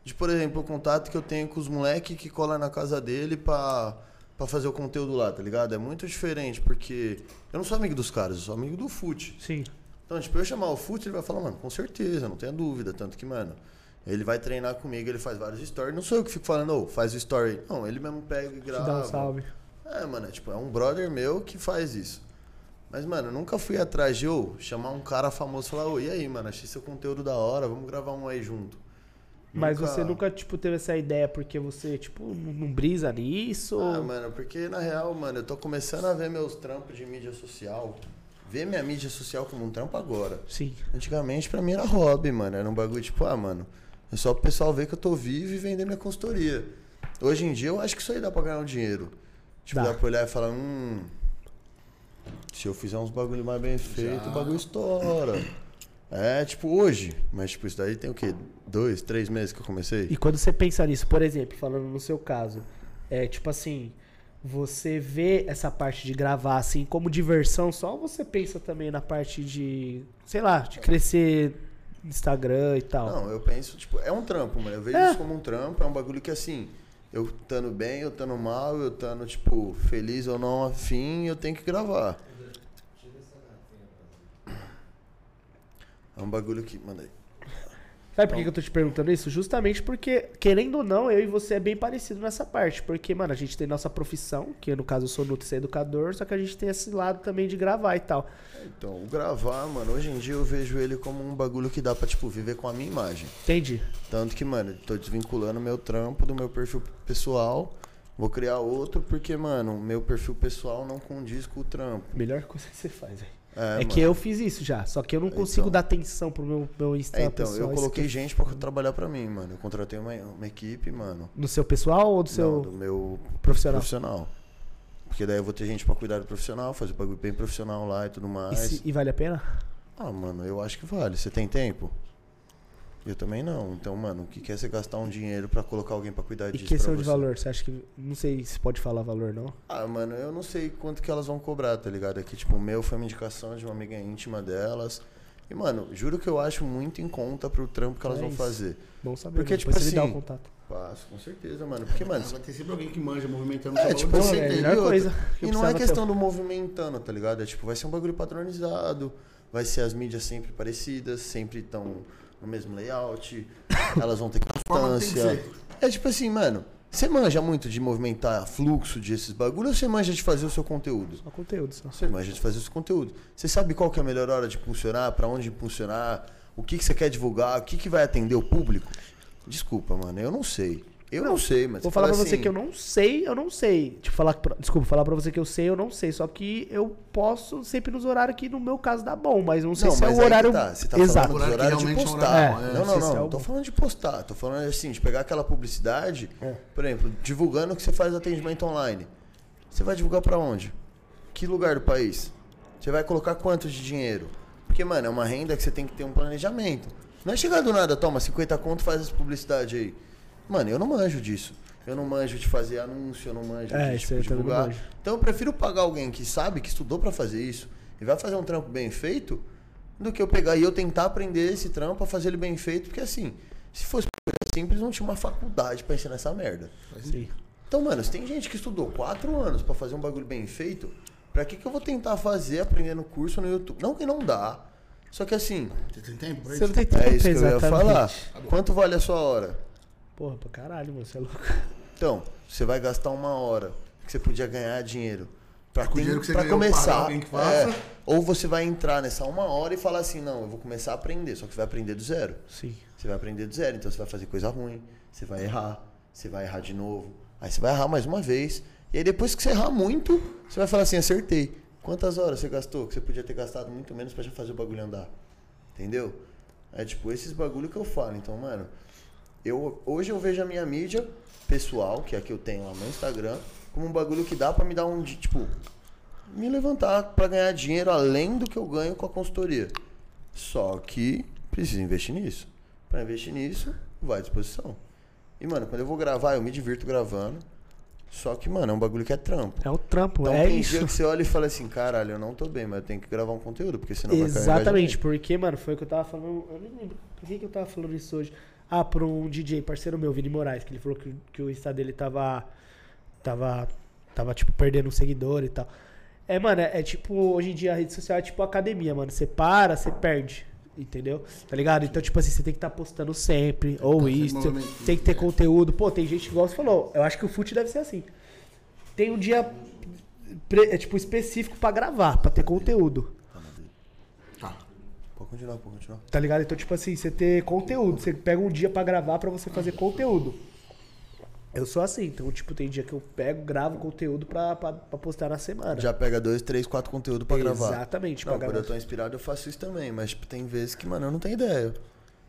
de, por exemplo, o contato que eu tenho com os moleques que colam na casa dele pra, pra fazer o conteúdo lá, tá ligado? É muito diferente, porque eu não sou amigo dos caras, eu sou amigo do Fute. Sim. Então, tipo, eu chamar o Fute, ele vai falar, mano, com certeza, não tenha dúvida. Tanto que, mano, ele vai treinar comigo, ele faz vários stories. Não sou eu que fico falando, ô, faz o story. Não, ele mesmo pega e Te grava. dá um salve. É, mano, é, tipo, é um brother meu que faz isso. Mas, mano, eu nunca fui atrás de, ô, chamar um cara famoso e falar, ô, e aí, mano, achei seu conteúdo da hora, vamos gravar um aí junto. Mas você nunca, tipo, teve essa ideia porque você, tipo, não não brisa nisso? Ah, ou- mano, porque na real, mano, eu tô começando a ver meus trampos de mídia social. Ver minha mídia social como um trampo agora. Sim. Antigamente pra mim era hobby, mano. Era um bagulho tipo, ah, mano, é só pro pessoal ver que eu tô vivo e vender minha consultoria. Hoje em dia eu acho que isso aí dá pra ganhar um dinheiro. Tipo, Dá. dá, pra olhar e falar, hum. Se eu fizer uns bagulho mais bem feito, o bagulho estoura. É, tipo, hoje. Mas, tipo, isso daí tem o quê? Dois, três meses que eu comecei? E quando você pensa nisso, por exemplo, falando no seu caso, é tipo assim, você vê essa parte de gravar assim como diversão só ou você pensa também na parte de, sei lá, de crescer Instagram e tal? Não, eu penso, tipo, é um trampo, mano. Eu vejo É. isso como um trampo, é um bagulho que assim, eu estando bem, eu estando mal, eu estando, tipo, feliz ou não afim, eu tenho que gravar. É um bagulho que. Manda aí. Sabe por que que eu tô te perguntando isso? Justamente porque, querendo ou não, eu e você é bem parecido nessa parte. Porque, mano, a gente tem nossa profissão, que no caso eu sou nutri educador, só que a gente tem esse lado também de gravar e tal. Então, o gravar, mano, hoje em dia eu vejo ele como um bagulho que dá pra, tipo, viver com a minha imagem. Entendi? Tanto que, mano, tô desvinculando meu trampo do meu perfil pessoal. Vou criar outro porque, mano, meu perfil pessoal não condiz com o trampo. Melhor coisa que você faz, velho. É, É, que eu fiz isso já, só que eu não consigo Então. dar atenção pro meu, meu Insta É, então, pessoal. eu coloquei que- gente pra trabalhar pra mim, mano. Eu contratei uma, uma equipe, mano. No seu pessoal ou do seu Não, do meu profissional? profissional. Porque daí eu vou ter gente pra cuidar do profissional, fazer o bagulho bem profissional lá e tudo E, mais. se- e vale a pena? Ah, mano, eu acho que vale. Você tem tempo? Eu também não. Então, mano, o que quer é você gastar um dinheiro pra colocar alguém pra cuidar E disso questão pra de você? valor, você acha que. Não sei se pode falar valor, não. Ah, mano, eu não sei quanto que elas vão cobrar, tá ligado? Aqui, tipo, o meu foi uma indicação de uma amiga íntima delas. E, mano, juro que eu acho muito em conta pro trampo que elas É vão isso. fazer. Bom saber. Porque, mano. tipo me dá assim, o contato. Passo, com certeza, mano. Porque, mano, Vai ter sempre alguém que manja movimentando É, o tipo, você é melhor e coisa. E não é questão do movimentando, tá ligado? É tipo, vai ser um bagulho padronizado, vai ser as mídias sempre parecidas, sempre estão no mesmo layout, elas vão ter constância. É tipo assim, mano, você manja muito de movimentar fluxo desses bagulhos ou você manja de fazer o seu conteúdo? Só conteúdo, só. Você manja de fazer o seu conteúdo. Você sabe qual que é a melhor hora de impulsionar, pra onde impulsionar, o que, que você quer divulgar, o que, que vai atender o público? Desculpa, mano, eu não sei. Eu não, sei, mas Vou você falar fala pra você assim, que eu não sei, eu não sei. Tipo, falar, pra- desculpa, falar pra você que eu sei, eu não sei. Só que eu posso sempre nos horários que no meu caso dá bom, mas não sei Não, se é o horário tá, Você tá exato. falando dos horários de é postar. não, é. não, Não é não. o Tô falando de postar. Tô falando assim, de pegar aquela publicidade, É. por exemplo, divulgando que você faz atendimento online. Você vai divulgar pra onde? Que lugar do país? Você vai colocar quanto de dinheiro? Porque, mano, é uma renda que você tem que ter um planejamento. Não é chegar do nada, toma 50 conto, faz essa publicidade aí. Mano, eu não manjo disso. Eu não manjo de fazer anúncio, eu não manjo É, de tipo, divulgar. manjo. Então eu prefiro pagar alguém que sabe, que estudou pra fazer isso, e vai fazer um trampo bem feito, do que eu pegar e eu tentar aprender esse trampo pra fazer ele bem feito, porque assim, se fosse coisa simples, não tinha uma faculdade pra ensinar essa merda. Sim. Então, mano, se tem gente que estudou quatro anos pra fazer um bagulho bem feito, pra que, que eu vou tentar fazer aprendendo curso no YouTube? Não que não dá. Só que assim, Você tem tempo pra Você não tem tempo, é isso que eu ia exatamente. falar. Quanto vale a sua hora? Porra, pra caralho, mano, você é louco. Então, você vai gastar uma hora que você podia ganhar dinheiro pra, Com o ter- dinheiro que você pra começar. alguém que faça. É, ou você vai entrar nessa uma hora e falar assim, não, eu vou começar a aprender, só que você vai aprender do zero. Sim. Você vai aprender do zero, então você vai fazer coisa ruim, você vai errar, você vai errar de novo, aí você vai errar mais uma vez, e aí depois que você errar muito, você vai falar assim, acertei. Quantas horas você gastou? Que você podia ter gastado muito menos pra já fazer o bagulho andar. Entendeu? É tipo esses bagulho que eu falo. Então, mano, eu, hoje eu vejo a minha mídia pessoal, que é a que eu tenho lá no Instagram, como um bagulho que dá pra me dar um, tipo, me levantar pra ganhar dinheiro além do que eu ganho com a consultoria. Só que precisa investir nisso. Pra investir nisso, vai à disposição. E, mano, quando eu vou gravar, eu me divirto gravando. Só que, mano, é um bagulho que é trampo. É o trampo, Então é tem isso. dia que você olha e fala assim, caralho, eu não tô bem, mas eu tenho que gravar um conteúdo, porque senão vai Exatamente, porque, mano, foi o que eu tava falando. Eu nem lembro. Por que, que eu tava falando isso hoje? Ah, pra um DJ, parceiro meu, Vini Moraes, que ele falou que, que o Insta dele tava. Tava. Tava, tipo, perdendo um seguidor e tal. É, mano, é, é tipo, hoje em dia a rede social é tipo academia, mano. Você para, você perde. Entendeu? Tá ligado? Então, tipo assim, você tem que estar postando sempre. Ou tá isso. Tem que ter conteúdo. Pô, tem gente igual você falou. Eu acho que o fute deve ser assim. Tem um dia. É, tipo, específico pra gravar, pra ter conteúdo. Pode continuar, pode continuar. Tá ligado? Então, tipo assim, você ter conteúdo. Você pega um dia pra gravar pra você fazer conteúdo. Eu sou assim, então, tipo, tem dia que eu pego, gravo conteúdo pra, pra, pra postar na semana. Já pega dois, três, quatro conteúdos pra gravar. Exatamente, Não, pra quando gravar. eu tô inspirado eu faço isso também, mas tipo, tem vezes que, mano, eu não tenho ideia.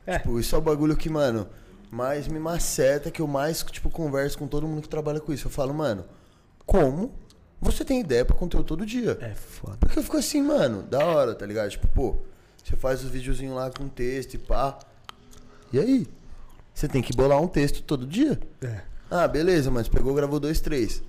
É. Tipo, isso é o bagulho que, mano, mais me maceta, que eu mais, tipo, converso com todo mundo que trabalha com isso. Eu falo, mano, como você tem ideia pra conteúdo todo dia? É foda. Porque eu fico assim, mano, da hora, tá ligado? Tipo, pô, você faz os videozinhos lá com texto e pá. E aí? Você tem que bolar um texto todo dia? É. Ah, beleza, mas pegou, gravou dois, três.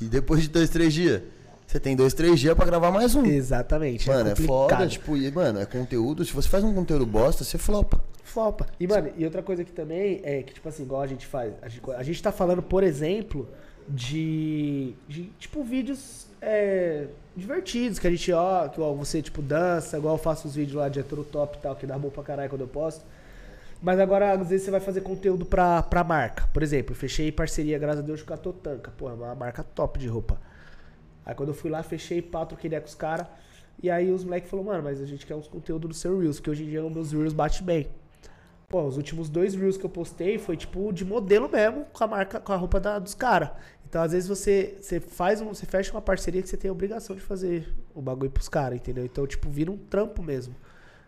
E depois de dois, três dias, você tem dois, três dias pra gravar mais um. Exatamente. Mano, é, complicado. foda, tipo, e, mano, é conteúdo. Se você faz um conteúdo bosta, você flopa. Flopa. E, mano, e outra coisa que também é que, tipo assim, igual a gente faz. A gente, a gente tá falando, por exemplo, de. de tipo, vídeos é, divertidos, que a gente, ó, que ó, você, tipo, dança, igual eu faço os vídeos lá de hétero top e tal, que dá bom pra caralho quando eu posto. Mas agora, às vezes, você vai fazer conteúdo pra, pra marca. Por exemplo, eu fechei parceria, graças a Deus, com a Totanka. Porra, uma marca top de roupa. Aí quando eu fui lá, fechei, pá, troquei ideia com os caras. E aí os moleques falaram, mano, mas a gente quer uns conteúdos no seu Reels, porque hoje em dia os meus Reels bate bem. Pô, os últimos dois Reels que eu postei foi tipo de modelo mesmo, com a marca, com a roupa da- dos caras. Então, às vezes, você, você faz um, você fecha uma parceria que você tem a obrigação de fazer o bagulho pros caras, entendeu? Então, tipo, vira um trampo mesmo.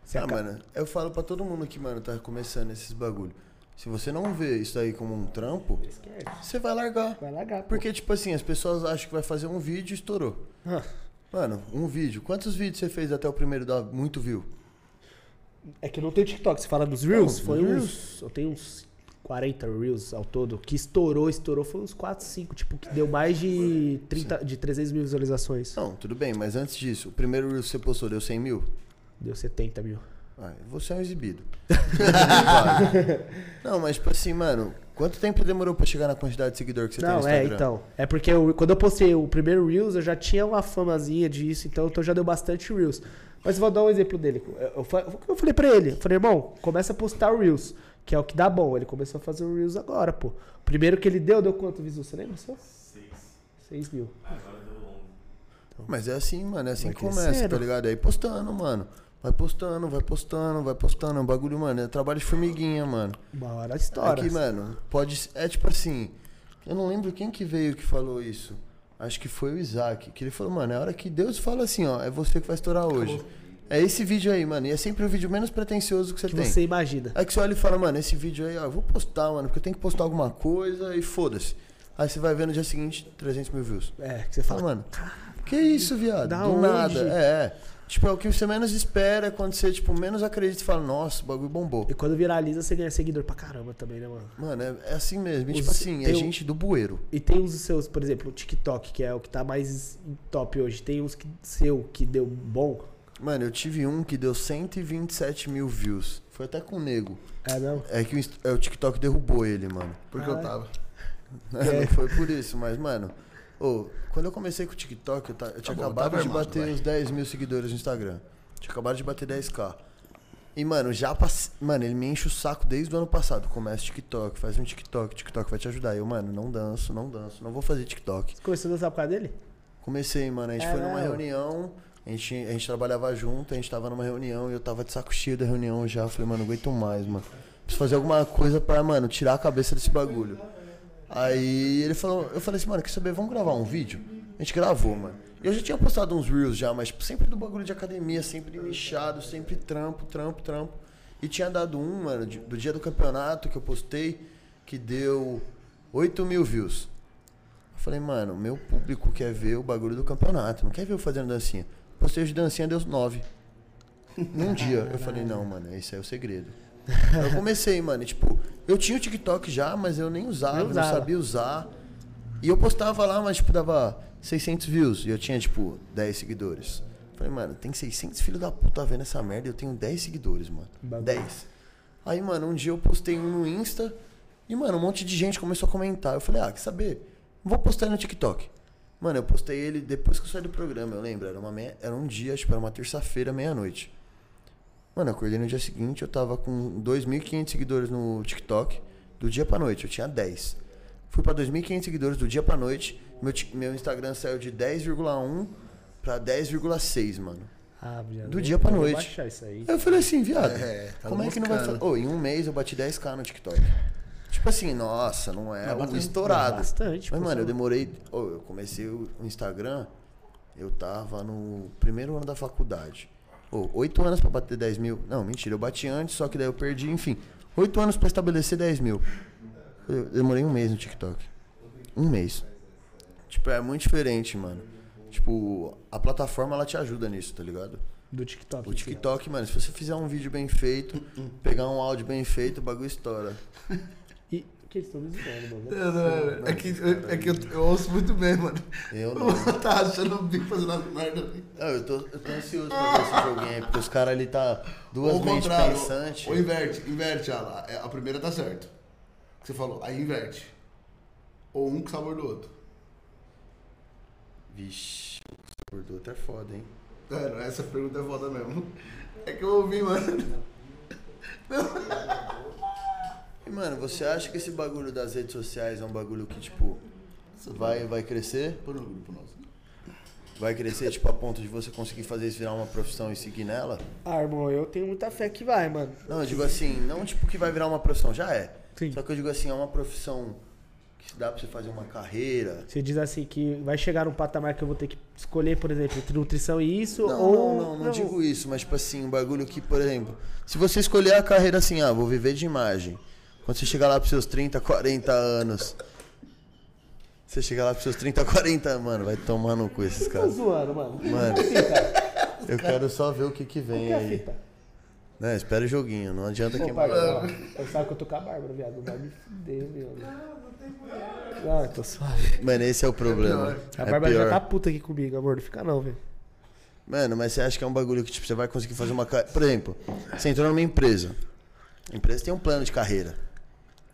Você ah, acaba- mano, eu falo pra todo mundo que, mano, tá começando esses bagulho. Se você não vê isso aí como um trampo, Esquece. você vai largar. Vai largar. pô. Porque, tipo assim, as pessoas acham que vai fazer um vídeo e estourou. Ah, Mano, um vídeo. Quantos vídeos você fez até o primeiro dar muito view? É que eu não tenho TikTok. Você fala dos Reels? Não, foi uns. Eu tenho uns 40 Reels ao todo. Que estourou, estourou. Foi uns 4, 5. Tipo, que deu mais de, 30, de 300 mil visualizações. Não, tudo bem, mas antes disso, o primeiro Reels que você postou deu 100 mil? Deu 70 mil. Ah, você é um exibido. não, mas tipo assim, mano, quanto tempo demorou pra chegar na quantidade de seguidor que você tem no Não, é, Instagram? então. É porque eu- quando eu postei o primeiro Reels, eu já tinha uma famazinha disso, então, então já deu bastante Reels. Mas vou dar um exemplo dele. Eu, eu, eu falei pra ele, eu falei, irmão, começa a postar Reels, que é o que dá bom. Ele começou a fazer o Reels agora, pô. O primeiro que ele deu, deu quanto visu? Você lembra só? Seis. 6 mil. Agora deu onze. Mas é assim, mano, é assim que começa, tá ligado? Aí postando, mano. Vai postando, vai postando, vai postando. É um bagulho, mano. É trabalho de formiguinha, mano. Uma hora estoura. É que, mano, pode. É tipo assim. Eu não lembro quem que veio que falou isso. Acho que foi o Isaac. Que ele falou, mano, é hora que Deus fala assim, ó. É você que vai estourar hoje. É esse vídeo aí, mano. E é sempre o vídeo menos pretencioso que você que tem. você imagina. Aí que você olha e fala, mano, esse vídeo aí, ó, eu vou postar, mano, porque eu tenho que postar alguma coisa e foda-se. Aí você vai ver no dia seguinte 300 mil views. É, que você Fala, fala. mano, que isso, viado? Da Do onde? nada. É, é. Tipo, é o que você menos espera é quando você, tipo, menos acredita e fala, nossa, o bagulho bombou. E quando viraliza, você ganha seguidor pra caramba também, né, mano? Mano, é, é assim mesmo. E, Os- tipo assim, é um- gente do bueiro. E tem uns seus, por exemplo, o TikTok, que é o que tá mais top hoje. Tem uns que, seu que deu bom. Mano, eu tive um que deu 127 mil views. Foi até com o nego. É, não? É que o, Inst- é, o TikTok derrubou ele, mano. Porque eu tava. É, não foi por isso, mas, mano. ô, quando eu comecei com o TikTok, eu, ta- eu tinha bom, acabado tava de armado, bater vai. os 10 mil seguidores no Instagram. Tinha acabado de bater 10k. E, mano, já passei. Mano, ele me enche o saco desde o ano passado. Começa TikTok, faz um TikTok, TikTok vai te ajudar. Eu, mano, não danço, não danço, não vou fazer TikTok. Você começou a dançar por causa dele? Comecei, mano. A gente foi numa reunião, a gente, a gente trabalhava junto, a gente tava numa reunião e eu tava de saco cheio da reunião já. Falei, mano, não aguento mais, mano. Preciso fazer alguma coisa pra, mano, tirar a cabeça desse bagulho. Aí ele falou, eu falei assim, mano, quer saber? Vamos gravar um vídeo? A gente gravou, mano. Eu já tinha postado uns Reels já, mas tipo, sempre do bagulho de academia, sempre nichado, sempre trampo, trampo, trampo. E tinha dado um, mano, do dia do campeonato que eu postei, que deu 8 mil views. Eu falei, mano, meu público quer ver o bagulho do campeonato, não quer ver eu fazendo dancinha. Postei de dancinha, deu 9. Num dia. Eu falei, não, mano, esse é o segredo. Aí eu comecei, mano, tipo, eu tinha o TikTok já, mas eu nem usava, Nem não usava. sabia usar. E eu postava lá, mas, tipo, dava 600 views. E eu tinha, tipo, 10 seguidores. Falei, mano, tem 600 filhos da puta vendo essa merda eu tenho 10 seguidores, mano. Bagulho. 10. Aí, mano, um dia eu postei um no Insta e, mano, um monte de gente começou a comentar. Eu falei, ah, quer saber? Vou postar no TikTok. Mano, eu postei ele depois que eu saí do programa, eu lembro. Era, uma meia- era um dia, acho que era uma terça-feira, meia-noite. Mano, eu acordei no dia seguinte, eu tava com 2.500 seguidores no TikTok. Do dia pra noite, eu tinha 10. Fui pra 2.500 seguidores do dia pra noite. Meu, meu Instagram saiu de 10,1 pra 10,6, mano. Ah, viado. Do dia pra noite. baixar isso aí. Eu falei assim, viado, É, tá como é que não vai fazer? Ô, em um mês eu bati 10k no TikTok. Tipo assim, nossa, não é batendo estourado. bastante, Mas, mano, eu demorei. ô, eu comecei o Instagram, eu tava no primeiro ano da faculdade. Oito anos pra bater 10 mil. Não, mentira, eu bati antes, só que daí eu perdi, enfim. Oito anos pra estabelecer 10 mil. Eu demorei um mês no TikTok. Um mês. Tipo, é muito diferente, mano. Tipo, a plataforma ela te ajuda nisso, tá ligado? Do TikTok. O TikTok, mano, se você fizer um vídeo bem feito, pegar um áudio bem feito, o bagulho estoura. Que eles estão me zoando, mano. Não, não, é, é que, é que eu, eu ouço muito bem, mano. Eu não. tá achando o bico fazendo as merda ali. Não, eu tô, eu tô ansioso pra ver esse joguinho aí, porque os caras ali tá duas Ou mentes pensantes. Ou inverte, inverte ela. É, A primeira tá certo. O que você falou, aí inverte. Ou um com sabor do outro. Vixe, o sabor do outro é foda, hein? Mano, essa pergunta é foda mesmo. É que eu ouvi, mano. E, mano, você acha que esse bagulho das redes sociais é um bagulho que, tipo, vai, vai crescer? Põe no grupo nosso. Vai crescer, tipo, a ponto de você conseguir fazer isso virar uma profissão e seguir nela? Ah, irmão, eu tenho muita fé que vai, mano. Não, eu digo assim, não tipo que vai virar uma profissão, já é. Sim. Só que eu digo assim, é uma profissão que dá pra você fazer uma carreira. Você diz assim que vai chegar num patamar que eu vou ter que escolher, por exemplo, entre nutrição e isso, Não, ou. não, não, não digo isso, mas tipo assim, um bagulho que, por exemplo, se você escolher a carreira assim, ah, vou viver de imagem. Quando você chegar lá pros seus 30, 40 anos. Você chegar lá pros seus 30, 40, mano, vai tomar no cu esses Tô caras. zoando, mano. Mano, eu quero só ver o que que Qual vem que é a aí. fita? Né, espera o joguinho, não adianta Pô, queimar. pai, ó, eu sabe que eu tô com a Bárbara, viado. Não vai me fuder, meu. Não, eu tô suave. Mano, esse é o problema. A É Bárbara já pior. tá puta aqui comigo, amor. Não fica não, velho. Mano, mas você acha que é um bagulho que tipo, você vai conseguir fazer uma. ca- Por exemplo, você entrou numa empresa. A empresa tem um plano de carreira.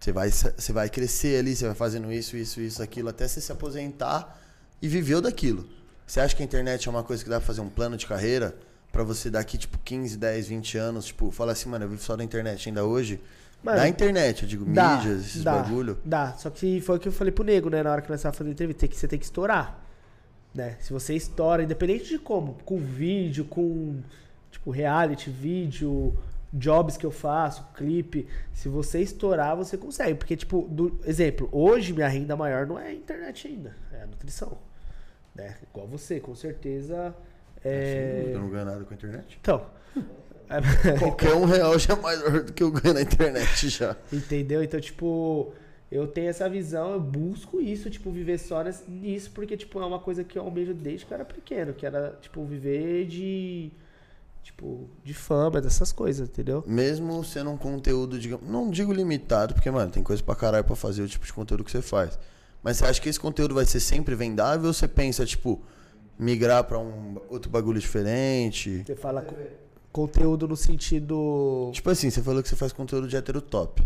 Você vai, você vai crescer ali, você vai fazendo isso, isso, isso, aquilo, até você se aposentar e viveu daquilo. Você acha que a internet é uma coisa que dá pra fazer um plano de carreira pra você daqui, tipo, 15, 10, 20 anos, tipo, falar assim, mano, eu vivo só da internet ainda hoje? Mano, da internet, eu digo, Dá, mídias, esses dá, bagulho. Dá, só que foi o que eu falei pro nego, né? Na hora que nós tava fazendo entrevista, tem que, você tem que estourar. Né? Se você estoura, independente de como, com vídeo, com tipo reality, vídeo, jobs que eu faço, clipe, se você estourar, você consegue. Porque, tipo, do, exemplo, hoje minha renda maior não é a internet ainda, é a nutrição. Né? Igual você, com certeza. É... Eu não ganho nada com a internet. Então. Qualquer um real já é maior do que eu ganho na internet já. Entendeu? Então, tipo, eu tenho essa visão, eu busco isso, tipo, viver só nisso, porque, tipo, é uma coisa que eu almejo desde que eu era pequeno, que era, tipo, viver de. Tipo, de fama, dessas coisas, entendeu? Mesmo sendo um conteúdo, digamos, não digo limitado, porque, mano, tem coisa pra caralho pra fazer o tipo de conteúdo que você faz. Mas você acha que esse conteúdo vai ser sempre vendável ou você pensa, tipo, migrar pra um outro bagulho diferente? Você fala co- conteúdo no sentido. Tipo assim, você falou que você faz conteúdo de hétero top.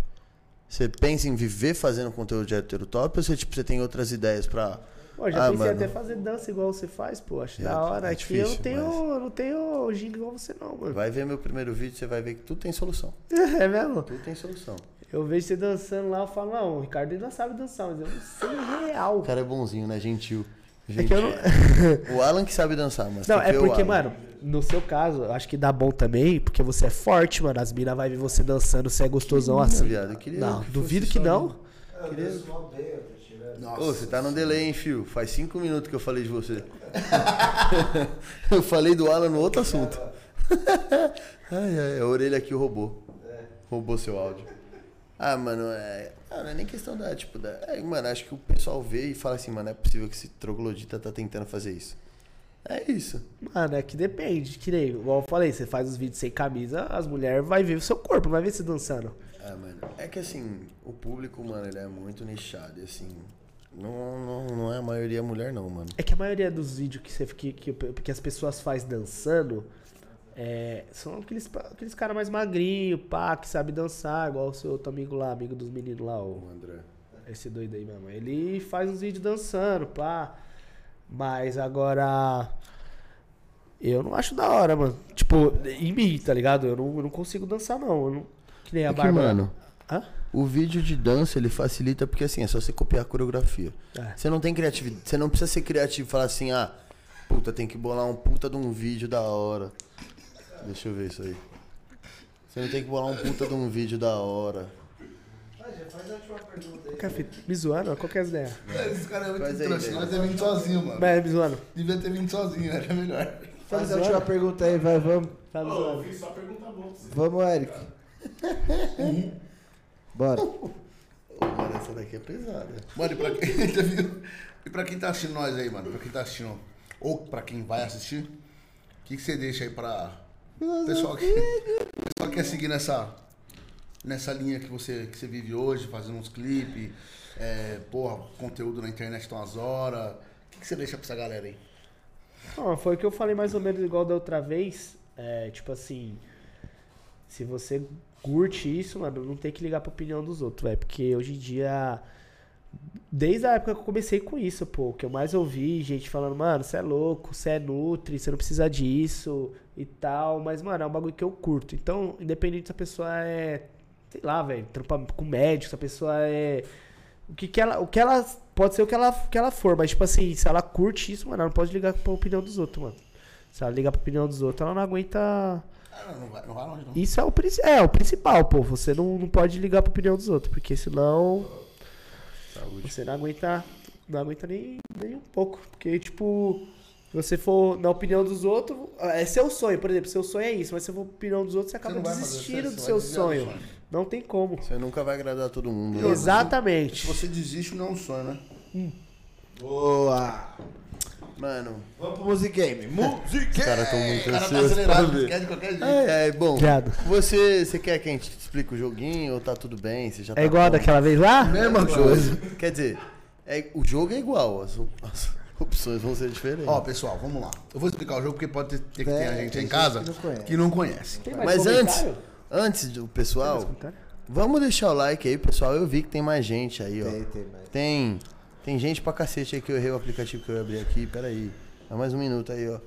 Você pensa em viver fazendo conteúdo de hétero top ou você, tipo, você tem outras ideias pra. Pô, já Ah, pensei mano. até fazer dança igual você faz, pô. Acho É, da hora. é Aqui eu não difícil, tenho, mas- eu não tenho ginga igual você, não, mano. Vai ver meu primeiro vídeo, você vai ver que tudo tem solução. É mesmo? Tudo tem solução. Eu vejo você dançando lá, eu falo, não, o Ricardo ainda sabe dançar, mas eu não sei real. O cara é bonzinho, né? Gentil. É que eu não. O Alan que sabe dançar, mas. Não, que é porque, Alan. mano, no seu caso, eu acho que dá bom também, porque você é forte, mano. As minas vai ver você dançando, você é gostosão assim. viado, eu queria Não, que duvido que não. Nossa. Ô, você tá no delay, hein, fio? Faz cinco minutos que eu falei de você. eu falei do Alan no outro assunto. ai, ai, a orelha aqui roubou. Roubou seu áudio. Ah, mano, é. Ah, não é nem questão da, tipo, da. É, mano, acho que o pessoal vê e fala assim, mano, não é possível que esse troglodita tá tentando fazer isso. É isso. Mano, é que depende. Que nem, igual eu falei, você faz os vídeos sem camisa, as mulheres vai ver o seu corpo, não vai ver você dançando. Ah, mano. É que assim, o público, mano, ele é muito nichado. E assim, não, não, não é a maioria mulher, não, mano. É que a maioria dos vídeos que, você, que, que, que as pessoas faz dançando é, são aqueles, aqueles caras mais magrinhos, pá, que sabe dançar, igual o seu outro amigo lá, amigo dos meninos lá, o. O André. Esse doido aí mesmo. Ele faz uns vídeos dançando, pá. Mas agora. Eu não acho da hora, mano. Tipo, em mim, tá ligado? Eu não, eu não consigo dançar, não. Eu não... Que nem a É que, Bárbara. mano, Hã? O vídeo de dança ele facilita porque assim, é só você copiar a coreografia. É. Você não tem criatividade, você não precisa ser criativo e falar assim, ah, puta, tem que bolar um puta de um vídeo da hora. Deixa eu ver isso aí. Você não tem que bolar um puta de um vídeo da hora. Café, me zoando? Qual que é as ideias? Esse cara é muito Faz aí, trouxa. velho. Devia ter vindo sozinho, mano. Mas, me zoando. Devia ter vindo sozinho, era melhor. Tá me Faz a última pergunta aí, vai, vamos. Tá zoando. eu fiz só pergunta boa pra você. Vamos, Eric. Bora. Mano, essa daqui é pesada. Mano, e pra quem, viu? e pra quem tá assistindo nós aí, mano? Pra quem tá assistindo, ou pra quem vai assistir, o que, que você deixa aí pra pessoal que, pessoal que quer seguir nessa, nessa linha que você, que você vive hoje, fazendo uns clipes, é, porra, conteúdo na internet tão às horas. O que, que você deixa pra essa galera aí? Não, foi o que eu falei mais ou menos igual da outra vez. É, tipo assim, se você curte isso, mano, não tem que ligar pra opinião dos outros, velho. Porque hoje em dia, desde a época que eu comecei com isso, pô, que eu mais ouvi, gente falando, mano, você é louco, você é nutri, você não precisa disso e tal. Mas, mano, é um bagulho que eu curto. Então, independente se a pessoa é, sei lá, velho, trampa com médico, se a pessoa é. O que, que ela. O que ela. Pode ser o que ela, que ela for, mas, tipo assim, se ela curte isso, mano, ela não pode ligar pra opinião dos outros, mano. Se ela ligar pra opinião dos outros, ela não aguenta. Ah, não, não vai, não vai longe, não. Isso é o, é, o principal, pô. Você não, não pode ligar pra opinião dos outros, porque senão Saúde. você não aguenta, não aguenta nem, nem um pouco. Porque, tipo, se você for na opinião dos outros, é seu sonho, por exemplo, seu sonho é isso, mas se você for na opinião dos outros, você acaba fazer, desistindo você- do você seu sonho. sonho. Não tem como. Você nunca vai agradar todo mundo. né? Exatamente. Se você desiste, não é um sonho, né? Boa. Mano, Vamos pro Music Game. Music os caras tão muito O cara tá acelerado, ver. quer de qualquer jeito. É, é, bom. Você, você quer que a gente explique o joguinho ou tá tudo bem? Você já tá É igual pronto? daquela vez lá? Mesma coisa. Quer dizer, é, o jogo é igual, as, as opções vão ser diferentes. Ó, pessoal, vamos lá. Eu vou explicar o jogo porque pode ter, ter que É, ter a gente tem em gente casa que não conhece. que não conhece. Tem mais Mas antes, comentário? antes do pessoal, vamos deixar o like aí, pessoal. Eu vi que tem mais gente aí, ó. Tem, tem mais. Tem, tem gente pra cacete aí que eu errei o aplicativo que eu ia abrir aqui. Pera aí. Dá mais um minuto aí, ó.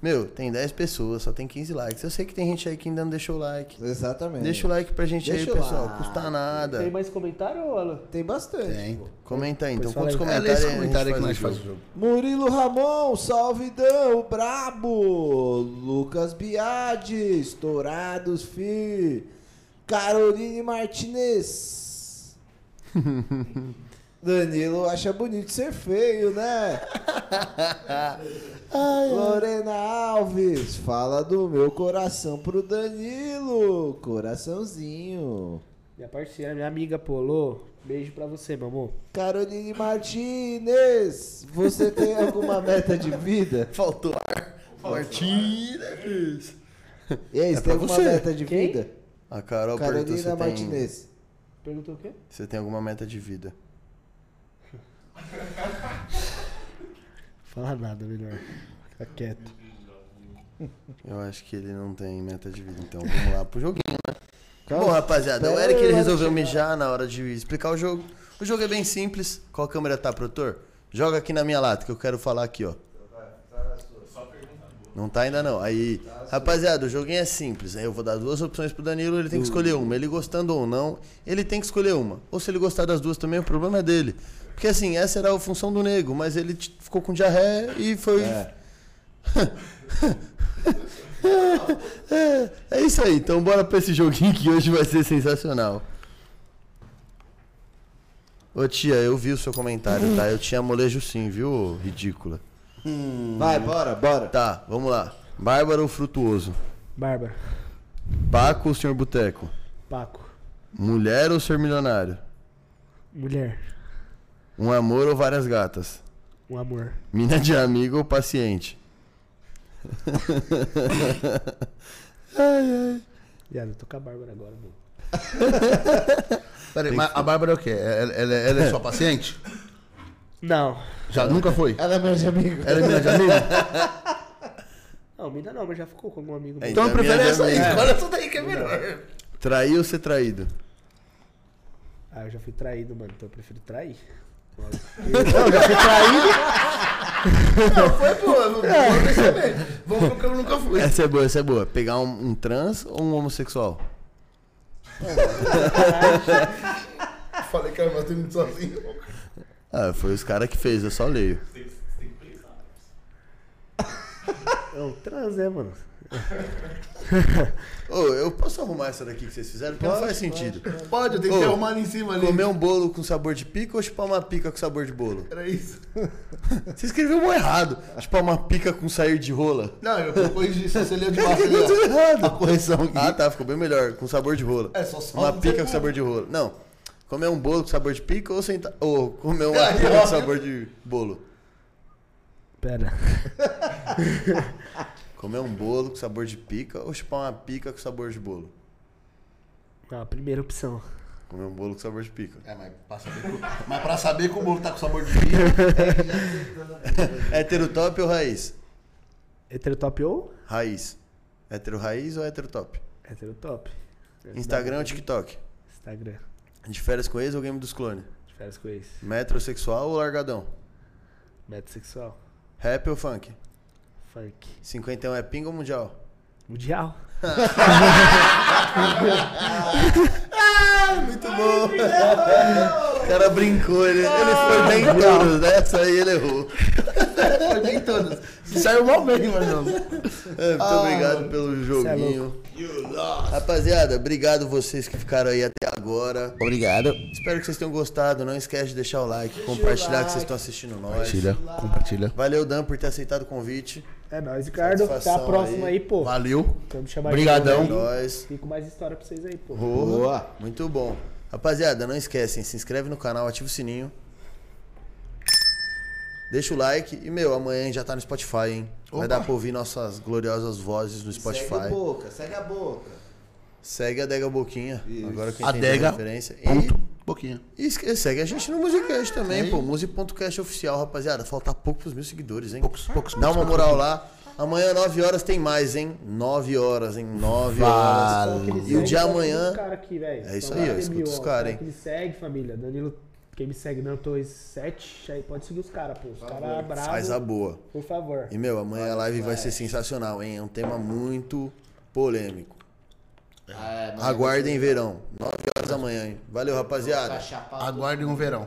Meu, tem 10 pessoas, só tem 15 likes. Eu sei que tem gente aí que ainda não deixou o like. Exatamente. Deixa o like pra gente Deixa aí, pessoal. like. Custa nada. Tem mais comentário, Alan? Tem bastante. Tem. pô. Comenta aí. Então, Pois quantos É, comentários gente comentário aí que nós faz faz o jogo? Murilo Ramon, salvidão, brabo. Lucas Biadi, estourados, fi. Caroline Martinez. Danilo acha bonito ser feio, né? Lorena Alves, fala do meu coração pro Danilo. Coraçãozinho. Minha parceira, minha amiga Polo. Beijo pra você, meu amor. Caroline Martinez, você tem alguma meta de vida? Faltou ar. Martínez. E aí, É você tem alguma você. meta de Quem? vida? A Carol perguntou Carolina se tem, Martinez. Perguntou o quê? você tem alguma meta de vida. Fala nada, melhor. Fica quieto. Eu acho que ele não tem meta de vida. Então vamos lá pro joguinho, né? Bom, rapaziada, o Eric ele eu resolveu mijar na hora de explicar o jogo. O jogo é bem simples. Qual câmera tá, produtor? Joga aqui na minha lata que eu quero falar aqui, ó. Não tá ainda não. Aí, rapaziada, o joguinho é simples. Aí eu vou dar duas opções pro Danilo, ele tem que escolher uma. Ele gostando ou não, ele tem que escolher uma. Ou se ele gostar das duas também, o problema é dele. Porque assim, essa era a função do nego, mas ele ficou com diarreia e foi. É. É, é isso aí, então bora pra esse joguinho que hoje vai ser sensacional. Ô tia, eu vi o seu comentário, tá? Eu tinha molejo sim, viu, ridícula. Vai, bora, bora. Tá, vamos lá. Bárbara ou Frutuoso? Bárbara. Paco ou Senhor Boteco? Paco. Mulher ou Ser Milionário? Mulher. Um amor ou várias gatas? Um amor. Mina de amigo ou paciente? Viado, eu tô com a Bárbara agora, mano. Peraí, mas a Bárbara é o quê? Ela, ela- ela é sua paciente? Não. Já nunca foi? Ela é meu de amigo. Ela é minha de amigo? Não, mina não, mas já ficou com algum amigo meu. É, Então eu Então é prefiro minha essa aí. amigo. Escolhe essa daí que é melhor. Trair ou ser traído? Ah, eu já fui traído, mano, então eu prefiro trair. Não, foi boa. Vamos perceber. Vamos pro que eu nunca fui. Essa é boa, essa é boa. Pegar um, um trans ou um homossexual? Falei que era mais muito sozinho. Ah, foi os caras que fez, eu só leio. Não, trans, é, mano. Ô, eu posso arrumar essa daqui que vocês fizeram? Porque não faz sentido. Pode, eu tenho que Ô, arrumar ali em cima ali. Comer um bolo com sabor de pica ou chupar uma pica com sabor de bolo? Era isso. Você escreveu um errado. Chupar uma pica com sair de rola. Não, eu corrigi isso. Você leu de Por baixo que que errado? A correção aqui. Ah, tá, ficou bem melhor. Com sabor de rola. É, só só Uma pica com sabor de rola. Não. Comer um bolo com sabor de pica ou sentar. Ou comer uma Aí, pica com sabor de bolo. Pera. Comer um bolo com sabor de pica ou chupar uma pica com sabor de bolo? Não, a primeira opção. Comer um bolo com sabor de pica. É, mas pra saber, que, mas pra saber que o bolo tá com sabor de vinho, Hétero top ou raiz? Heterotop ou? Raiz. Hétero raiz ou hétero top? Heterotop. Instagram ou TikTok? Instagram. De férias com ex ou game dos clones? De férias com esse. Metrosexual ou largadão? Metrosexual. Rap ou funk? Funk. 51 é pinga ou mundial? Mundial. Muito bom! O cara brincou, ele, ele foi bem em todos, né? Essa aí ele errou. foi bem todas. Saiu mal bem, mano. É, muito obrigado pelo joguinho. Rapaziada, obrigado vocês que ficaram aí até agora. Obrigado. Espero que vocês tenham gostado. Não esquece de deixar o like, compartilhar que vocês estão assistindo nós. Compartilha, compartilha. Valeu, Dan, por ter aceitado o convite. É nóis, Ricardo. Até a próxima aí. aí, pô. Valeu. Vamos chamar Obrigadão. de novo aí. Nós. Fico mais história pra vocês aí, pô. Boa. Muito bom. Rapaziada, não esquecem, se inscreve no canal, ativa o sininho. Deixa o like. E, meu, amanhã já tá no Spotify, hein? Vai Opa. dar pra ouvir nossas gloriosas vozes no Segue a Spotify. boca, segue a boca. Segue a Dega Boquinha. Isso. Agora que Adega a referência. E, Ponto. Boquinha. e segue a gente no Musicast também, Aí. pô. Music.cast oficial, rapaziada. Falta pouco pros mil seguidores, hein? Poucos, poucos. Dá uma moral lá. Amanhã, 9 horas, tem mais, hein? 9 horas, hein? 9 Vale. horas. E o de amanhã- aqui. É isso aí, ó, escuta os ó. cara, Só hein? segue, família. Danilo, quem me segue, não, tô 7, aí pode seguir os caras, pô. Os caras bravos, Faz a boa. por favor. E, meu, amanhã a live vai ser sensacional, hein? É um tema muito polêmico. É, Aguardem verão. 9 horas da manhã, hein? Valeu, rapaziada. Aguardem um verão.